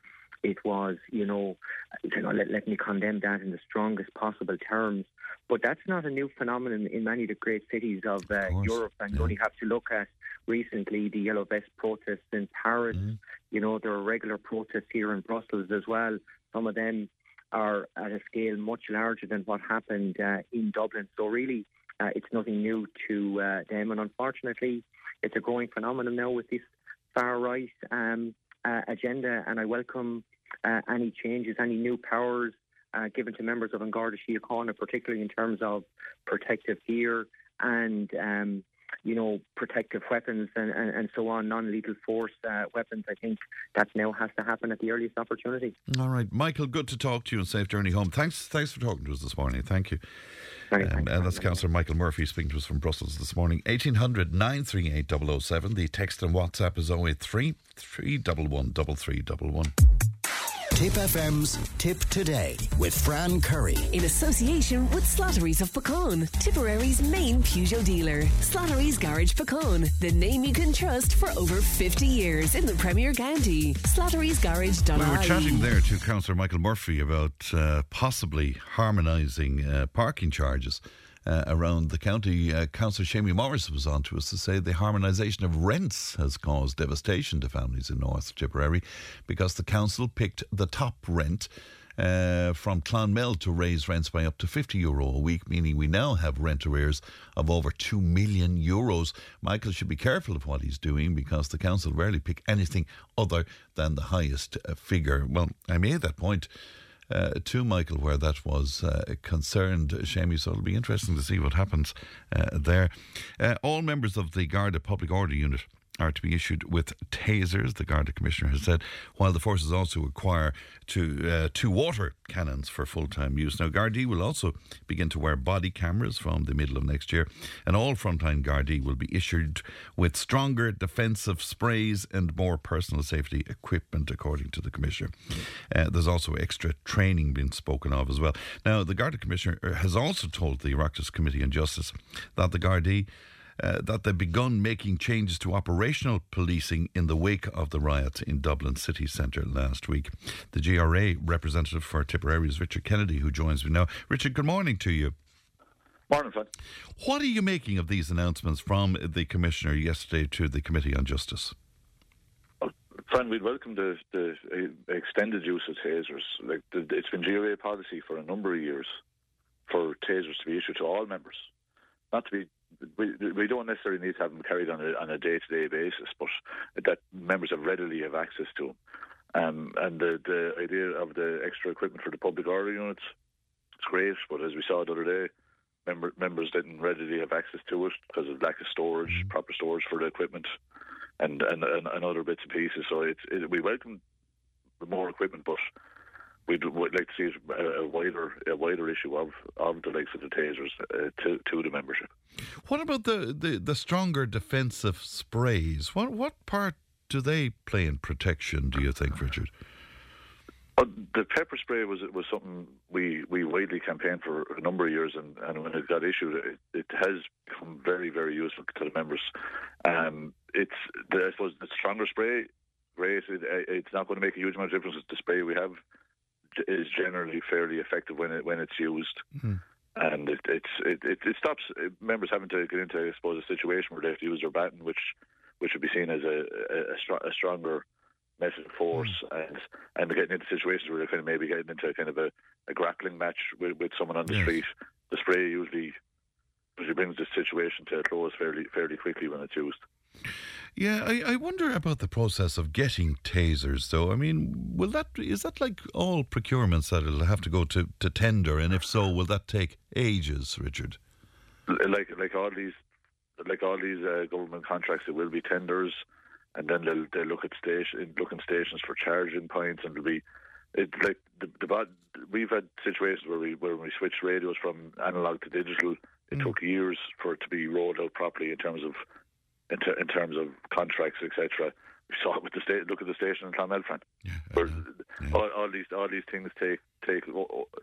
it was, you know, you know let, let me condemn that in the strongest possible terms. But that's not a new phenomenon in many of the great cities of, uh, of Europe. And yeah. you only have to look at recently the Yellow Vest protests in Paris. Mm-hmm. You know, there are regular protests here in Brussels as well. Some of them are at a scale much larger than what happened uh, in Dublin. So really, uh, it's nothing new to uh, them. And unfortunately, it's a growing phenomenon now with this far right um, uh, agenda. And I welcome uh, any changes, any new powers uh, given to members of An Garda Síochána, particularly in terms of protective gear and um, you know, protective weapons and, and, and so on, non lethal force uh, weapons. I think that now has to happen at the earliest opportunity. All right. Michael, good to talk to you and safe journey home. Thanks thanks for talking to us this morning. Thank you. Um, and that's Councillor Michael Murphy speaking to us from Brussels this morning. 1800 938 007. The text and WhatsApp is 083 311 3311. Tipp FM's Tipp Today with Fran Curry. In association with Slattery's of Puckane, Tipperary's main Peugeot dealer. Slattery's Garage Puckane, the name you can trust for over 50 years in the Premier County. Slattery'sgarage.ie. We were chatting there to Councillor Michael Murphy about uh, possibly harmonising uh, parking charges uh, around the county. Uh, Councillor Seamie Morris was on to us to say the harmonisation of rents has caused devastation to families in North Tipperary because the council picked the top rent. Uh, from Clonmel to raise rents by up to 50 euro a week, meaning we now have rent arrears of over 2 million euros. Michael should be careful of what he's doing because the council rarely pick anything other than the highest uh, figure. Well, I made that point uh, to Michael where that was uh, concerned, Seamie. So it'll be interesting to see what happens uh, there. Uh, all members of the Garda Public Order Unit are to be issued with tasers. The Garda Commissioner has said, while the forces also require to uh, two water cannons for full time use. Now, Gardaí will also begin to wear body cameras from the middle of next year, and all frontline Gardaí will be issued with stronger defensive sprays and more personal safety equipment, according to the Commissioner. Uh, there's also extra training being spoken of as well. Now, the Garda Commissioner has also told the Oireachtas Committee on Justice that the Gardaí uh, that they've begun making changes to operational policing in the wake of the riots in Dublin city centre last week. The GRA representative for Tipperary is Richard Kennedy, who joins me now. Richard, good morning to you. Morning, Fred. What are you making of these announcements from the Commissioner yesterday to the Committee on Justice? Fran, we'd welcome the, the uh, extended use of tasers. Like the, it's been GRA policy for a number of years for tasers to be issued to all members, not to be we, we don't necessarily need to have them carried on a, on a day-to-day basis, but that members have readily have access to them. Um, and the, the idea of the extra equipment for the public order units, it's great, but as we saw the other day, member, members didn't readily have access to it because of lack of storage, mm-hmm. proper storage for the equipment, and, and, and, and other bits and pieces. So it's, it, we welcome the more equipment, but we'd, we'd like to see a, a, wider a wider issue of, of the likes of the tasers uh, to to the membership. What about the, the, the stronger defensive sprays? What what part do they play in protection? Do you think, Richard? Uh, the pepper spray was was something we, we widely campaigned for a number of years, and, and when it got issued, it, it has become very very useful to the members. Um, it's the, I suppose the stronger spray, great. It, it's not going to make a huge amount of difference. The spray we have is generally fairly effective when it when it's used. Mm. And it, it's it, it, it stops members having to get into, I suppose, a situation where they have to use their baton, which which would be seen as a a, a stronger method of force, mm. and and getting into situations where they're kind of maybe getting into kind of a, a grappling match with, with someone on the yes. street. The spray usually usually brings the situation to a close fairly fairly quickly when it's used. Yeah, I, I wonder about the process of getting tasers, though. I mean, will that is that like all procurements that it'll have to go to, to tender, and if so, will that take ages, Richard? Like like all these like all these uh, government contracts, it will be tenders, and then they'll they look at station looking stations for charging points, and it'll be it like the, the we've had situations where we where we switched radios from analog to digital. It mm. took years for it to be rolled out properly in terms of in, ter- in terms of contracts, etc. We saw it with the state. Look at the station in Clonmel Fran. Yeah, where yeah. all, all, these all these things take take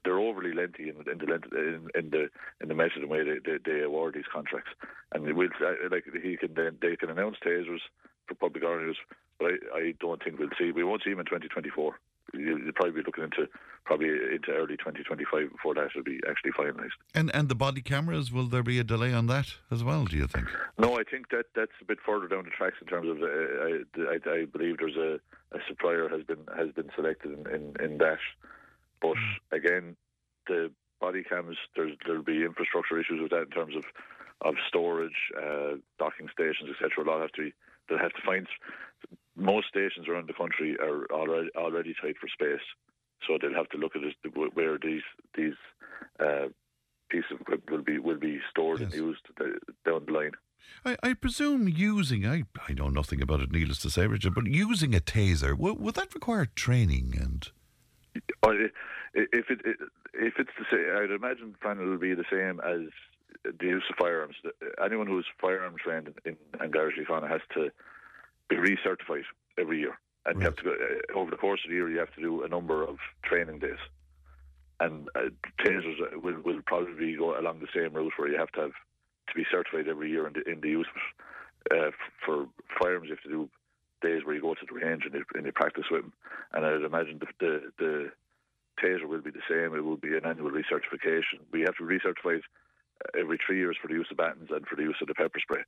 they're overly lengthy in, in the in, in, the in the method and way they, they, they award these contracts. And we'll like he can then they can announce tasers for public orders, but I, I don't think we'll see we won't see him in 2024 you'll probably be looking into probably into early 2025 before that will be actually finalised. And and the body cameras, will there be a delay on that as well? Do you think? No, I think that that's a bit further down the tracks in terms of. Uh, I, I, I, believe there's a, a supplier has been has been selected in in, in that, but hmm. again, the body cams there's there'll be infrastructure issues with that in terms of of storage, uh, docking stations, etc. A lot have to be they'll have to find most stations around the country are already already tight for space, so they'll have to look at it, where these these uh, pieces of equipment will be will be stored yes. and used down the line. I, I, presume using I I know nothing about it, needless to say, Richard, but using a taser would, would that require training and? If it if it's the same, I'd imagine Fran will be the same as the use of firearms. Anyone who's firearm trained in, in Garda has to be recertified every year. And right. you have to go, uh, over the course of the year, you have to do a number of training days. And uh, tasers will, will probably go along the same route where you have to have to be certified every year in the, in the use. Uh, for firearms, you have to do days where you go to the range and you, and you practice with them. And I'd imagine the, the, the taser will be the same. It will be an annual recertification. We have to recertify every three years for the use of batons and for the use of the pepper spray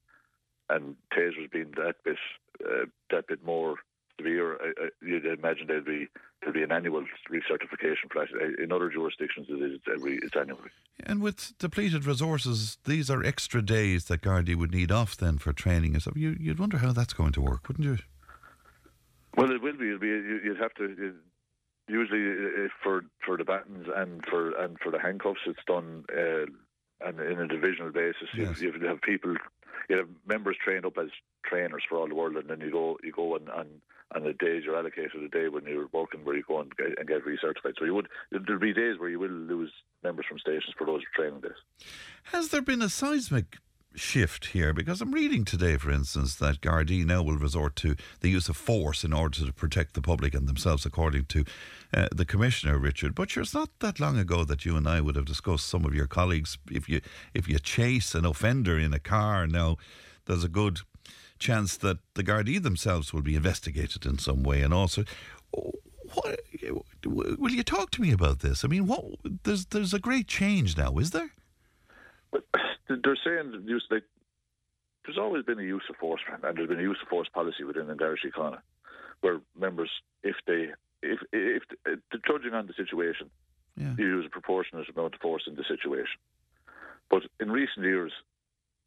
and tasers being that bit uh, that bit more severe, I, I, you'd imagine there'd be there'd be an annual recertification for that. Uh, in other jurisdictions, it is every it's annually. And with depleted resources, these are extra days that Gardaí would need off then for training and stuff. You, would wonder how that's going to work, wouldn't you? Well, it will be. It'll be you'd have to. Usually, uh, for for the batons and for and for the handcuffs, it's done uh, and in a divisional basis. Yes. You, you have people, you have members trained up as trainers for all the world, and then you go you go on on, on the days you're allocated a day when you're working where you go and get, and get recertified. So you would there'll be days where you will lose members from stations for those training days. Has there been a seismic shift here? Because I'm reading today, for instance, that Gardaí now will resort to the use of force in order to protect the public and themselves, according to uh, the Commissioner, Richard. But it's not that long ago that you and I would have discussed some of your colleagues. If you if you chase an offender in a car now, there's a good chance that the Gardaí themselves will be investigated in some way. And also, what, will you talk to me about this? I mean, what there's there's a great change now, is there? They're saying use like there's always been a use of force, and there's been a use of force policy within the Garda Síochána, where members, if they, if if, if judging on the situation, Yeah. you use a proportionate amount of force in the situation. But in recent years,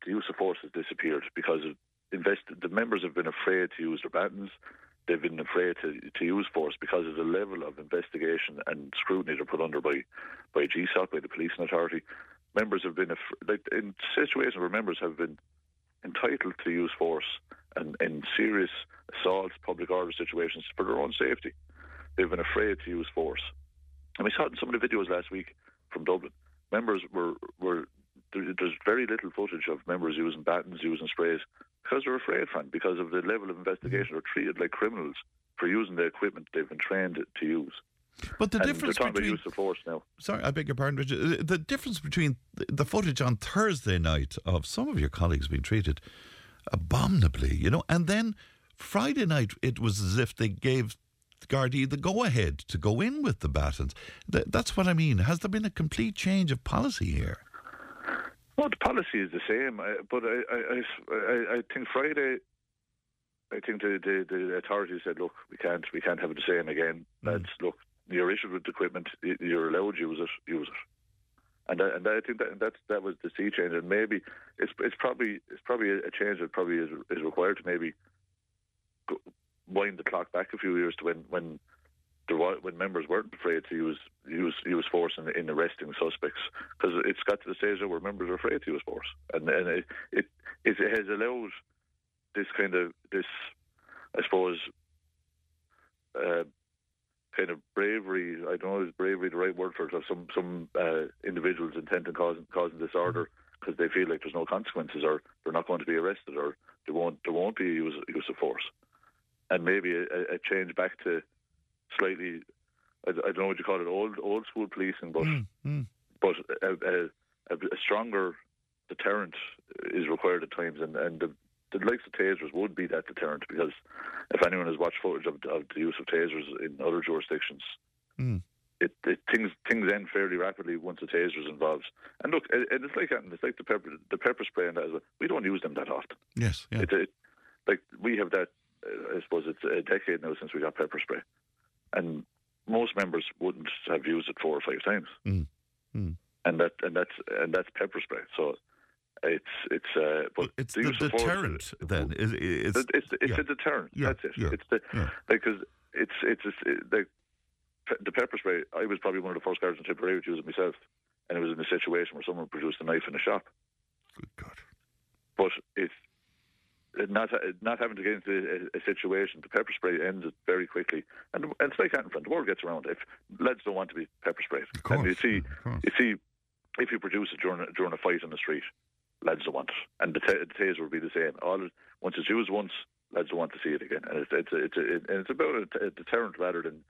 the use of force has disappeared because of invest. The members have been afraid to use their batons. They've been afraid to, to use force because of the level of investigation and scrutiny they're put under by by GSOC, by the policing authority. Members have been like in situations where members have been entitled to use force and in serious assaults, public order situations for their own safety. They've been afraid to use force. And we saw it in some of the videos last week from Dublin. Members were, were there's very little footage of members using batons, using sprays, because they're afraid, Fran, because of the level of investigation. Mm. They're treated like criminals for using the equipment they've been trained to use. But the and difference they're talking between about use of force now. Sorry, I beg your pardon, Richard. The difference between the footage on Thursday night of some of your colleagues being treated abominably, you know, and then Friday night it was as if they gave Gardaí the go ahead to go in with the batons. That's what I mean. Has there been a complete change of policy here? Well, the policy is the same, uh, but I, I, I, I- think Friday, I think the, the, the authorities said, look, we can't, we can't have it the same again. Lads, look, you're issued with equipment, you're allowed to use it, use it. And I, and I think that that's that was the sea change, and maybe it's it's probably it's probably a change that probably is is required to maybe wind the clock back a few years to when when when members weren't afraid to use use use force in, in arresting suspects. Because it's got to the stage where members are afraid to use force, and and it it, it has allowed this kind of this I suppose uh, kind of bravery. I don't know is bravery the right word for it. Of some some uh, individuals intent on causing causing disorder because they feel like there's no consequences or they're not going to be arrested or there won't there won't be use use of force, and maybe a, a change back to slightly. I, I don't know what you call it, old old school policing, but Mm, but a, a, a, a stronger deterrent is required at times, and and the, the likes of tasers would be that deterrent because if anyone has watched footage of, of the use of tasers in other jurisdictions, Mm. it, it things things end fairly rapidly once a taser is involved. And look, and and it's like it's like the pepper the pepper spray and that as well. We don't use them that often. Yes, yeah. It, it, like we have that. Uh, I suppose it's a decade now since we got pepper spray, and most members wouldn't have used it four or five times. Mm. Mm. And that and that's and that's pepper spray. So it's it's uh, but it's the the use of force- deterrent then. Is, is, it's it's, it's yeah. a deterrent. Yeah, That's it. yeah, It's the because it's it's it's it, pe- the pepper spray. I was probably one of the first guards in Tipperary to use it myself, and it was in a situation where someone produced a knife in a shop. Good God. But it's not not having to get into a, a situation. The pepper spray ends it very quickly, and and it's like that in front. The world gets around. If lads don't want to be pepper sprayed, Of and you see course. you see if you produce it during a- during a fight on the street, lads don't want it, and the, ta- the taser will be the same. All once it's used once, lads don't want to see it again, and it's it's it's it, and it's about a, t- a deterrent rather than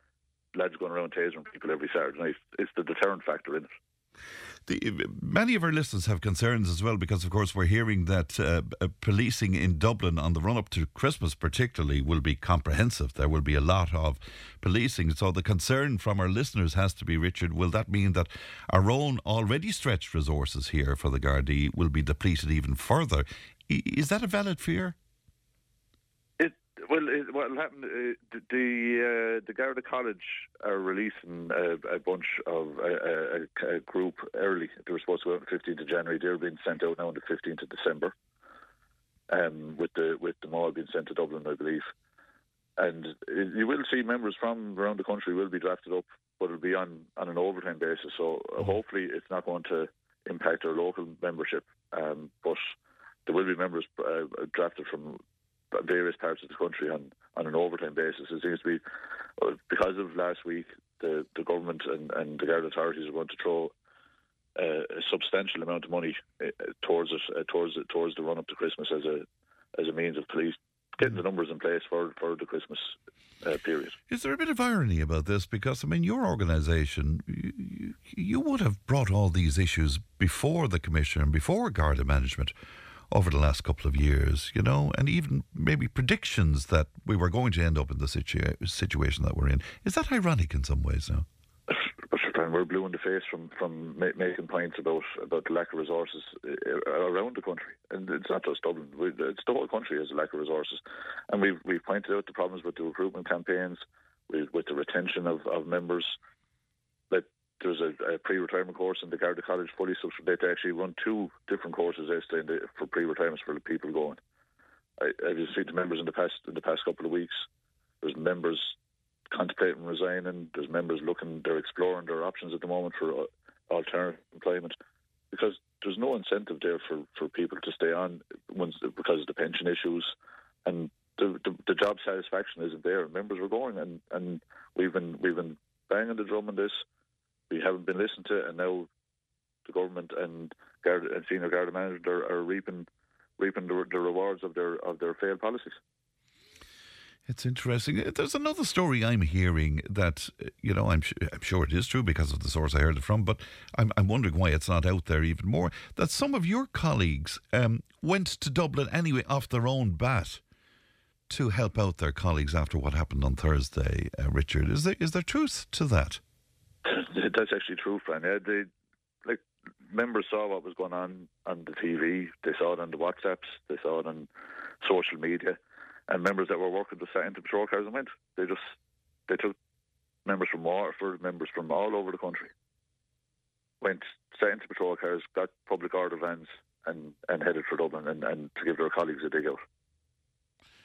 lads going around tasering people every Saturday night. It's the deterrent factor in it. The, many of our listeners have concerns as well because, of course, we're hearing that uh, uh, policing in Dublin on the run up to Christmas, particularly, will be comprehensive. There will be a lot of policing. So, the concern from our listeners has to be, Richard, will that mean that our own already stretched resources here for the Gardaí will be depleted even further? Is that a valid fear? Well, what happened? Uh, the the, uh, the Garda College are releasing a, a bunch of a, a, a group early. They were supposed to go out on the fifteenth of January. They're being sent out now on the fifteenth of December. Um, with the with them all being sent to Dublin, I believe. And uh, you will see members from around the country will be drafted up, but it'll be on, on an overtime basis. So uh, hopefully, it's not going to impact our local membership. Um, but there will be members uh, drafted from various parts of the country on, on an overtime basis. It seems to be uh, because of last week, the, the government and, and the Guard authorities are going to throw uh, a substantial amount of money uh, towards it, uh, towards it, towards the run up to Christmas as a as a means of police getting the numbers in place for for the Christmas uh, period. Is there a bit of irony about this? Because, I mean, your organisation, you, you, would have brought all these issues before the Commission and before Garda management over the last couple of years, you know, and even maybe predictions that we were going to end up in the situa- situation that we're in. Is that ironic in some ways now? we're blue in the face from from ma- making points about about the lack of resources uh, around the country, and it's not just Dublin. We, it's the whole country has a lack of resources, and we've we've pointed out the problems with the recruitment campaigns, with, with the retention of, of members. There's a, a pre-retirement course in the Garda College fully subsidised. They actually run two different courses yesterday for pre-retirements for the people going. I, I've seen the members in the past in the past couple of weeks. There's members contemplating resigning. There's members looking, they're exploring their options at the moment for uh, alternative employment because there's no incentive there for, for people to stay on once because of the pension issues and the, the, the job satisfaction isn't there. Members were going and, and we've been we've been banging the drum on this. We haven't been listened to, and now the government and and senior guard managers are, are reaping reaping the, the rewards of their of their failed policies. It's interesting. There's another story I'm hearing that, you know, I'm, I'm sure it is true because of the source I heard it from, but I'm, I'm wondering why it's not out there even more. That some of your colleagues um, went to Dublin anyway off their own bat to help out their colleagues after what happened on Thursday, uh, Richard. Is there, is there truth to that? That's actually true, Fran. Yeah, they, like, members saw what was going on on the TV, they saw it on the WhatsApps, they saw it on social media and members that were working just sat into patrol cars and went. They just they took members from Waterford, members from all over the country, went sat into patrol cars, got public order vans, and, and headed for Dublin and, and to give their colleagues a dig out.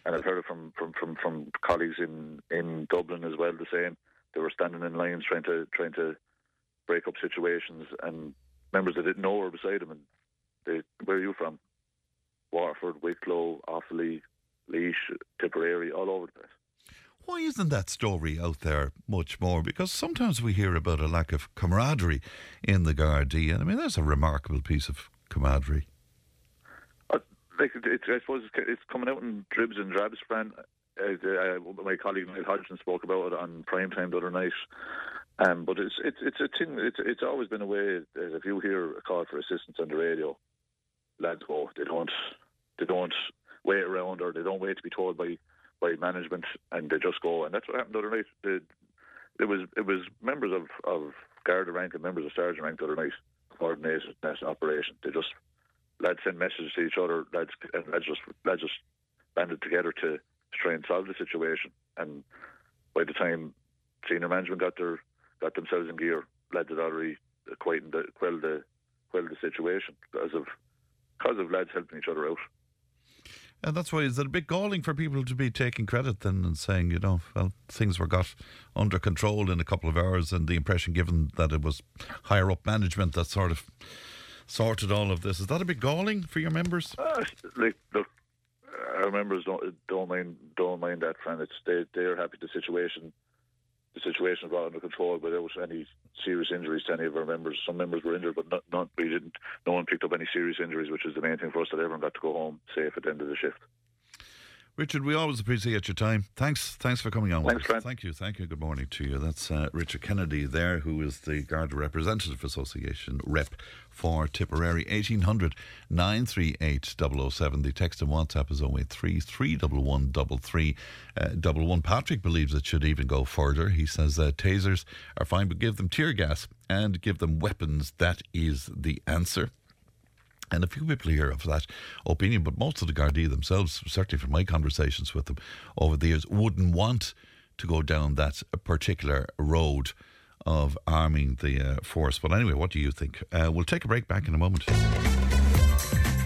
And I've heard it from, from, from, from colleagues in, in Dublin as well the same. They were standing in lines trying to trying to break up situations and members that didn't know were beside them and they where are you from? Waterford, Wicklow, Offaly, Laois, Tipperary, all over the place. Why isn't that story out there much more? Because sometimes we hear about a lack of camaraderie in the Gardaí, and I mean that's a remarkable piece of camaraderie. Uh, like it, I suppose it's, coming out in dribs and drabs, Fran. Uh, uh, my colleague Niall Hodgson spoke about it on prime time the other night. Um, but it's it's it's a thing. It's it's always been a way. That if you hear a call for assistance on the radio, lads go. They don't. They don't wait around or they don't wait to be told by by management and they just go. And that's what happened the other night. The, it was it was members of of Garda rank and members of sergeant rank the other night coordinated that operation. They just lads send messages to each other. Lads and lads just lads just banded together to, to try and solve the situation. And by the time senior management got their got themselves in gear, lads had already quieted the quelled the quelled the situation because of because of lads helping each other out. And that's why is it a bit galling for people to be taking credit then and saying, you know, well, things were got under control in a couple of hours, and the impression given that it was higher up management that sort of sorted all of this. Is that a bit galling for your members? Uh, like, look, our members don't don't mind don't mind that, friend. It's they they're happy the situation the situation brought under control without any serious injuries to any of our members. Some members were injured, but not, not we didn't. No one picked up any serious injuries, which is the main thing for us. That everyone got to go home safe at the end of the shift. Richard, we always appreciate your time. Thanks, thanks for coming on. Thanks, Thank you, thank you. Good morning to you. That's uh, Richard Kennedy there, who is the Garda Representative Association rep for Tipperary. 1800 938 007. The text and WhatsApp is 083 311 uh, Patrick believes it should even go further. He says uh, tasers are fine, but give them tear gas and give them weapons. That is the answer. And a few people here of that opinion, but most of the Gardaí themselves, certainly from my conversations with them over the years, wouldn't want to go down that particular road of arming the uh, force. But anyway, what do you think? Uh, we'll take a break back in a moment.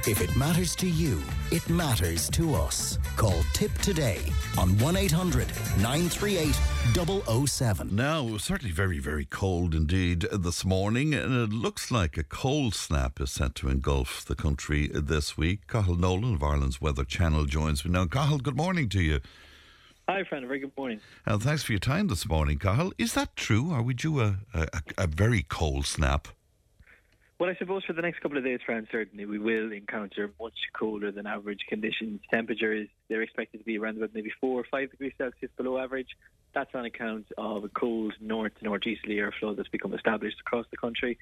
If it matters to you, it matters to us. Call Tipp Today on 1 800 938 007. Now, it was certainly very, very cold indeed this morning, and it looks like a cold snap is set to engulf the country this week. Cathal Nolan of Ireland's Weather Channel joins me now. Cathal, good morning to you. Hi, friend. A very good morning. And thanks for your time this morning, Cathal. Is that true? Are we due a, a, a very cold snap? Well, I suppose for the next couple of days, friends, certainly we will encounter much colder than average conditions. Temperatures, they're expected to be around about maybe 4 or 5 degrees Celsius below average. That's on account of a cold north northeasterly airflow that's become established across the country.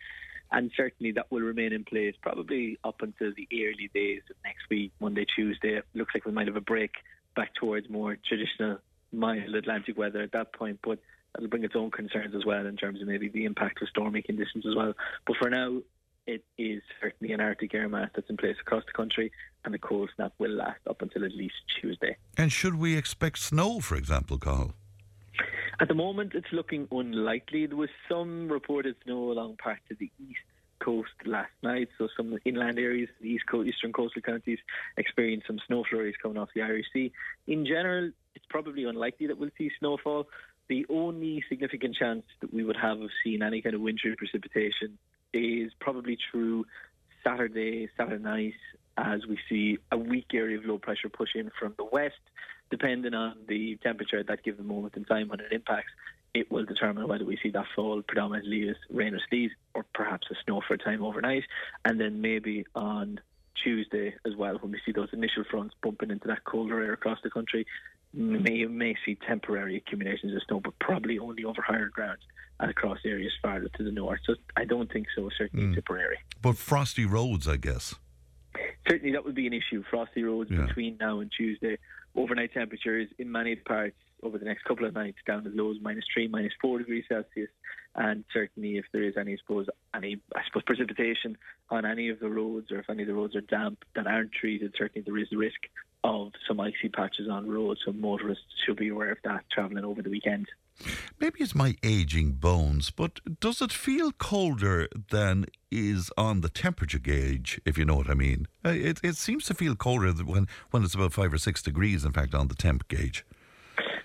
And certainly that will remain in place probably up until the early days of next week, Monday, Tuesday. It looks like we might have a break back towards more traditional mild Atlantic weather at that point. But that'll bring its own concerns as well in terms of maybe the impact of stormy conditions as well. But for now, it is certainly an Arctic air mass that's in place across the country, and the cold snap will last up until at least Tuesday. And should we expect snow, for example, Cathal? At the moment, it's looking unlikely. There was some reported snow along parts of the east coast last night, so some inland areas, the east coast, eastern coastal counties, experienced some snow flurries coming off the Irish Sea. In general, it's probably unlikely that we'll see snowfall. The only significant chance that we would have of seeing any kind of wintry precipitation is probably through Saturday, Saturday night, as we see a weak area of low pressure push in from the west. Depending on the temperature at that given moment in time when it impacts, it will determine whether we see that fall predominantly as rain or sleet or perhaps a snow for a time overnight. And then maybe on Tuesday as well, when we see those initial fronts bumping into that colder air across the country, may may see temporary accumulations of snow, but probably only over higher ground and across areas farther to the north. So I don't think so. Certainly mm. Tipperary. But frosty roads, I guess. Certainly, that would be an issue. Frosty roads yeah. between now and Tuesday. Overnight temperatures in many parts over the next couple of nights down as low as minus three, minus four degrees Celsius. And certainly, if there is any, I suppose, any, I suppose, precipitation on any of the roads, or if any of the roads are damp that aren't treated, certainly there is the risk of some icy patches on roads. So motorists should be aware of that travelling over the weekend. Maybe it's my aging bones, but does it feel colder than is on the temperature gauge, if you know what I mean? Uh, it, it seems to feel colder when, when it's about five or six degrees, in fact, on the temp gauge.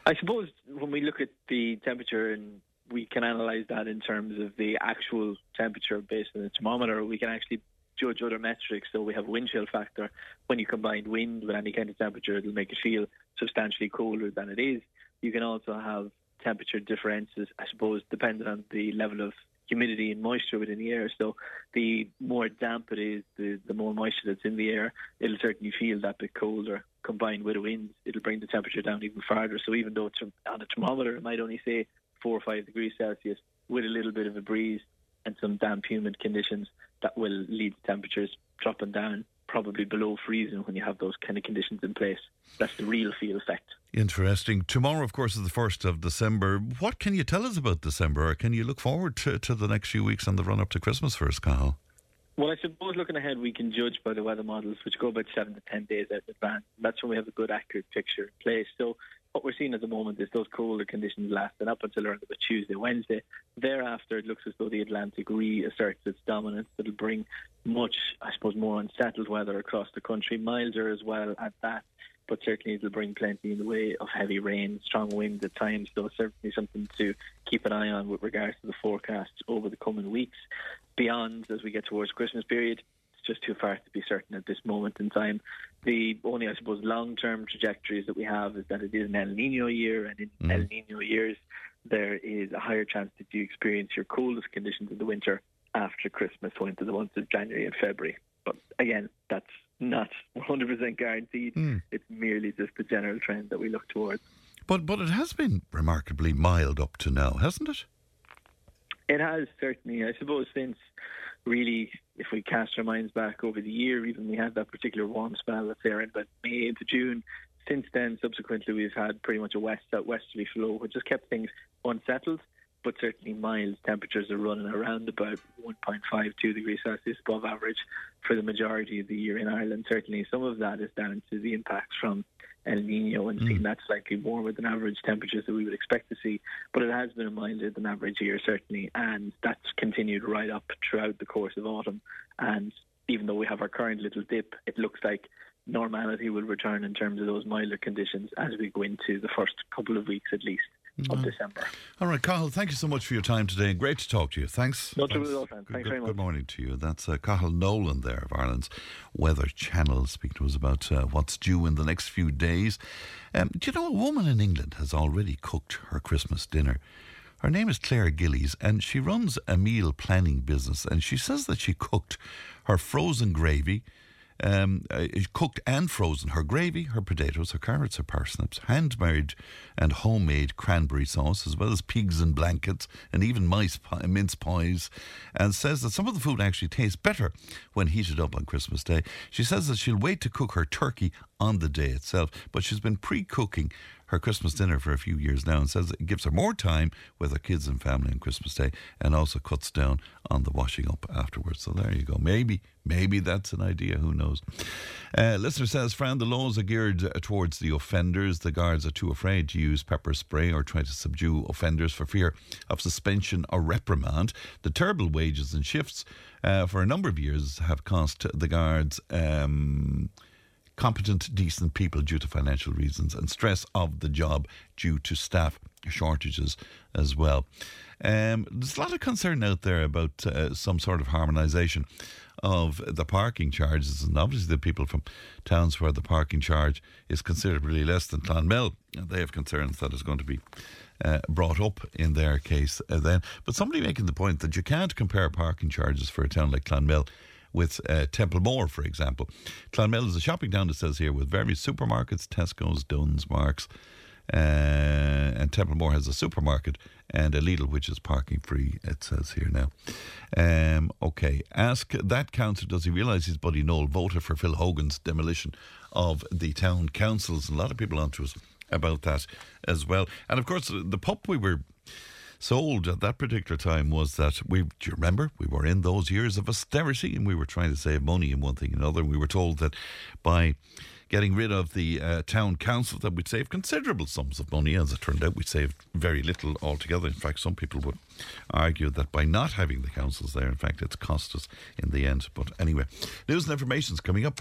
I suppose when we look at the temperature and we can analyse that in terms of the actual temperature based on the thermometer, we can actually judge other metrics. So we have wind chill factor. When you combine wind with any kind of temperature, it'll make it feel substantially colder than it is. You can also have temperature differences, I suppose, depending on the level of humidity and moisture within the air. So the more damp it is, the, the more moisture that's in the air, it'll certainly feel that bit colder. Combined with the winds, it'll bring the temperature down even farther. So even though it's on a thermometer, it might only say four or five degrees Celsius, with a little bit of a breeze and some damp, humid conditions, that will lead to temperatures dropping down probably below freezing when you have those kind of conditions in place. That's the real feel effect. Interesting. Tomorrow, of course, is the 1st of December. What can you tell us about December? Or can you look forward to, to the next few weeks and the run up to Christmas for us? Well, I suppose looking ahead, we can judge by the weather models, which go about seven to ten days out in advance. That's when we have a good, accurate picture in place. So what we're seeing at the moment is those colder conditions lasting up until around about Tuesday, Wednesday. Thereafter, it looks as though the Atlantic reasserts its dominance. It'll bring much, I suppose, more unsettled weather across the country, milder as well at that. But certainly it'll bring plenty in the way of heavy rain, strong winds at times. So certainly something to keep an eye on with regards to the forecasts over the coming weeks. Beyond, as we get towards Christmas period, just too far to be certain at this moment in time. The only, I suppose, long-term trajectories that we have is that it is an El Nino year, and in mm. El Nino years, there is a higher chance that you experience your coldest conditions in the winter after Christmas, so into the months of January and February. But again, that's not 100% guaranteed. Mm. It's merely just the general trend that we look towards. But but it has been remarkably mild up to now, hasn't it? It has certainly. I suppose since really, if we cast our minds back over the year, even we had that particular warm spell, let's say around about May into June. Since then, subsequently, we've had pretty much a west southwesterly flow, which has kept things unsettled, but certainly mild temperatures are running around about 1.52 degrees Celsius above average for the majority of the year in Ireland. Certainly, some of that is down to the impacts from El Nino and mm. seeing that slightly warmer than average temperatures that we would expect to see. But it has been a milder than average year, certainly, and that's continued right up throughout the course of autumn. And even though we have our current little dip, it looks like normality will return in terms of those milder conditions as we go into the first couple of weeks at least of Mhm. December. All right, Cathal, thank you so much for your time today. Great to talk to you. Thanks. No trouble Thanks. at all, Good- Thanks good- very much. Good morning to you. That's uh, Cathal Nolan there of Ireland's Weather Channel speaking to us about uh, what's due in the next few days. Um, do you know a woman in England has already cooked her Christmas dinner? Her name is Claire Gillies, and she runs a meal planning business. And she says that she cooked her frozen gravy, um, uh, cooked and frozen her gravy, her potatoes, her carrots, her parsnips, hand-made and homemade cranberry sauce, as well as pigs in blankets and even mice pie, mince pies, and says that some of the food actually tastes better when heated up on Christmas Day. She says that she'll wait to cook her turkey on the day itself, but she's been pre-cooking her Christmas dinner for a few years now and says it gives her more time with her kids and family on Christmas Day and also cuts down on the washing up afterwards. So there you go. Maybe, maybe that's an idea. Who knows? Uh, listener says, Fran, the laws are geared towards the offenders. The guards are too afraid to use pepper spray or try to subdue offenders for fear of suspension or reprimand. The terrible wages and shifts uh, for a number of years have cost the guards. Um, competent, decent people due to financial reasons, and stress of the job due to staff shortages as well. Um, there's a lot of concern out there about uh, some sort of harmonisation of the parking charges, and obviously the people from towns where the parking charge is considerably less than Clonmel, they have concerns that it's going to be uh, brought up in their case uh, then. But somebody making the point that you can't compare parking charges for a town like Clonmel with uh, Templemore, for example. Clonmel is a shopping town, it says here, with various supermarkets, Tesco's, Dunnes, Marks, uh, and Templemore has a supermarket and a Lidl, which is parking free, it says here now. Um, okay, ask that councillor, does he realise his buddy Noel voted for Phil Hogan's demolition of the town councils? And a lot of people on to us about that as well. And of course, the pup we were sold at that particular time was that we, do you remember, we were in those years of austerity and we were trying to save money in one thing and another. And we were told that by getting rid of the uh, town council that we'd save considerable sums of money. As it turned out, we saved very little altogether. In fact, some people would argue that by not having the councils there, in fact, it's cost us in the end. But anyway, news and information is coming up.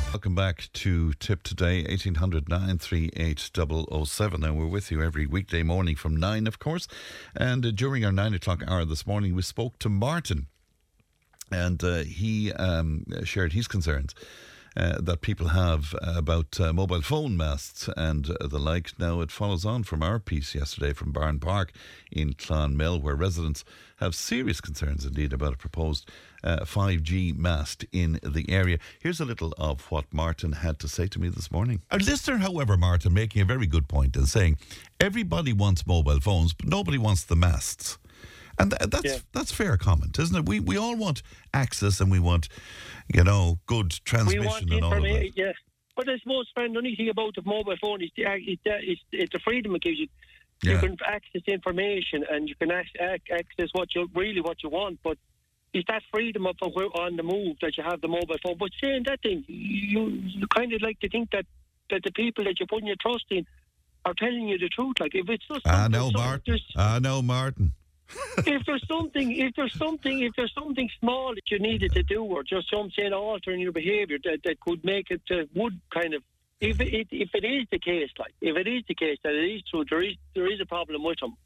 Welcome back to Tipp Today, 1800 938 007. And we're with you every weekday morning from 9, of course. And uh, during our 9 o'clock hour this morning, we spoke to Martin. And uh, he um, shared his concerns uh, that people have about uh, mobile phone masts and uh, the like. Now, it follows on from our piece yesterday from Barn Park in Clonmel, where residents have serious concerns indeed about a proposed uh, 5G mast in the area. Here's a little of what Martin had to say to me this morning. A listener, however, Martin, making a very good point and saying everybody wants mobile phones, but nobody wants the masts. And th- that's Yeah. that's fair comment, isn't it? We we all want access and we want, you know, good We transmission want and all of that. information, yes. But I suppose, friend, the only thing about the mobile phone is the, it's, the, it's, it's the freedom it gives you. You can access information and you can ac- ac- access what you really what you want, but it's that freedom of of on the move that you have the mobile phone. But saying that thing, you you kind of like to think that that the people that you're putting your trust in are telling you the truth. Like if it's just I know, Martin. I know, Martin. if there's something, if there's something, if there's something small that you needed to do, or just something altering your behaviour that, that could make it uh, would kind of, if it if it is the case, like if it is the case that it is true, there is there is a problem with them.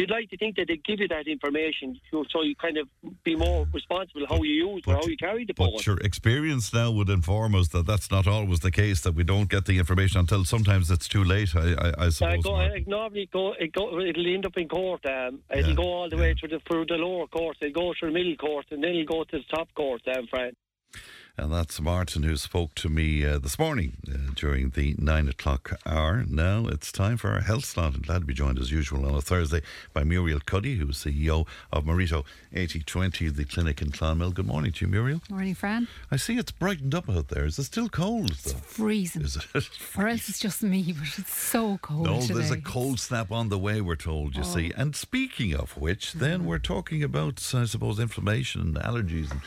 You'd like to think that they'd give you that information, so you kind of be more responsible how you use or how you carry the phone. But your experience now would inform us that that's not always the case. That we don't get the information until sometimes it's too late. I, I, I Uh, suppose. go, uh, normally go, it go, it'll end up in court. Um, it'll Yeah, go all the way through the, through the lower court. It'll go through the middle court, and then it'll go to the top court, um, Fran. And that's Martin who spoke to me uh, this morning uh, during the nine o'clock hour. Now it's time for our health slot. I'm glad to be joined as usual on a Thursday by Muriel Cuddy, who's CEO of Morito 8020, the clinic in Clonmel. Good morning to you, Muriel. Morning, Fran. I see it's brightened up out there. Is it still cold? It's though? freezing. Is it? or else it's just me, but it's so cold. No, today. there's a cold snap on the way, we're told, you Oh. see. And speaking of which, then we're talking about, I suppose, inflammation and allergies and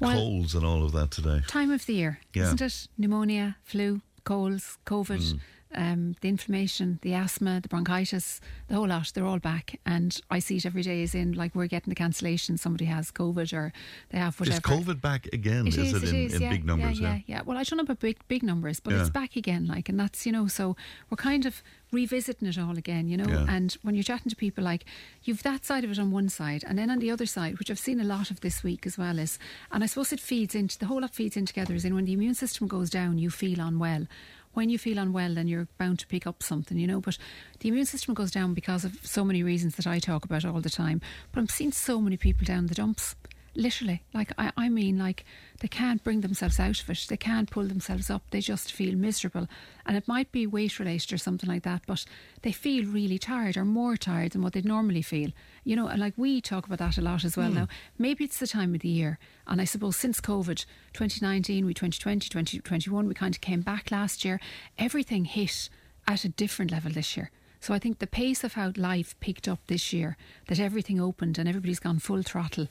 Well- colds and all of that today. Time of the year, Yeah. isn't it? Pneumonia, flu, colds, COVID, Mm. Um, the inflammation, the asthma, the bronchitis, the whole lot, they're all back. And I see it every day as in like we're getting the cancellation, somebody has COVID or they have whatever. Is COVID back again? It is, is, it in, is, in yeah, big numbers? Yeah, yeah, yeah. Well, I don't know about big, big numbers, but Yeah. it's back again, like, and that's, you know, so we're kind of revisiting it all again, you know. Yeah. And when you're chatting to people, like, you've that side of it on one side, and then on the other side, which I've seen a lot of this week as well, is, and I suppose it feeds into, the whole lot feeds in together, is in when the immune system goes down, you feel unwell. When you feel unwell, then you're bound to pick up something, you know. But the immune system goes down because of so many reasons that I talk about all the time. But I'm seeing so many people down the dumps literally like I, I mean like they can't bring themselves out of it. They can't pull themselves up. They just feel miserable. And it might be weight related or something like that but they feel really tired or more tired than what they'd normally feel. You know and like we talk about that a lot as well Hmm. now. Maybe it's the time of the year. And I suppose since COVID 2019 we 2020 2021 we kind of came back last year. Everything hit at a different level this year so I think the pace of how life picked up this year, that everything opened and everybody's gone full throttle,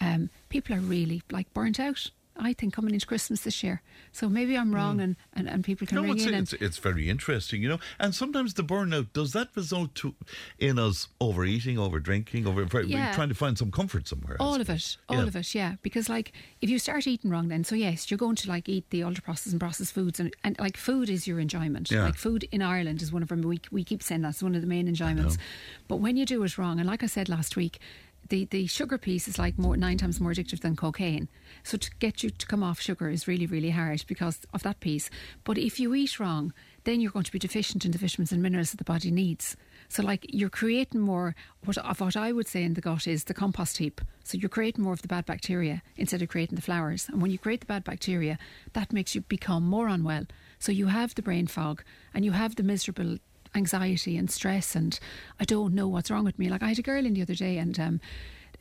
um, people are really like burnt out. I think coming into Christmas this year. So maybe I'm wrong, and, and, and people can Hmm. No, ring it's, in. and, it's, it's very interesting, you know. And sometimes the burnout does that result to in us overeating, over drinking, over Yeah. trying to find some comfort somewhere. All of it, all Yeah. of it, yeah. Because like, if you start eating wrong, then so yes, you're going to like eat the ultra processed and processed foods, and, and like food is your enjoyment. Yeah. Like food in Ireland is one of them. we we keep saying that's one of the main enjoyments. But when you do it wrong, and like I said last week. The, the sugar piece is like more nine times more addictive than cocaine. So to get you to come off sugar is really really hard because of that piece. But if you eat wrong, then you're going to be deficient in the vitamins and minerals that the body needs. So, like, you're creating more what, of what I would say in the gut is the compost heap. So, you're creating more of the bad bacteria instead of creating the flowers. And when you create the bad bacteria, that makes you become more unwell. So, you have the brain fog and you have the miserable anxiety and stress, and I don't know what's wrong with me. Like, I had a girl in the other day, and um,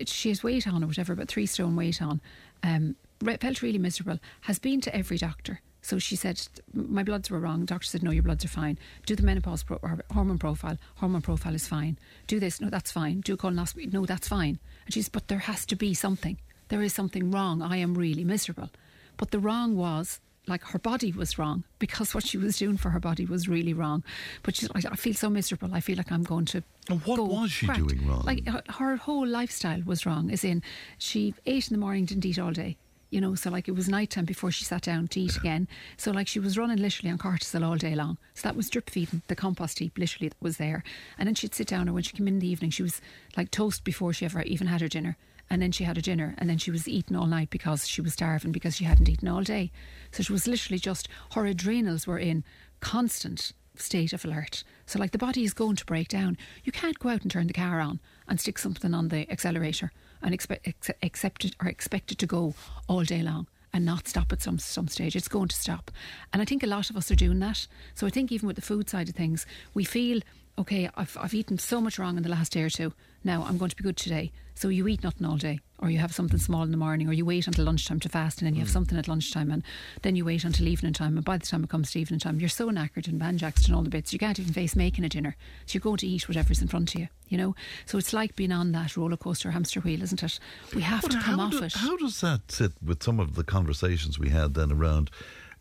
she has weight on or whatever, but three stone weight on, um, felt really miserable, has been to every doctor. So she said, My bloods were wrong. Doctor said, No, your bloods are fine. Do the menopause pro- or hormone profile. Hormone profile is fine. Do this. No, that's fine. Do a colonoscopy. No, that's fine. And she's, But there has to be something. There is something wrong. I am really miserable. But the wrong was, like, her body was wrong because what she was doing for her body was really wrong. But she's like, I feel so miserable. I feel like I'm going to. And what was she cracked." doing wrong? Like, her, her whole lifestyle was wrong, as in, she ate in the morning, didn't eat all day you know, so like it was night time before she sat down to eat again. So like she was running literally on cortisol all day long. So that was drip feeding the compost heap literally that was there. And then she'd sit down, or when she came in the evening, she was like toast before she ever even had her dinner. And then she had a dinner, and then she was eating all night because she was starving because she hadn't eaten all day. So she was literally just her adrenals were in constant state of alert. So like the body is going to break down. You can't go out and turn the car on and stick something on the accelerator and expect ex- it or expect it to go all day long and not stop at some some stage. It's going to stop. And I think a lot of us are doing that. So I think even with the food side of things, we feel okay, I've, I've eaten so much wrong in the last day or two. Now I'm going to be good today. So you eat nothing all day, or you have something small in the morning, or you wait until lunchtime to fast, and then you have something at lunchtime, and then you wait until evening time. And by the time it comes to evening time, you're so knackered and banjaxed and all the bits, you can't even face making a dinner. So you're going to eat whatever's in front of you, you know? So it's like being on that roller coaster hamster wheel, isn't it? We have But to come off do- it. How does that sit with some of the conversations we had then around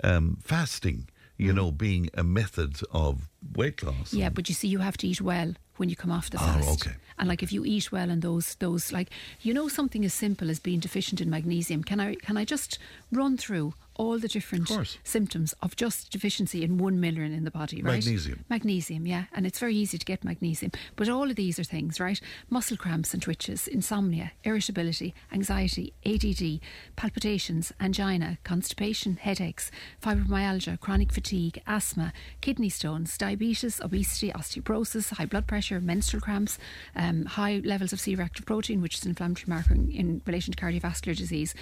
um, fasting? You know, being a method of weight loss. Mm. Yeah, but you see, you have to eat well when you come off the fast. Oh, okay. And like if you eat well and those those like you know something as simple as being deficient in magnesium. Can I can I just run through all the different course. symptoms of just deficiency in one million in the body, right? Magnesium. Magnesium, yeah. And it's very easy to get magnesium. But all of these are things, right? Muscle cramps and twitches, insomnia, irritability, anxiety, ADD, palpitations, angina, constipation, headaches, fibromyalgia, chronic fatigue, asthma, kidney stones, diabetes, obesity, osteoporosis, high blood pressure, menstrual cramps, um, high levels of C-reactive protein, which is an inflammatory marker in, in relation to cardiovascular disease.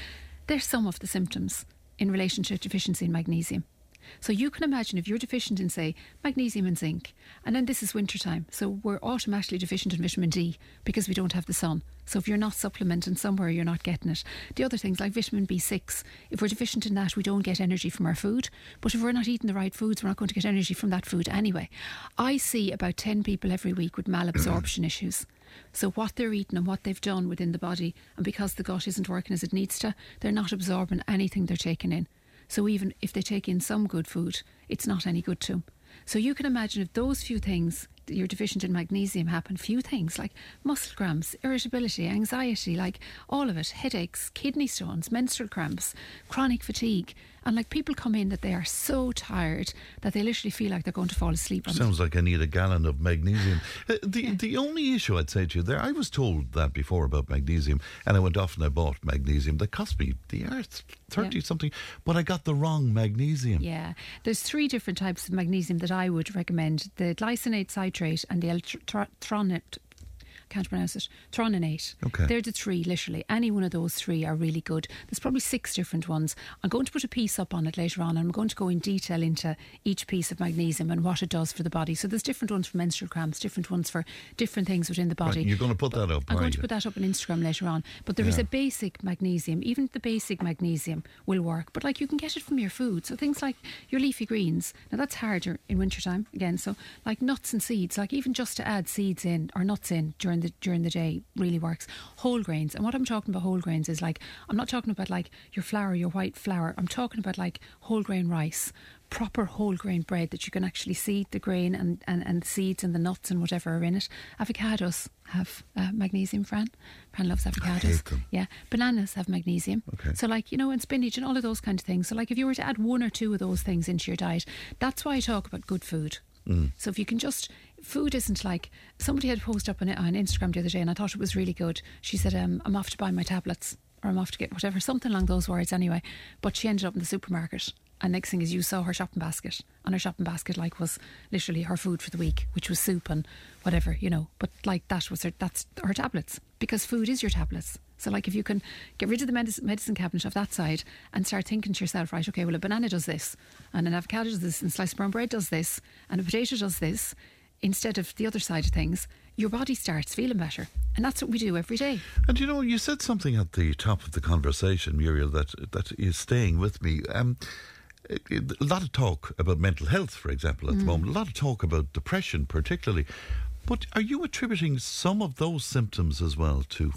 They're some of the symptoms in relation to deficiency in magnesium. So you can imagine if you're deficient in, say, magnesium and zinc, and then this is wintertime, so we're automatically deficient in vitamin D because we don't have the sun. So if you're not supplementing somewhere, you're not getting it. The other things like vitamin B6, if we're deficient in that, we don't get energy from our food. But if we're not eating the right foods, we're not going to get energy from that food anyway. I see about 10 people every week with malabsorption issues. So what they're eating and what they've done within the body, and because the gut isn't working as it needs to, they're not absorbing anything they're taking in. So even if they take in some good food, it's not any good to them. So you can imagine if those few things you're deficient in magnesium happen, few things like muscle cramps, irritability, anxiety, like all of it, headaches, kidney stones, menstrual cramps, chronic fatigue. And like people come in that they are so tired that they literally feel like they're going to fall asleep. On Sounds like I need a gallon of magnesium. Uh, the the only issue I'd say to you there, I was told that before about magnesium, and I went off and I bought magnesium that cost me the earth thirty Yeah. something, but I got the wrong magnesium. Yeah, there's three different types of magnesium that I would recommend: the glycinate citrate and the L-tronate. Can't pronounce it. Troninate. Okay. They're the three, literally. Any one of those three are really good. There's probably six different ones. I'm going to put a piece up on it later on, and I'm going to go in detail into each piece of magnesium and what it does for the body. So there's different ones for menstrual cramps, different ones for different things within the body. Right, you're going to put that up, I'm going to put that up on Instagram later on. But there is Yeah. a basic magnesium. Even the basic magnesium will work. But like you can get it from your food. So things like your leafy greens. Now that's harder in wintertime again. So like nuts and seeds, like even just to add seeds in or nuts in during the during the day really works. Whole grains. And what I'm talking about whole grains is like I'm not talking about like your flour, your white flour. I'm talking about like whole grain rice proper whole grain bread that you can actually see the grain and, and, and seeds and the nuts and whatever are in it. Avocados have uh, magnesium, Fran. Fran loves avocados. Yeah. Bananas have magnesium. Okay. So, like, you know, and spinach and all of those kind of things. So, like, if you were to add one or two of those things into your diet, that's why I talk about good food. So, if you can just, food isn't like, somebody had posted up on, on Instagram the other day and I thought it was really good. She said, um, I'm off to buy my tablets or I'm off to get whatever, something along those words anyway. But she ended up in the supermarket. And next thing is you saw her shopping basket. And her shopping basket like was literally her food for the week, which was soup and whatever, you know. But like that was her that's her tablets. Because food is your tablets. So like if you can get rid of the medicine, medicine cabinet of that side and start thinking to yourself, right, okay, well a banana does this and an avocado does this and sliced brown bread does this and a potato does this instead of the other side of things, your body starts feeling better. And that's what we do every day. And you know, you said something at the top of the conversation, Muriel, that that is staying with me. Um, a lot of talk about mental health, for example, at the moment. A lot of talk about depression, particularly. But are you attributing some of those symptoms as well to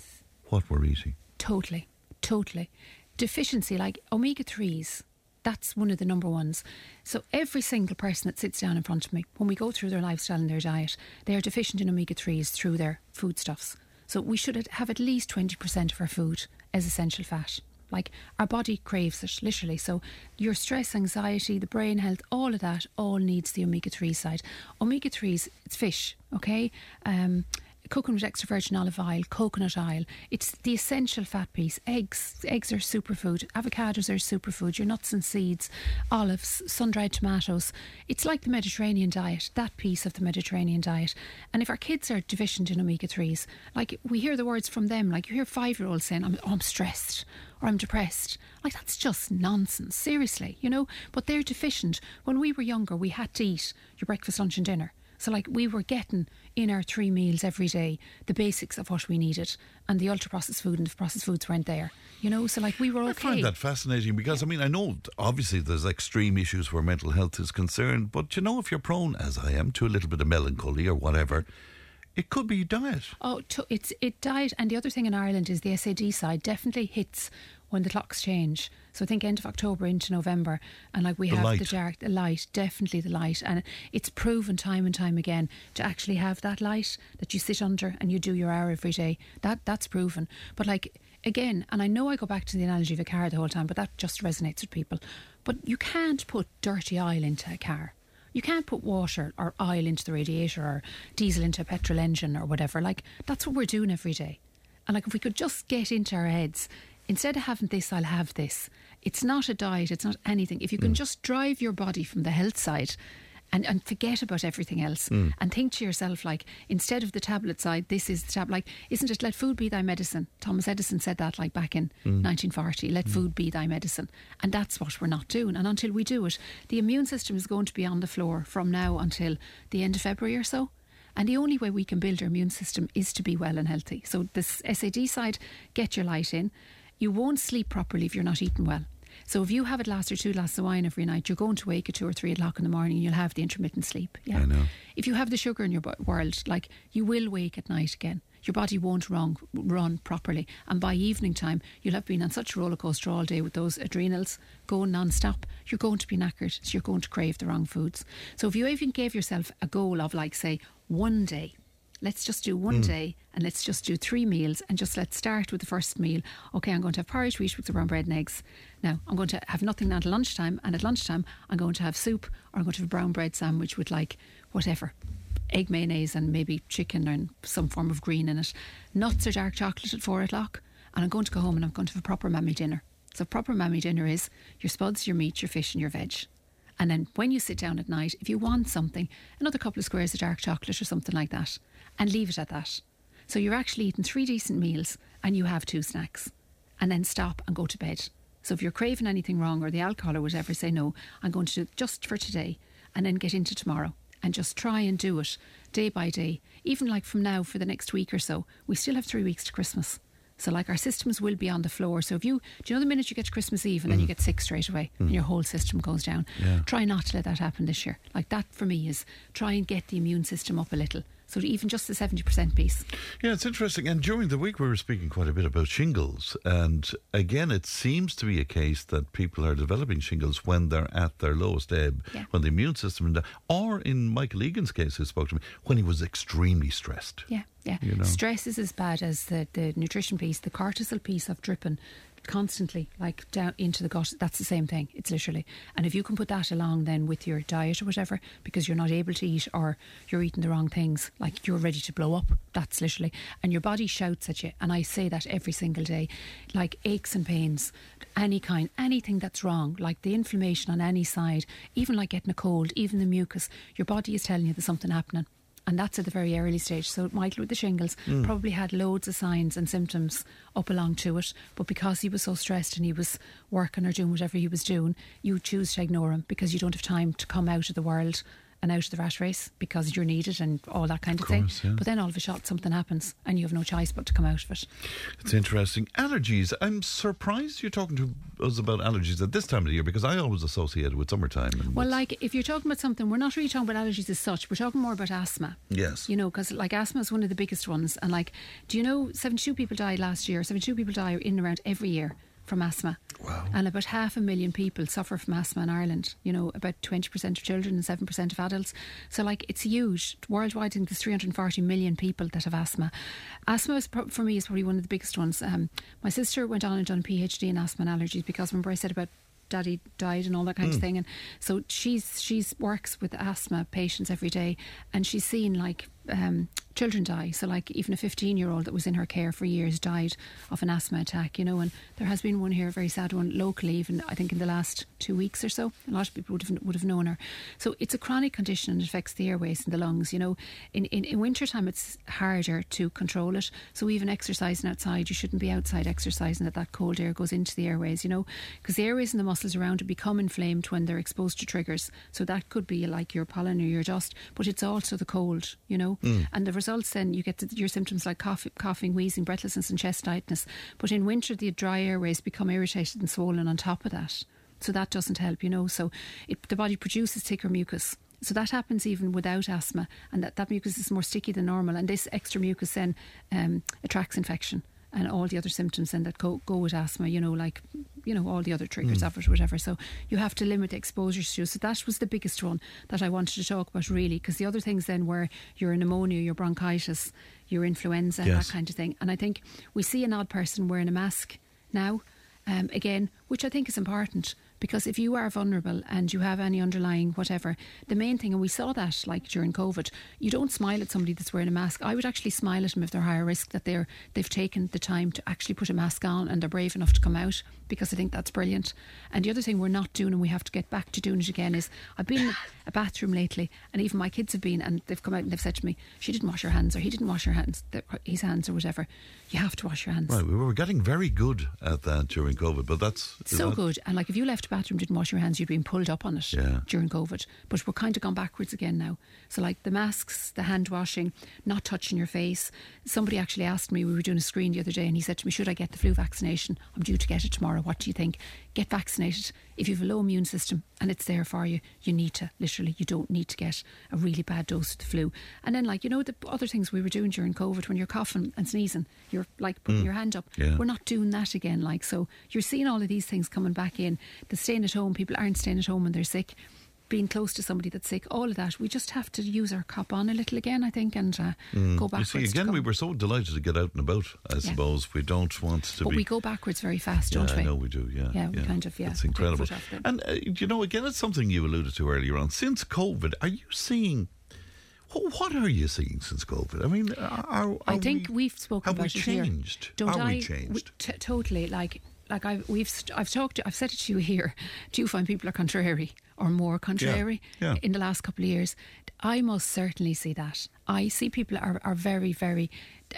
what we're eating? Totally, totally. Deficiency, like omega 3s, that's one of the number ones. So, every single person that sits down in front of me, when we go through their lifestyle and their diet, they are deficient in omega 3s through their foodstuffs. So, we should have at least 20% of our food as essential fat. Like our body craves it, literally. So, your stress, anxiety, the brain health, all of that, all needs the omega 3 side. Omega 3s, it's fish, okay? Um, with extra virgin olive oil, coconut oil. It's the essential fat piece. Eggs, eggs are superfood. Avocados are superfood. Your nuts and seeds, olives, sun-dried tomatoes. It's like the Mediterranean diet. That piece of the Mediterranean diet. And if our kids are deficient in omega threes, like we hear the words from them, like you hear five-year-olds saying, "I'm, oh, I'm stressed." Or I'm depressed. Like, that's just nonsense, seriously, you know? But they're deficient. When we were younger, we had to eat your breakfast, lunch, and dinner. So, like, we were getting in our three meals every day the basics of what we needed, and the ultra processed food and the processed foods weren't there. You know, so like we were okay. I find that fascinating because I mean I know obviously there's extreme issues where mental health is concerned, but you know if you're prone, as I am, to a little bit of melancholy or whatever, it could be diet. Oh, to, it's it died, and the other thing in Ireland is the SAD side definitely hits when the clocks change. So I think end of October into November, and like we The have light. the dark, the light, definitely the light, and it's proven time and time again to actually have that light that you sit under and you do your hour every day. That that's proven. But like again, and I know I go back to the analogy of a car the whole time, but that just resonates with people. But you can't put dirty oil into a car. You can't put water or oil into the radiator or diesel into a petrol engine or whatever. Like, that's what we're doing every day. And like, if we could just get into our heads, instead of having this, I'll have this. It's not a diet, it's not anything. If you can mm. just drive your body from the health side and, and forget about everything else Mm. and think to yourself like instead of the tablet side this is the tablet like isn't it let food be thy medicine. Thomas edison said that like back in Mm. 1940 let food be thy medicine. And that's what we're not doing. And until we do it the immune system is going to be on the floor from now until the end of february or so. And the only way we can build our immune system is to be well and healthy. So this sad side get your light in. You won't sleep properly if you're not eating well so if you have a glass or two glasses of wine every night, you're going to wake at two or three o'clock in the morning and you'll have the intermittent sleep. Yeah. I know. If you have the sugar in your world, like you will wake at night again. Your body won't run, run properly. And by evening time, you'll have been on such a roller coaster all day with those adrenals going non-stop. You're going to be knackered. So you're going to crave the wrong foods. So if you even gave yourself a goal of like, say, one day, let's just do one Mm. day and let's just do three meals and just let's start with the first meal. Okay, I'm going to have porridge, wheat with brown bread and eggs. Now, I'm going to have nothing now until lunchtime, and at lunchtime, I'm going to have soup or I'm going to have a brown bread sandwich with like whatever egg mayonnaise and maybe chicken and some form of green in it. Nuts or dark chocolate at four o'clock, and I'm going to go home and I'm going to have a proper mammy dinner. So, proper mammy dinner is your spuds, your meat, your fish, and your veg. And then when you sit down at night, if you want something, another couple of squares of dark chocolate or something like that, and leave it at that. So you're actually eating three decent meals and you have two snacks, and then stop and go to bed. So if you're craving anything wrong or the alcohol or whatever, say no, I'm going to do it just for today, and then get into tomorrow and just try and do it day by day. Even like from now for the next week or so, we still have three weeks to Christmas. So like our systems will be on the floor. So if you do you know the minute you get to Christmas Eve and then you mm. get sick straight away and mm. your whole system goes down. Yeah. Try not to let that happen this year. Like that for me is try and get the immune system up a little. So even just the seventy percent piece. Yeah, it's interesting. And during the week, we were speaking quite a bit about shingles. And again, it seems to be a case that people are developing shingles when they're at their lowest ebb, Yeah. when the immune system, is down. or in Michael Egan's case, who spoke to me, when he was extremely stressed. Yeah, yeah. You know. Stress is as bad as the, the nutrition piece, the cortisol piece of dripping constantly, like down into the gut. That's the same thing. It's literally. And if you can put that along then with your diet or whatever, because you're not able to eat or you're eating the wrong things, like you're ready to blow up. That's literally. And your body shouts at you. And I say that every single day, like aches and pains, any kind, anything that's wrong, like the inflammation on any side, even like getting a cold, even the mucus, your body is telling you there's something happening and that's at the very early stage. So Michael with the shingles Mm. probably had loads of signs and symptoms up along to it, but because he was so stressed and he was working or doing whatever he was doing, you choose to ignore him because you don't have time to come out of the world and out of the rat race because you're needed and all that kind of, course, thing. yeah. But then all of a shot something happens and you have no choice but to come out of it. It's interesting. Allergies. I'm surprised you're talking to us about allergies at this time of the year because I always associate it with summertime. And Well, like if you're talking about something, we're not really talking about allergies as such. We're talking more about asthma. Yes. You know, because like asthma is one of the biggest ones. And like, do you know 72 people died last year? 72 people die in and around every year from asthma. Wow. And about half a million people suffer from asthma in Ireland. You know, about 20% of children and 7% of adults. So, like, it's huge. Worldwide, I think there's 340 million people that have asthma. Asthma, is, pro- for me, is probably one of the biggest ones. Um, my sister went on and done a PhD in asthma and allergies because remember I said about daddy died and all that kind of Mm. thing and so she's she's works with asthma patients every day and she's seen like um, children die. So like even a 15 year old that was in her care for years died of an asthma attack you know and there has been one here a very sad one locally even I think in the last two weeks or so. A lot of people would have would have known her. So it's a chronic condition and affects the airways and the lungs you know. In, in, in winter time it's harder to control it. So even exercising outside you shouldn't be outside exercising that that cold air goes into the airways you know because the airways and the muscles around it become inflamed when they're exposed to triggers. So that could be like your pollen or your dust but it's also the cold you know Mm. and the results then you get your symptoms like cough, coughing wheezing breathlessness and chest tightness. But in winter the dry airways become irritated and swollen on top of that. So that doesn't help you know. So it, the body produces thicker mucus. So that happens even without asthma and that, that mucus is more sticky than normal. And this extra mucus then um, attracts infection and all the other symptoms then that go, go with asthma you know like you know all the other triggers Mm. of it whatever so you have to limit exposures to so that was the biggest one that I wanted to talk about really because the other things then were your pneumonia your bronchitis your influenza Yes. that kind of thing and I think we see an odd person wearing a mask now um, again which I think is important Because if you are vulnerable and you have any underlying whatever, the main thing, and we saw that like during COVID, you don't smile at somebody that's wearing a mask. I would actually smile at them if they're higher risk that they're they've taken the time to actually put a mask on and they're brave enough to come out because I think that's brilliant. And the other thing we're not doing and we have to get back to doing it again is I've been in a bathroom lately and even my kids have been and they've come out and they've said to me, She didn't wash her hands or he didn't wash her hands his hands or whatever. You have to wash your hands. Right, we were getting very good at that during COVID, but that's so that, good. And like if you left a bathroom, didn't wash your hands, you'd been pulled up on it Yeah. during COVID. But we're kind of gone backwards again now. So like the masks, the hand washing, not touching your face. Somebody actually asked me, we were doing a screen the other day, and he said to me, "Should I get the flu vaccination? I'm due to get it tomorrow. What do you think? Get vaccinated. If you have a low immune system and it's there for you, you need to. Literally, you don't need to get a really bad dose of the flu. And then like you know the other things we were doing during COVID, when you're coughing and sneezing, you're like putting Mm. your hand up. Yeah. We're not doing that again. Like so, you're seeing all of these things coming back in. The staying at home, people aren't staying at home when they're sick. Being close to somebody that's sick, all of that. We just have to use our cop on a little again, I think, and uh, Mm. go You backwards. see, again, we were so delighted to get out and about. I suppose we don't want to but be. we go backwards very fast, yeah, don't we? I know we do. Yeah, Yeah, we kind of, yeah, It's incredible. foot off the- And uh, you know, again, it's something you alluded to earlier on. Since COVID, are you seeing? What, what are you seeing since COVID? I mean, are, are I think we, we, have spoken have we about it here. changed? Don't Are we I? changed? t- totally. Like, like I've we've st- I've talked. To, I've said it to you here. Do you find people are contrary or more contrary yeah. in the last couple of years? I most certainly see that. I see people are, are very, very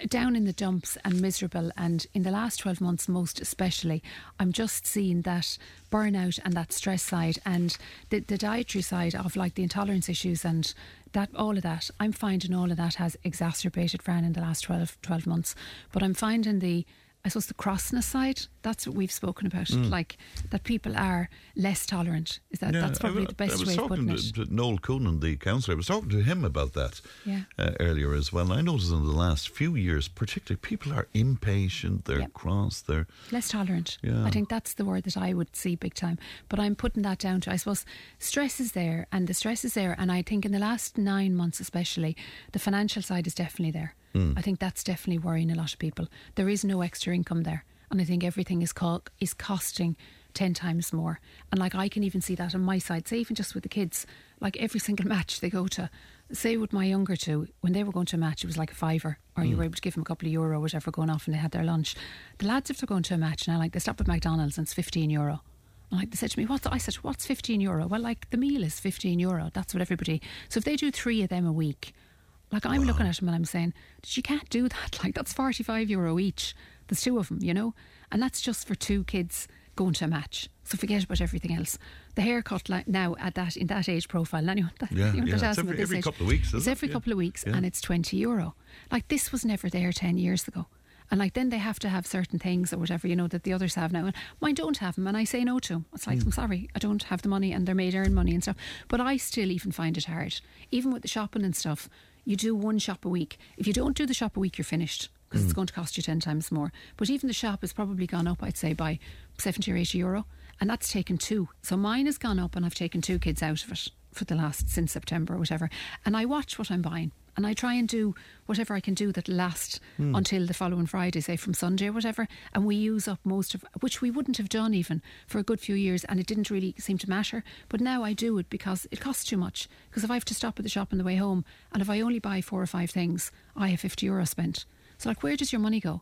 down in the dumps and miserable. And in the last 12 months, most especially, I'm just seeing that burnout and that stress side and the, the dietary side of like the intolerance issues and that all of that. I'm finding all of that has exacerbated Fran in the last 12, 12 months. But I'm finding the I suppose the crossness side, that's what we've spoken about. Mm. Like that people are less tolerant. Is that Yeah, that's probably I, the best way of putting to, it. to Noel Coonan, the councillor. I was talking to him about that Yeah. uh, earlier as well. And I noticed in the last few years, particularly, people are impatient. They're Yep. cross. They're Less tolerant. Yeah. I think that's the word that I would see big time. But I'm putting that down to, I suppose, stress is there and the stress is there. And I think in the last nine months, especially, the financial side is definitely there. Mm. I think that's definitely worrying a lot of people. There is no extra income there. And I think everything is, co- is costing 10 times more. And like I can even see that on my side, say even just with the kids, like every single match they go to, say with my younger two, when they were going to a match, it was like a fiver, or you Mm. were able to give them a couple of euro, whatever, going off and they had their lunch. The lads, if they're going to a match now, like they stop at McDonald's and it's 15 euro. And like they said to me, what's I said, what's 15 euro? Well, like the meal is 15 euro. That's what everybody. So if they do three of them a week, like I'm looking at them and I'm saying, you can't do that. Like that's 45 euro each. There's two of them, you know? And that's just for two kids going to a match. So forget about everything else. The haircut like now at that in that age profile, anyone that, Yeah, anyone yeah. that It's every- every age, couple of weeks, It's it? every Yeah. couple of weeks, Yeah. and it's 20 euro. Like this was never there 10 years ago. And like then they have to have certain things or whatever, you know, that the others have now. And mine don't have them, and I say no to them. It's like, Hmm. I'm sorry, I don't have the money, and they're made earn money and stuff. But I still even find it hard. Even with the shopping and stuff, you do one shop a week. If you don't do the shop a week, you're finished because it's Hmm. going to cost you 10 times more. But even the shop has probably gone up, I'd say, by 70 or 80 euro. And that's taken two. So mine has gone up, and I've taken two kids out of it for the last, since September or whatever. And I watch what I'm buying. And I try and do whatever I can do that last Hmm. until the following Friday, say from Sunday or whatever. And we use up most of, which we wouldn't have done even for a good few years. And it didn't really seem to matter. But now I do it because it costs too much. Because if I have to stop at the shop on the way home, and if I only buy four or five things, I have 50 euro spent. So, like, where does your money go?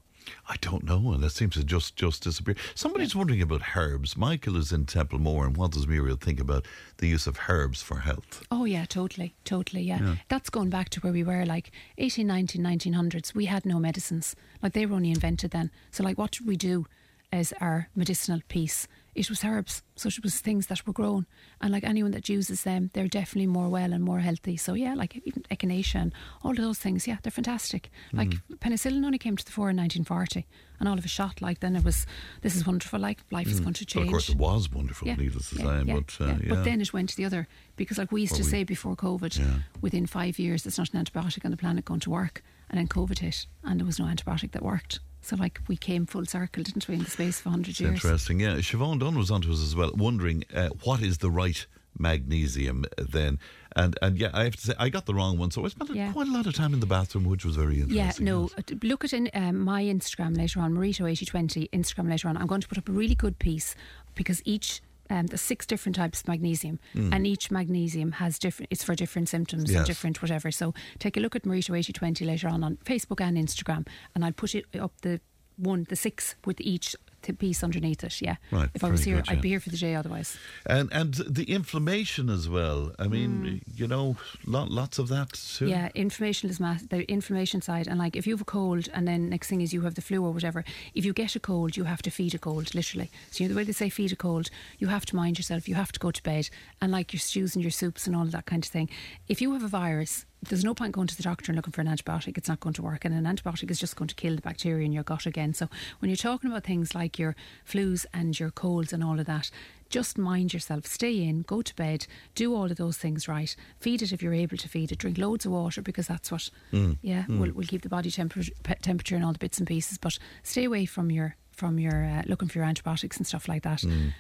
I don't know, and that seems to just just disappear. Somebody's wondering about herbs. Michael is in Templemore, and what does Muriel think about the use of herbs for health? Oh, yeah, totally. Totally, yeah. Yeah. That's going back to where we were, like 18, 19, 1900s. We had no medicines. Like, they were only invented then. So, like, what did we do as our medicinal piece? It was herbs. So, it was things that were grown. And, like, anyone that uses them, they're definitely more well and more healthy. So, yeah, like, even echinacea and all of those things, yeah, they're fantastic. Like, Mm. penicillin only came to the fore in 1940. And all of a shot, like, then it was, this is wonderful. Like, life is Mm. going to change. of course, it was wonderful, Yeah, needless to yeah, say. yeah, but uh, yeah. But then it went to the other because, like we used Well, to we- say before COVID, within five years, there's not an antibiotic on the planet going to work, and then COVID hit, and there was no antibiotic that worked. So, like, we came full circle, didn't we, in the space of 100 years? interesting. Yeah, Siobhan Dunn was onto us as well, wondering uh, what is the right magnesium then. And and yeah, I have to say, I got the wrong one. So I spent Yeah. quite a lot of time in the bathroom, which was very interesting. Yeah, no. uh, Look at in um, my Instagram later on, Marito8020 Instagram later on. I'm going to put up a really good piece because each um, there's six different types of magnesium, and each magnesium has different. It's for different symptoms Yes. and different whatever. So take a look at Marito eighty twenty later on on Facebook and Instagram, and I'll put it up the one, the six with each piece underneath it. Yeah. Right, If I was here, good, I'd yeah. be here for the J otherwise. And and the inflammation as well. I mean, you know, lot, lots of that too. Mm. Yeah, inflammation is mass. The inflammation side, and like if you have a cold, and then next thing is you have the flu or whatever. If you get a cold, you have to feed a cold, literally. So you know, the way they say feed a cold, you have to mind yourself. You have to go to bed, and like your stews and your soups and all of that kind of thing. If you have a virus. There's no point going to the doctor and looking for an antibiotic. It's not going to work. And an antibiotic is just going to kill the bacteria in your gut again. So when you're talking about things like your flus and your colds and all of that, just mind yourself. Stay in, go to bed, do all of those things right. Feed it if you're able to feed it. Drink loads of water because that's what, mm. yeah, mm. Will, will keep the body temperature, temperature and all the bits and pieces. But stay away from your from your uh, looking for your antibiotics and stuff like that. Mm.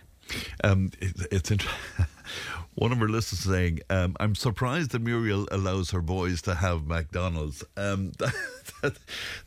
Um, it, it's int- one of our listeners saying, um, "I'm surprised that Muriel allows her boys to have McDonald's." Um, that, that,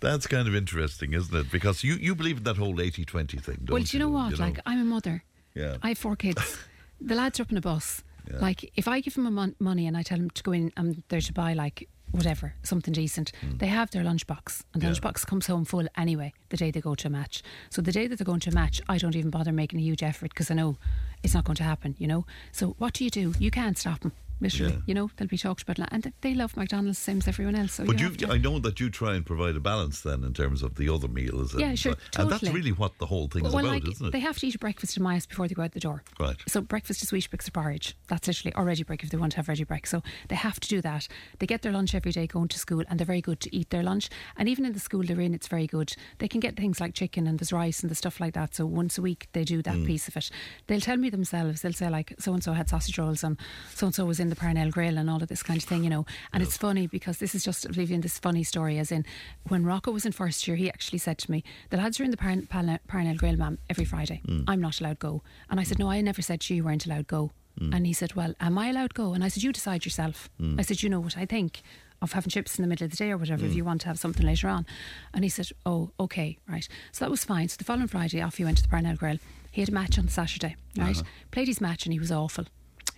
that's kind of interesting, isn't it? Because you, you believe in that whole 80-20 thing, don't Well, do you know what? You Like, I'm a mother. Yeah. I have four kids. the lads are up in a bus. Yeah. Like, if I give them a mon- money and I tell them to go in and they're to buy, like, whatever, something decent, hmm. they have their lunchbox. And the. Yeah. lunchbox comes home full anyway the day they go to a match. So the day that they're going to a match, I don't even bother making a huge effort because I know it's not going to happen, you know? So what do you do? You can't stop them. Literally, Yeah. you know, they'll be talked about, and they love McDonald's same as everyone else. So But you, you, I know that you try and provide a balance then in terms of the other meals. And, Yeah, sure, uh, And that's really what the whole thing well, about, like, isn't it? They have to eat a breakfast in my house before they go out the door. Right. So breakfast is wheat bricks or porridge. That's literally or ready break if they want to have ready break. So they have to do that. They get their lunch every day going to school, and they're very good to eat their lunch. And even in the school they're in, it's very good. They can get things like chicken and there's rice and the stuff like that. So once a week they do that mm. piece of it. They'll tell me themselves. They'll say like so and so had sausage rolls and so and so was in the Parnell Grill and all of this kind of thing, you know. And it's funny because this is just leaving this funny story. As in, when Rocco was in first year, he actually said to me, "The lads are in the Parn- Parnell, Parnell Grill, ma'am, every Friday. Mm. I'm not allowed go." And I said, mm. "No, I never said you weren't allowed go." Mm. And he said, "Well, am I allowed go?" And I said, "You decide yourself." I said, "You know what I think." Of having chips in the middle of the day or whatever, if you want to have something later on. And he said, Oh, okay, right. So that was fine. So the following Friday, off he went to the Parnell Grill. He had a match on Saturday, right? Uh-huh. Played his match and he was awful.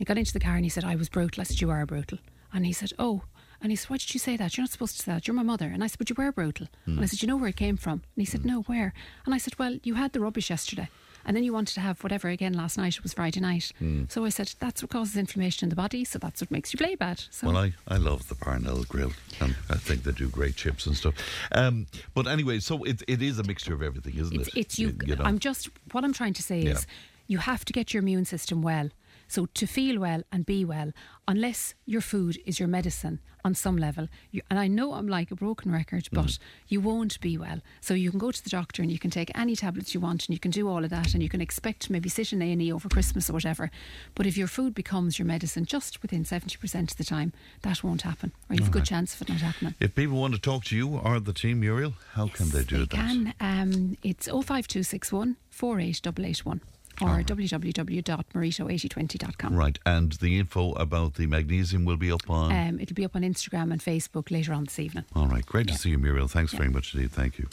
He got into the car and he said, I was brutal. I said, You are brutal. And he said, Oh. And he said, Why did you say that? You're not supposed to say that. You're my mother. And I said, But you were brutal. And I hmm. said, You know where it came from? And he said, hmm. No, where? And I said, Well, you had the rubbish yesterday. And then you wanted to have whatever again last night. It was Friday night. Hmm. So I said, That's what causes inflammation in the body. So that's what makes you play bad. So Well, I, I love the Parnell Grill, and I think they do great chips and stuff. Um, but anyway, so it, it is a mixture of everything, isn't it's, it? it's you. know. I'm just what I'm trying to say Yeah. is you have to get your immune system well. So to feel well and be well, unless your food is your medicine on some level, you, and I know I'm like a broken record, but Mm. you won't be well. So you can go to the doctor and you can take any tablets you want, and you can do all of that, and you can expect to maybe sit in A and E over Christmas or whatever. But if your food becomes your medicine, just within seventy percent of the time, that won't happen, or you have a good chance of it not happening. If people want to talk to you or the team, Muriel, how can they do They that? can. Um, it's 05261 48881 or www.marito8020.com. Right, and the info about the magnesium will be up on. Um, it'll be up on Instagram and Facebook later on this evening. All right, great to see you, Muriel. Thanks very much indeed. Thank you.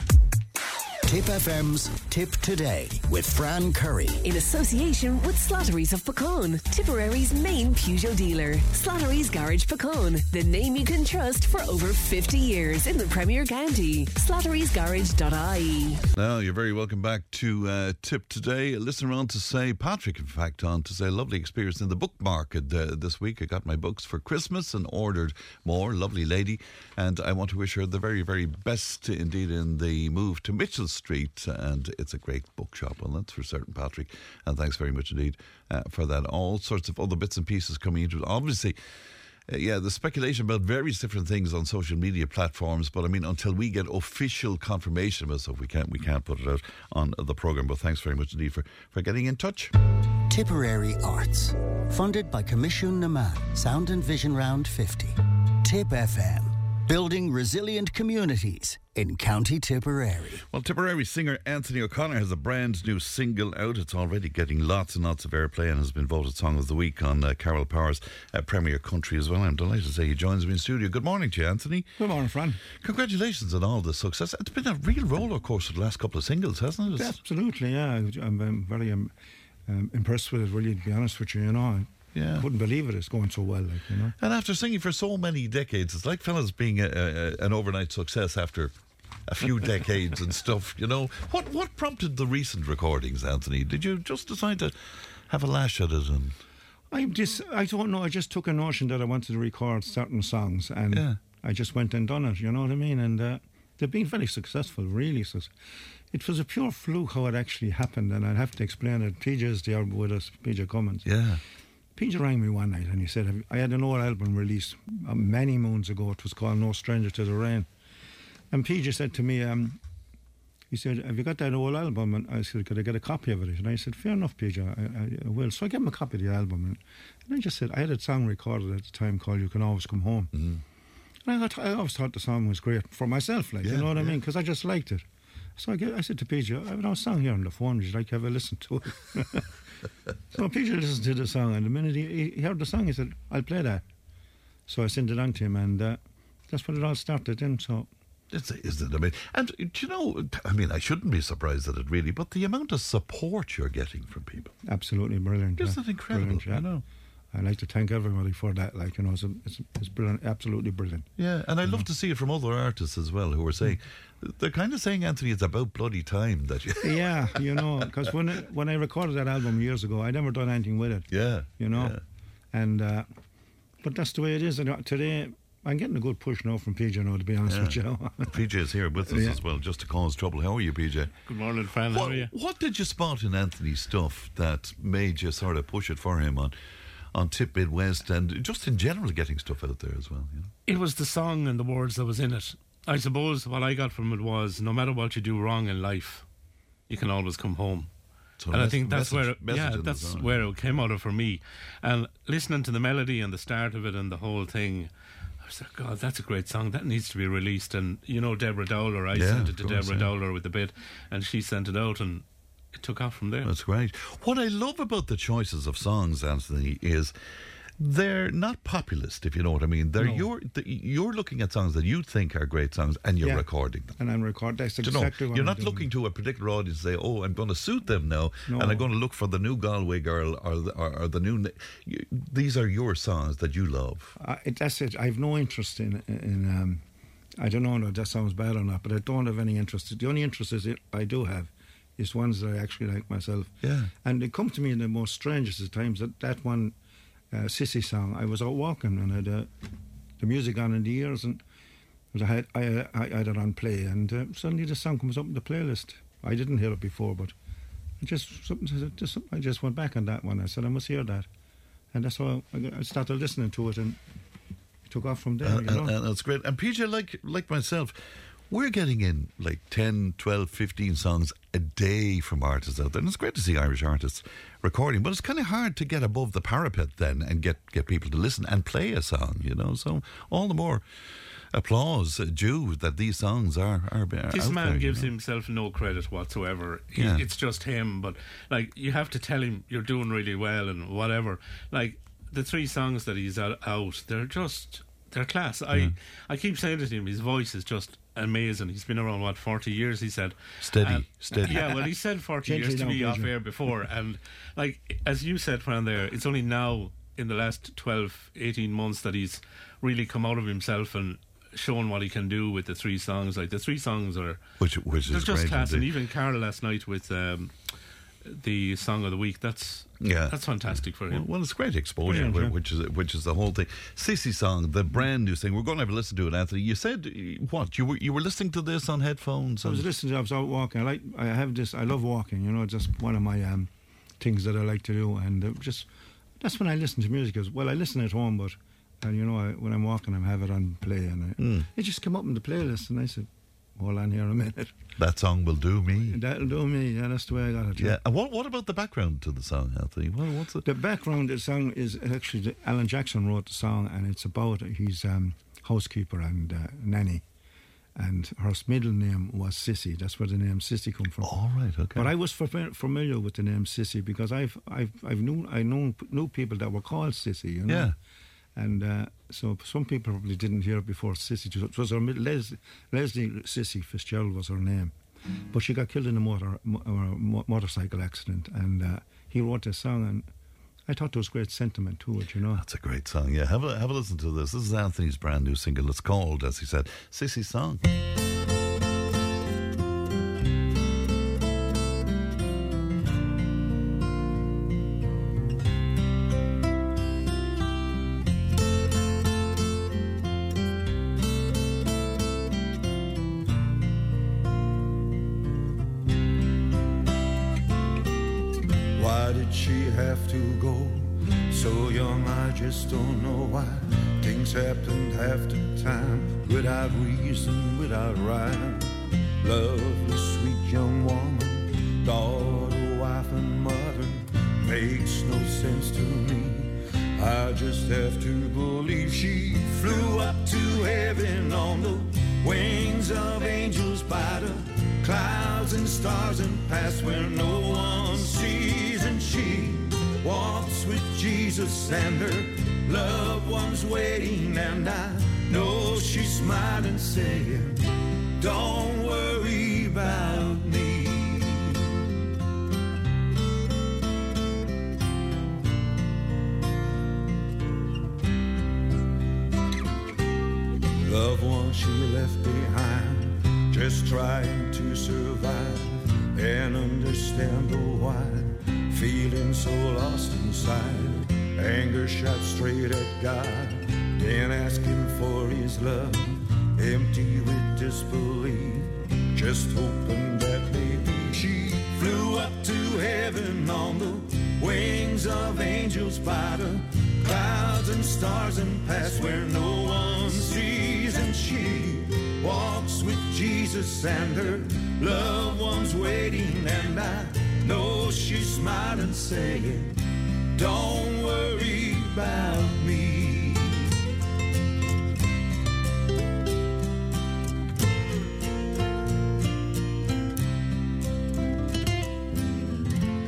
Tipp FM's Tipp Today with Fran Curry. In association with Slattery's of Puckane, Tipperary's main Peugeot dealer. Slattery's Garage Puckane, the name you can trust for over 50 years in the Premier County. Slattery'sGarage.ie. Now, you're very welcome back to uh, Tipp Today. Listen around to say, Patrick, in fact, on to say, lovely experience in the book market uh, this week. I got my books for Christmas and ordered more. Lovely lady. And I want to wish her the very, very best indeed in the move to Mitchell Street. And it's a great bookshop. Well, that's for certain, Patrick. And thanks very much indeed uh, for that. All sorts of other bits and pieces coming into it. Obviously, uh, yeah, the speculation about various different things on social media platforms, but I mean, until we get official confirmation of it, so we can't we can't put it out on the program. But thanks very much indeed for, for getting in touch. Tipperary Arts. Funded by Coimisiún na Meán. Sound and Vision Round 50. Tipp FM. Building resilient communities in County Tipperary. Well, Tipperary singer Anthony O'Connor has a brand new single out. It's already getting lots and lots of airplay and has been voted Song of the Week on uh, Carol Power's uh, Premier Country as well. I'm delighted to say he joins me in studio. Good morning to you, Anthony. Good morning, Fran. Congratulations on all the success. It's been a real roller coaster the last couple of singles, hasn't it? It's- Absolutely, yeah. I'm, um, very um, um, impressed with it, really, to be honest with you, you know. I Yeah. couldn't believe it, it's going so well, like, you know. And after singing for so many decades, it's like fellas being a, a, an overnight success after a few decades and stuff. You know, what what prompted the recent recordings, Anthony? Did you just decide to have a lash at it? And I just, I don't know. I just took a notion that I wanted to record certain songs, and Yeah. I just went and done it. You know what I mean? And uh, they've been very successful, really. So it was a pure fluke how it actually happened, and I'd have to explain it. PJ's there with us, PJ Cummins. yeah, PJ rang me one night and he said, I had an old album released uh, many moons ago. It was called No Stranger to the Rain. And PJ said to me, um, he said, Have you got that old album? And I said, Could I get a copy of it? And I said, Fair enough, PJ, I, I, will. So I gave him a copy of the album. And, and I just said, I had a song recorded at the time called You Can Always Come Home. And I, got, I always thought the song was great for myself, like, you know what I mean? Because I just liked it. So I, get, I said to PJ, I have a song here on the phone. Would you like to have a listen to it? so Peter listened to the song, and the minute he, he heard the song, he said, I'll play that. So I sent it on to him, and uh, that's when it all started then. So it's, isn't it? I mean, and do you know? I mean, I shouldn't be surprised at it really, but the amount of support you're getting from people. absolutely brilliant. Isn't yeah. it incredible? Brilliant, yeah. You know? I'd like to thank everybody for that. Like, you know, it's, it's, it's brilliant, absolutely brilliant. Yeah, and I love to see it from other artists as well who are saying they're kind of saying, Anthony, it's about bloody time that you. yeah, you know, because when, it- when I recorded that album years ago, I never done anything with it. Yeah, You know? yeah. And, uh, but that's the way it is. And uh, today, I'm getting a good push now from PJ now, to be honest Yeah. with you. PJ is here with us Yeah. as well, just to cause trouble. How are you, PJ? Good morning, Fran. How are you? what did you spot in Anthony's stuff that made you sort of push it for him on on Tipp Mid West and just in general getting stuff out there as well? You know? It was the song and the words that was in it. I suppose what I got from it was no matter what you do wrong in life, you can always come home. So and I think that's message- where, it, yeah, that's where it came out of for me. And listening to the melody and the start of it and the whole thing, I was like, God, that's a great song. That needs to be released. And you know, Deborah Dowler, I Yeah, sent it to course, Deborah yeah. Dowler with the bit, and she sent it out, and took off from there. That's great. What I love about the choices of songs, Anthony, is they're not populist, if you know what I mean. They're No. you're the, you're looking at songs that you think are great songs, and you're Yeah. recording them. and I'm recording. That's Do you know, you're I'm not doing. looking to a particular audience and say, "Oh, I'm going to suit them now, No. and I'm going to look for the new Galway girl or the, or, or the new." You, these are your songs that you love. It- that's it. I have no interest in in. Um, I don't know if that sounds bad or not, but I don't have any interest. The only interest is it, I do have is ones that I actually like myself. Yeah. And they come to me in the most strangest of times. That that one, uh, Sissy song. I was out walking and I had uh, the music on in the ears, and I had I, I, I had it on play, and uh, suddenly the song comes up in the playlist. I didn't hear it before, but it just something. Just I just went back on that one. I said I must hear that, and that's how I, I started listening to it and. it Took off from there, and, you know. and, and that's great. And PJ, like like myself, we're getting in like 10, 12, 15 songs a day from artists out there. And it's great to see Irish artists recording, but it's kind of hard to get above the parapet then and get, get people to listen and play a song, you know. So all the more applause uh, due that these songs are, are, are This man there, you gives know. himself no credit whatsoever. He, Yeah. It's just him. But like, you have to tell him you're doing really well and whatever. Like the three songs that he's out they're just they're class. I I keep saying to him, his voice is just amazing. He's been around what forty years. He said Steady, And- steady. Yeah, well, he said forty years to now, me off air before, and like as you said, Fran, there, it's only now in the last 12, 18 months that he's really come out of himself and shown what he can do with the three songs. Like the three songs are Which, which is just great. class, and even Carol last night with um, the song of the week. That's Yeah. that's fantastic for him. well, it's great exposure, yeah. which is which is the whole thing. Sissy song, the brand new thing. We're going to have a listen to it, Anthony. You said what? You were you were listening to this on headphones? I was listening. to I was out walking. I like. I have this. I love walking. You know, it's just one of my um, things that I like to do. And uh, just that's when I listen to music. As well, I listen at home, but and you know, I, when I'm walking, I have it on play, and I, Mm. it just came up in the playlist, and I said, "Hold on here a minute, that song will do me. that'll do me." Yeah, that's the way I got it. Yeah. And what what about the background to the song, Anthony? What, what's it? The background of the song is actually the, Alan Jackson wrote the song, and it's about his um, housekeeper and uh, nanny, and her middle name was Sissy. That's where the name Sissy come from. All right. Okay. But I was familiar with the name Sissy because I've I've I've known I known knew people that were called Sissy. You know? Yeah. And uh, so some people probably didn't hear it before Sissy. It was her Les- Leslie Sissy Fitzgerald was her name, but she got killed in a motor mo- or mo- motorcycle accident, and uh, he wrote this song, and I thought there was great sentiment to it, you know. That's a great song. Yeah, have a have a listen to this. This is Anthony's brand new single. It's called, as he said, Sissy Song. Reason, without rhyme. Lovely, sweet young woman, daughter, wife, and mother makes no sense to me. I just have to believe she flew up to heaven on the wings of angels by the clouds and stars and past where no one sees and she walks with Jesus and her loved ones waiting and I smiling saying don't and past where no one sees. And she walks with Jesus and her loved ones waiting. And I know she's smiling saying don't worry about me.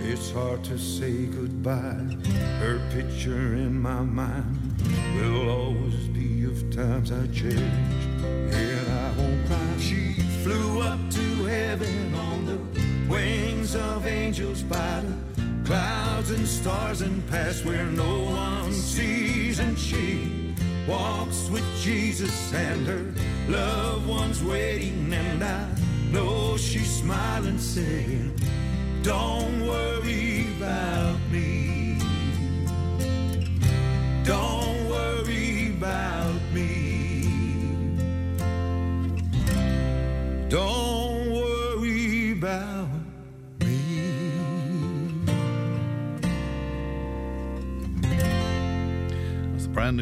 It's hard to say goodbye. Her picture in my mind will always be of times I cherished. And I won't cry. She flew up to heaven on the wings of angels by the clouds and stars and past where no one sees. And she walks with Jesus and her loved ones waiting. And I know she's smiling, saying, don't worry about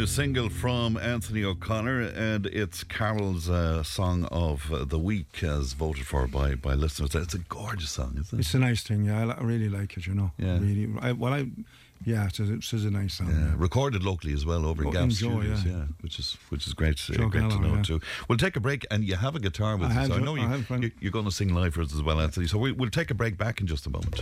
single from Anthony O'Connor, and it's Carol's uh, song of the week, as voted for by, by listeners. It's a gorgeous song, isn't it? It's a nice thing, yeah. I, li- I really like it, you know. Yeah. Really. I, well, I, yeah, it's a, it's a nice song. Yeah, recorded locally as well over in Oh, in Joe, Studios, yeah. yeah. which is which is great, uh, great to know yeah. too. We'll take a break, and you have a guitar with I us. I know I you, you're going to sing live for us as well, Anthony. So we, we'll take a break back in just a moment.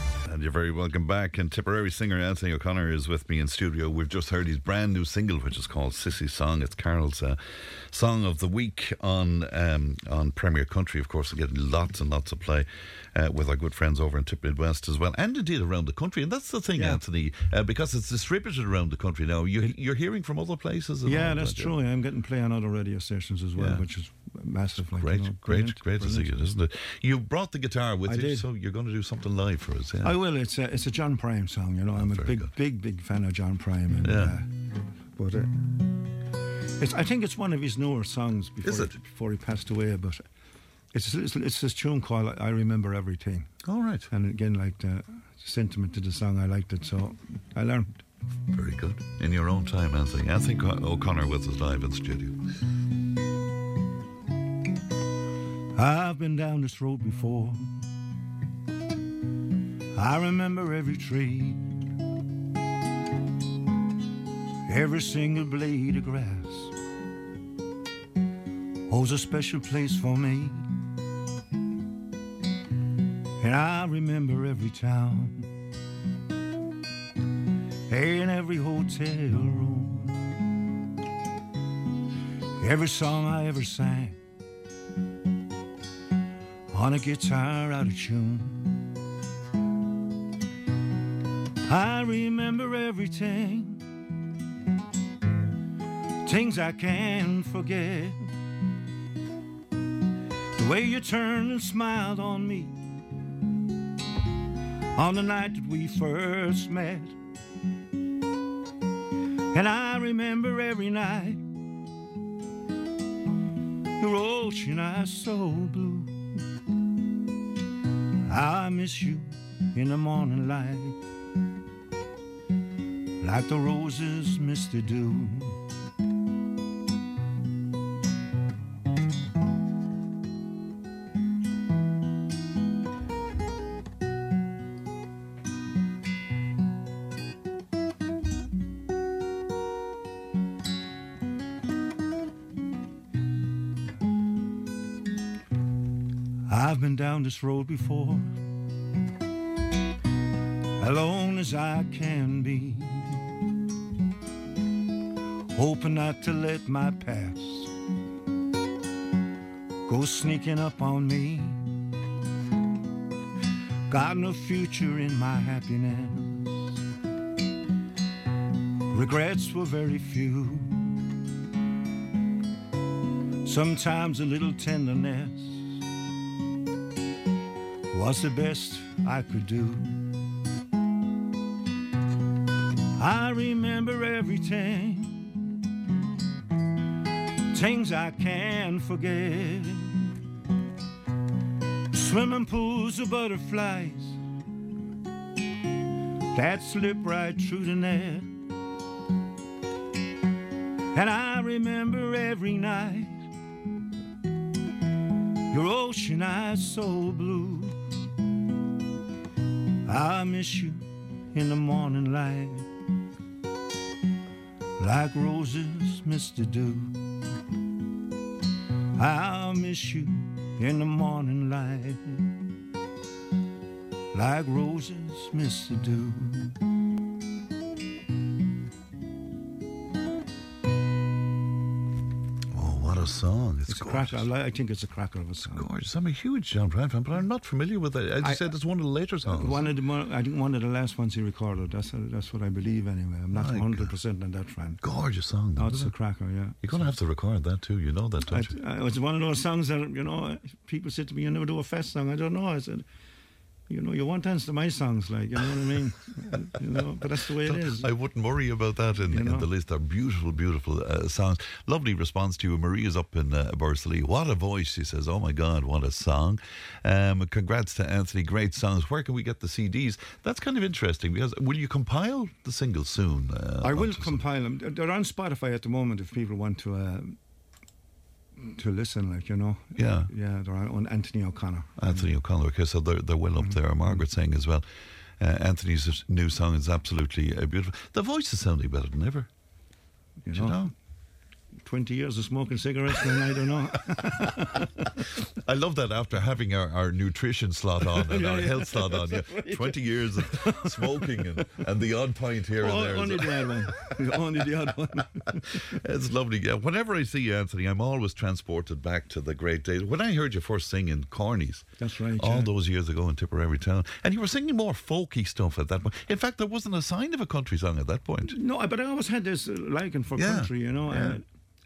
And you're very welcome back. And Tipperary singer Anthony O'Connor is with me in studio. We've just heard his brand new single, which is called Sissy Song. It's Carol's uh, song of the week on um, on Premier Country. Of course, we're getting lots and lots of play uh, with our good friends over in Tipp Mid West as well, and indeed around the country. And that's the thing, Yeah. Anthony, uh, because it's distributed around the country now. You, you're hearing from other places. Yeah, that's that, true. I'm getting play on other radio stations as well, Yeah. which is massive. Like, Great, you know, great, brilliant, great to see brilliant. it, isn't it? You brought the guitar with I you, did. so you're going to do something live for us. Yeah. I will. It's a, it's a John Prine song. You know, I'm a big, big, big fan of John Prine. And, Yeah. uh, but uh, it's, I think it's one of his newer songs before, Is it? He, before he passed away. But it's it's, it's this tune called "I Remember Everything." All right. And again, like the sentiment to the song, I liked it, so I learned. Very good. In your own time, Anthony. Anthony Co- O'Connor with us live in the studio. I've been down this road before. I remember every tree, every single blade of grass holds a special place for me. And I remember every town. And every hotel room, every song I ever sang. On a guitar out of tune. I remember everything, things I can't forget. The way you turned and smiled on me on the night that we first met. And I remember every night your ocean eyes so blue. I miss you in the morning light, like the roses miss the dew. Down this road before, alone as I can be, hoping not to let my past go sneaking up on me. Got no future in my happiness, regrets were very few. Sometimes a little tenderness was the best I could do. I remember everything, things I can't forget. Swimming pools of butterflies that slip right through the net. And I remember every night your ocean eyes so blue. I miss you in the morning light, like roses miss the dew. I'll miss you in the morning light, like roses miss the dew. Song! It's, It's a cracker. I, think it's a cracker of a song. gorgeous. I'm a huge John Prine fan, but I'm not familiar with it. As you I- said, it's one of the later uh, songs. One of the mo- I think one of the last ones he recorded. That's that's what I believe anyway. I'm not My 100 percent on that fan. Gorgeous song. No, though, it's a it? cracker. Yeah. You're going to have to record that too. You know that, don't you? I, I, it's one of those songs that you know people said to me, "You never do a fest song." I don't know. I said, "You know, you won't dance to my songs, like you know what I mean." you know, but that's the way it is. I wouldn't worry about that in, in the list. They're beautiful, beautiful uh, songs. Lovely response to you. Maria's up in uh, Bursley. What a voice, she says. Oh my God, what a song. Um, congrats to Anthony. Great songs. Where can we get the CDs? That's kind of interesting because will you compile the singles soon? Uh, I will compile them. They're- They're on Spotify at the moment. If people want to uh, to listen, like you know. Yeah. Yeah, they're on, on Anthony O'Connor. Anthony O'Connor. Okay, so they're, they're well up Mm-hmm. there. Margaret saying as well. Uh, Anthony's new song is absolutely uh, beautiful. The voice is sounding better than ever. You Do you know? Twenty years of smoking cigarettes, and I don't know. I love that after having our, our nutrition slot on and Yeah, our yeah. health slot on. Yeah. 20 years of smoking and, and the odd pint here and Oh, there. only the odd one. Only the odd one. It's lovely. Yeah, whenever I see you, Anthony, I'm always transported back to the great days. When I heard you first sing in Cornies, That's right. all those years ago in Tipperary town, and you were singing more folky stuff at that point. In fact, there wasn't a sign of a country song at that point. No, but I always had this liking for country, you know. yeah.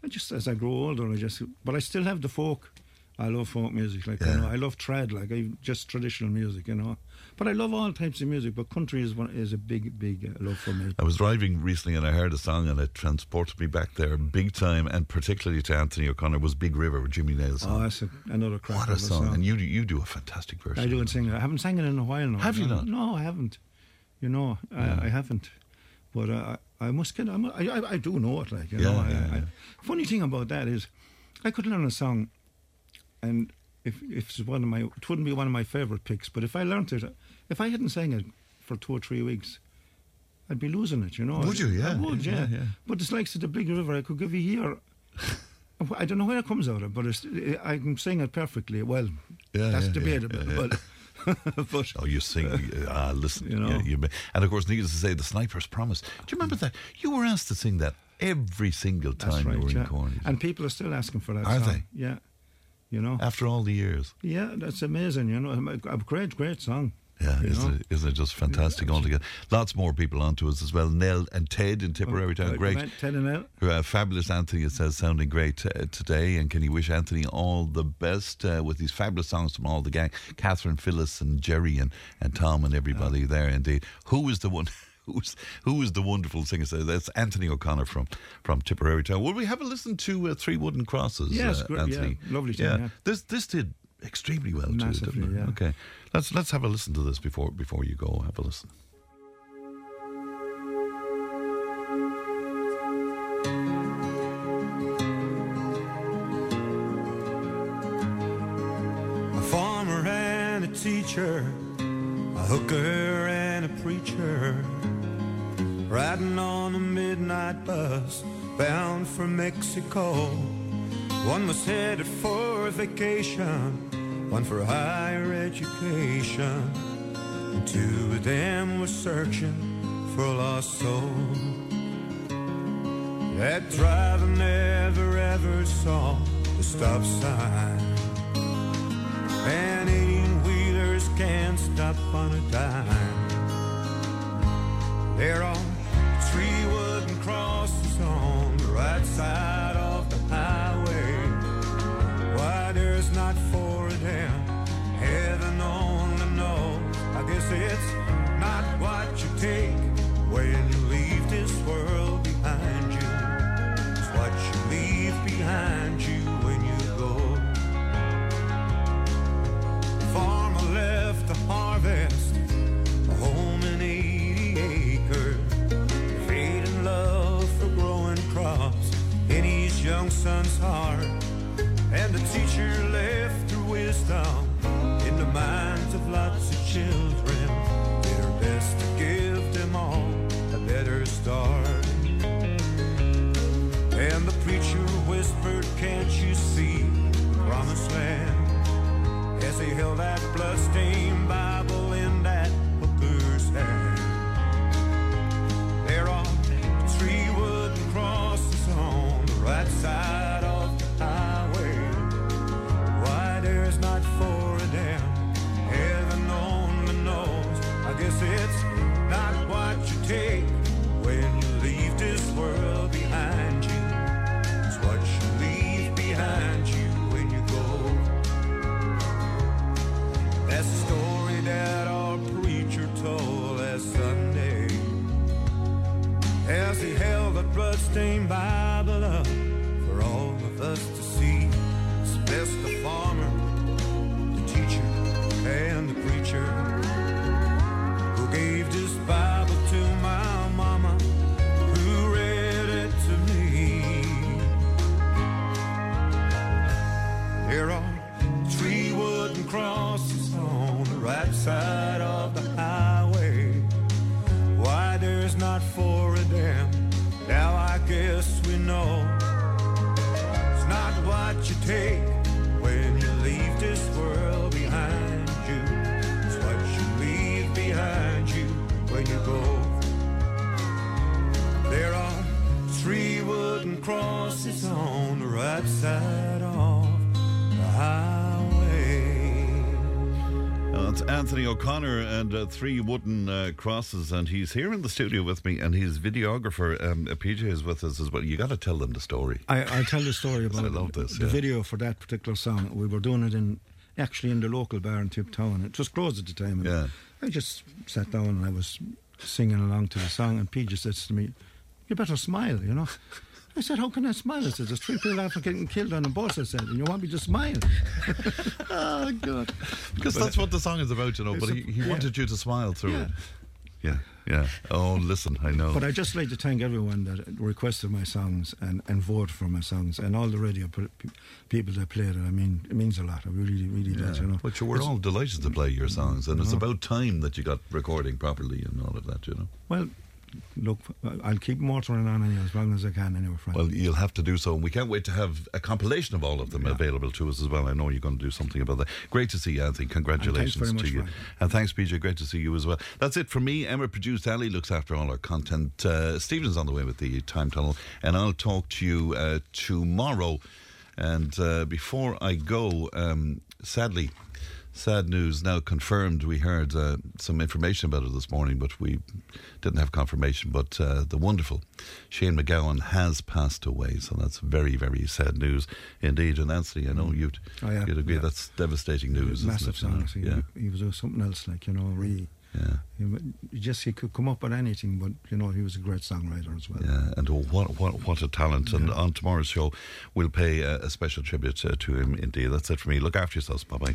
I just as I grow older, I just but I still have the folk. I love folk music, like Yeah. you know. I love trad, like I just traditional music, you know. But I love all types of music. But country is one is a big, big uh, love for me. I was driving recently and I heard a song and it transported me back there big time, and particularly to Anthony O'Connor was Big River with Jimmy Nails. Oh, that's a, another crack. what a song! And you do- you do a fantastic version. I do and sing. I haven't sang it in a while now. Have you not? No, I haven't. You know, Yeah. I, I haven't. But uh, I must get. I, I I do know it. Like you Yeah, know. I, yeah, I, yeah. funny thing about that is, I could learn a song, and if if it's one of my, it wouldn't be one of my favorite picks. But if I learnt it, if I hadn't sang it for two or three weeks, I'd be losing it. You know. Would you? I Yeah, would. yeah, Yeah. But it's like the Big River. I could give you a year. I don't know where it comes out of, but it's, I can sing it perfectly. Well, Yeah, that's yeah, debatable. yeah. But but oh, you sing. Ah, listen. You know. yeah, you, and of course, needless to say, the Sniper's Promise. Do you remember that? You were asked to sing that every single time right. you were yeah. in Cornish. And people are still asking for that. Are song. they? Yeah. You know. After all the years. Yeah, that's amazing. You know, a great, great song. Yeah, You isn't it, isn't it just fantastic altogether? Lots more people onto us as well. Nell and Ted in Tipperary Town, Uh, great. Ted and Nell. Uh, fabulous Anthony, it says, sounding great uh, today. And can you wish Anthony all the best uh, with these fabulous songs from all the gang? Catherine, Phyllis, and Jerry, and, and Tom, and everybody there indeed. Who is the one? Who's who is the wonderful singer? So that's Anthony O'Connor from from Tipperary Town. Will we have a listen to uh, Three Wooden Crosses? Yes, uh, good, Anthony. yeah, lovely tune, yeah. This this did extremely well too, didn't it? yeah. Okay, let's let's have a listen to this before before you go. Have a listen. a farmer and a teacher, a hooker and a preacher, riding on a midnight bus bound for Mexico. One was headed for vacation, one for higher education, and two of them were searching for a lost soul. That driver never ever saw the stop sign. And 18 wheelers can't stop on a dime. There are three wooden crosses on the right side of the highway. Why there's not four guess it's not what you take when you leave this world behind you. Uh, three wooden uh, crosses, and he's here in the studio with me, and his videographer um, uh, PJ is with us as well. You got to tell them the story. I, I tell the story about I love this, the yeah. video for that particular song. We were doing it in actually in the local bar in Tiptown. It was closed at the time. and Yeah. I just sat down and I was singing along to the song, and PJ says to me, "You better smile," you know. I said, "How can I smile?" I said, "There's three people after getting killed on a bus." I said, "And you want me to smile?" oh God! Because that's what the song is about, you know. But he, he Yeah. wanted you to smile through Yeah. it. Yeah, yeah. Oh, listen, I know. But I just like to thank everyone that requested my songs and, and voted for my songs, and all the radio people that played it. I mean, it means a lot. It really, really does. You know. But you were It's- all delighted to play your songs, and it's know. about time that you got recording properly and all of that, you know. Well, look, I'll keep motoring on anyway, as long as I can anyway, Frank. Well, you'll have to do so, and we can't wait to have a compilation of all of them available to us as well. I know you're going to do something about that. Great to see you, Anthony. Congratulations much, to you. Frank. And thanks, PJ. Great to see you as well. That's it for me. Emma produced Ali looks after all our content. Uh, Stephen's on the way with the time tunnel, and I'll talk to you uh, tomorrow. And uh, before I go, um, sadly, sad news now confirmed. We heard uh, some information about it this morning, but we didn't have confirmation. But uh, the wonderful Shane MacGowan has passed away, so that's very, very sad news indeed. And Anthony, I know you'd, Oh, yeah, you'd agree yeah. that's devastating news. Massive know? song. He, Yeah. he was uh, something else, like, you know, really. Yeah. He, just he could come up with anything, but, you know, he was a great songwriter as well. Yeah, and what what what a talent! And on tomorrow's show, we'll pay a, a special tribute uh, to him. Indeed, that's it for me. Look after yourselves. Bye bye.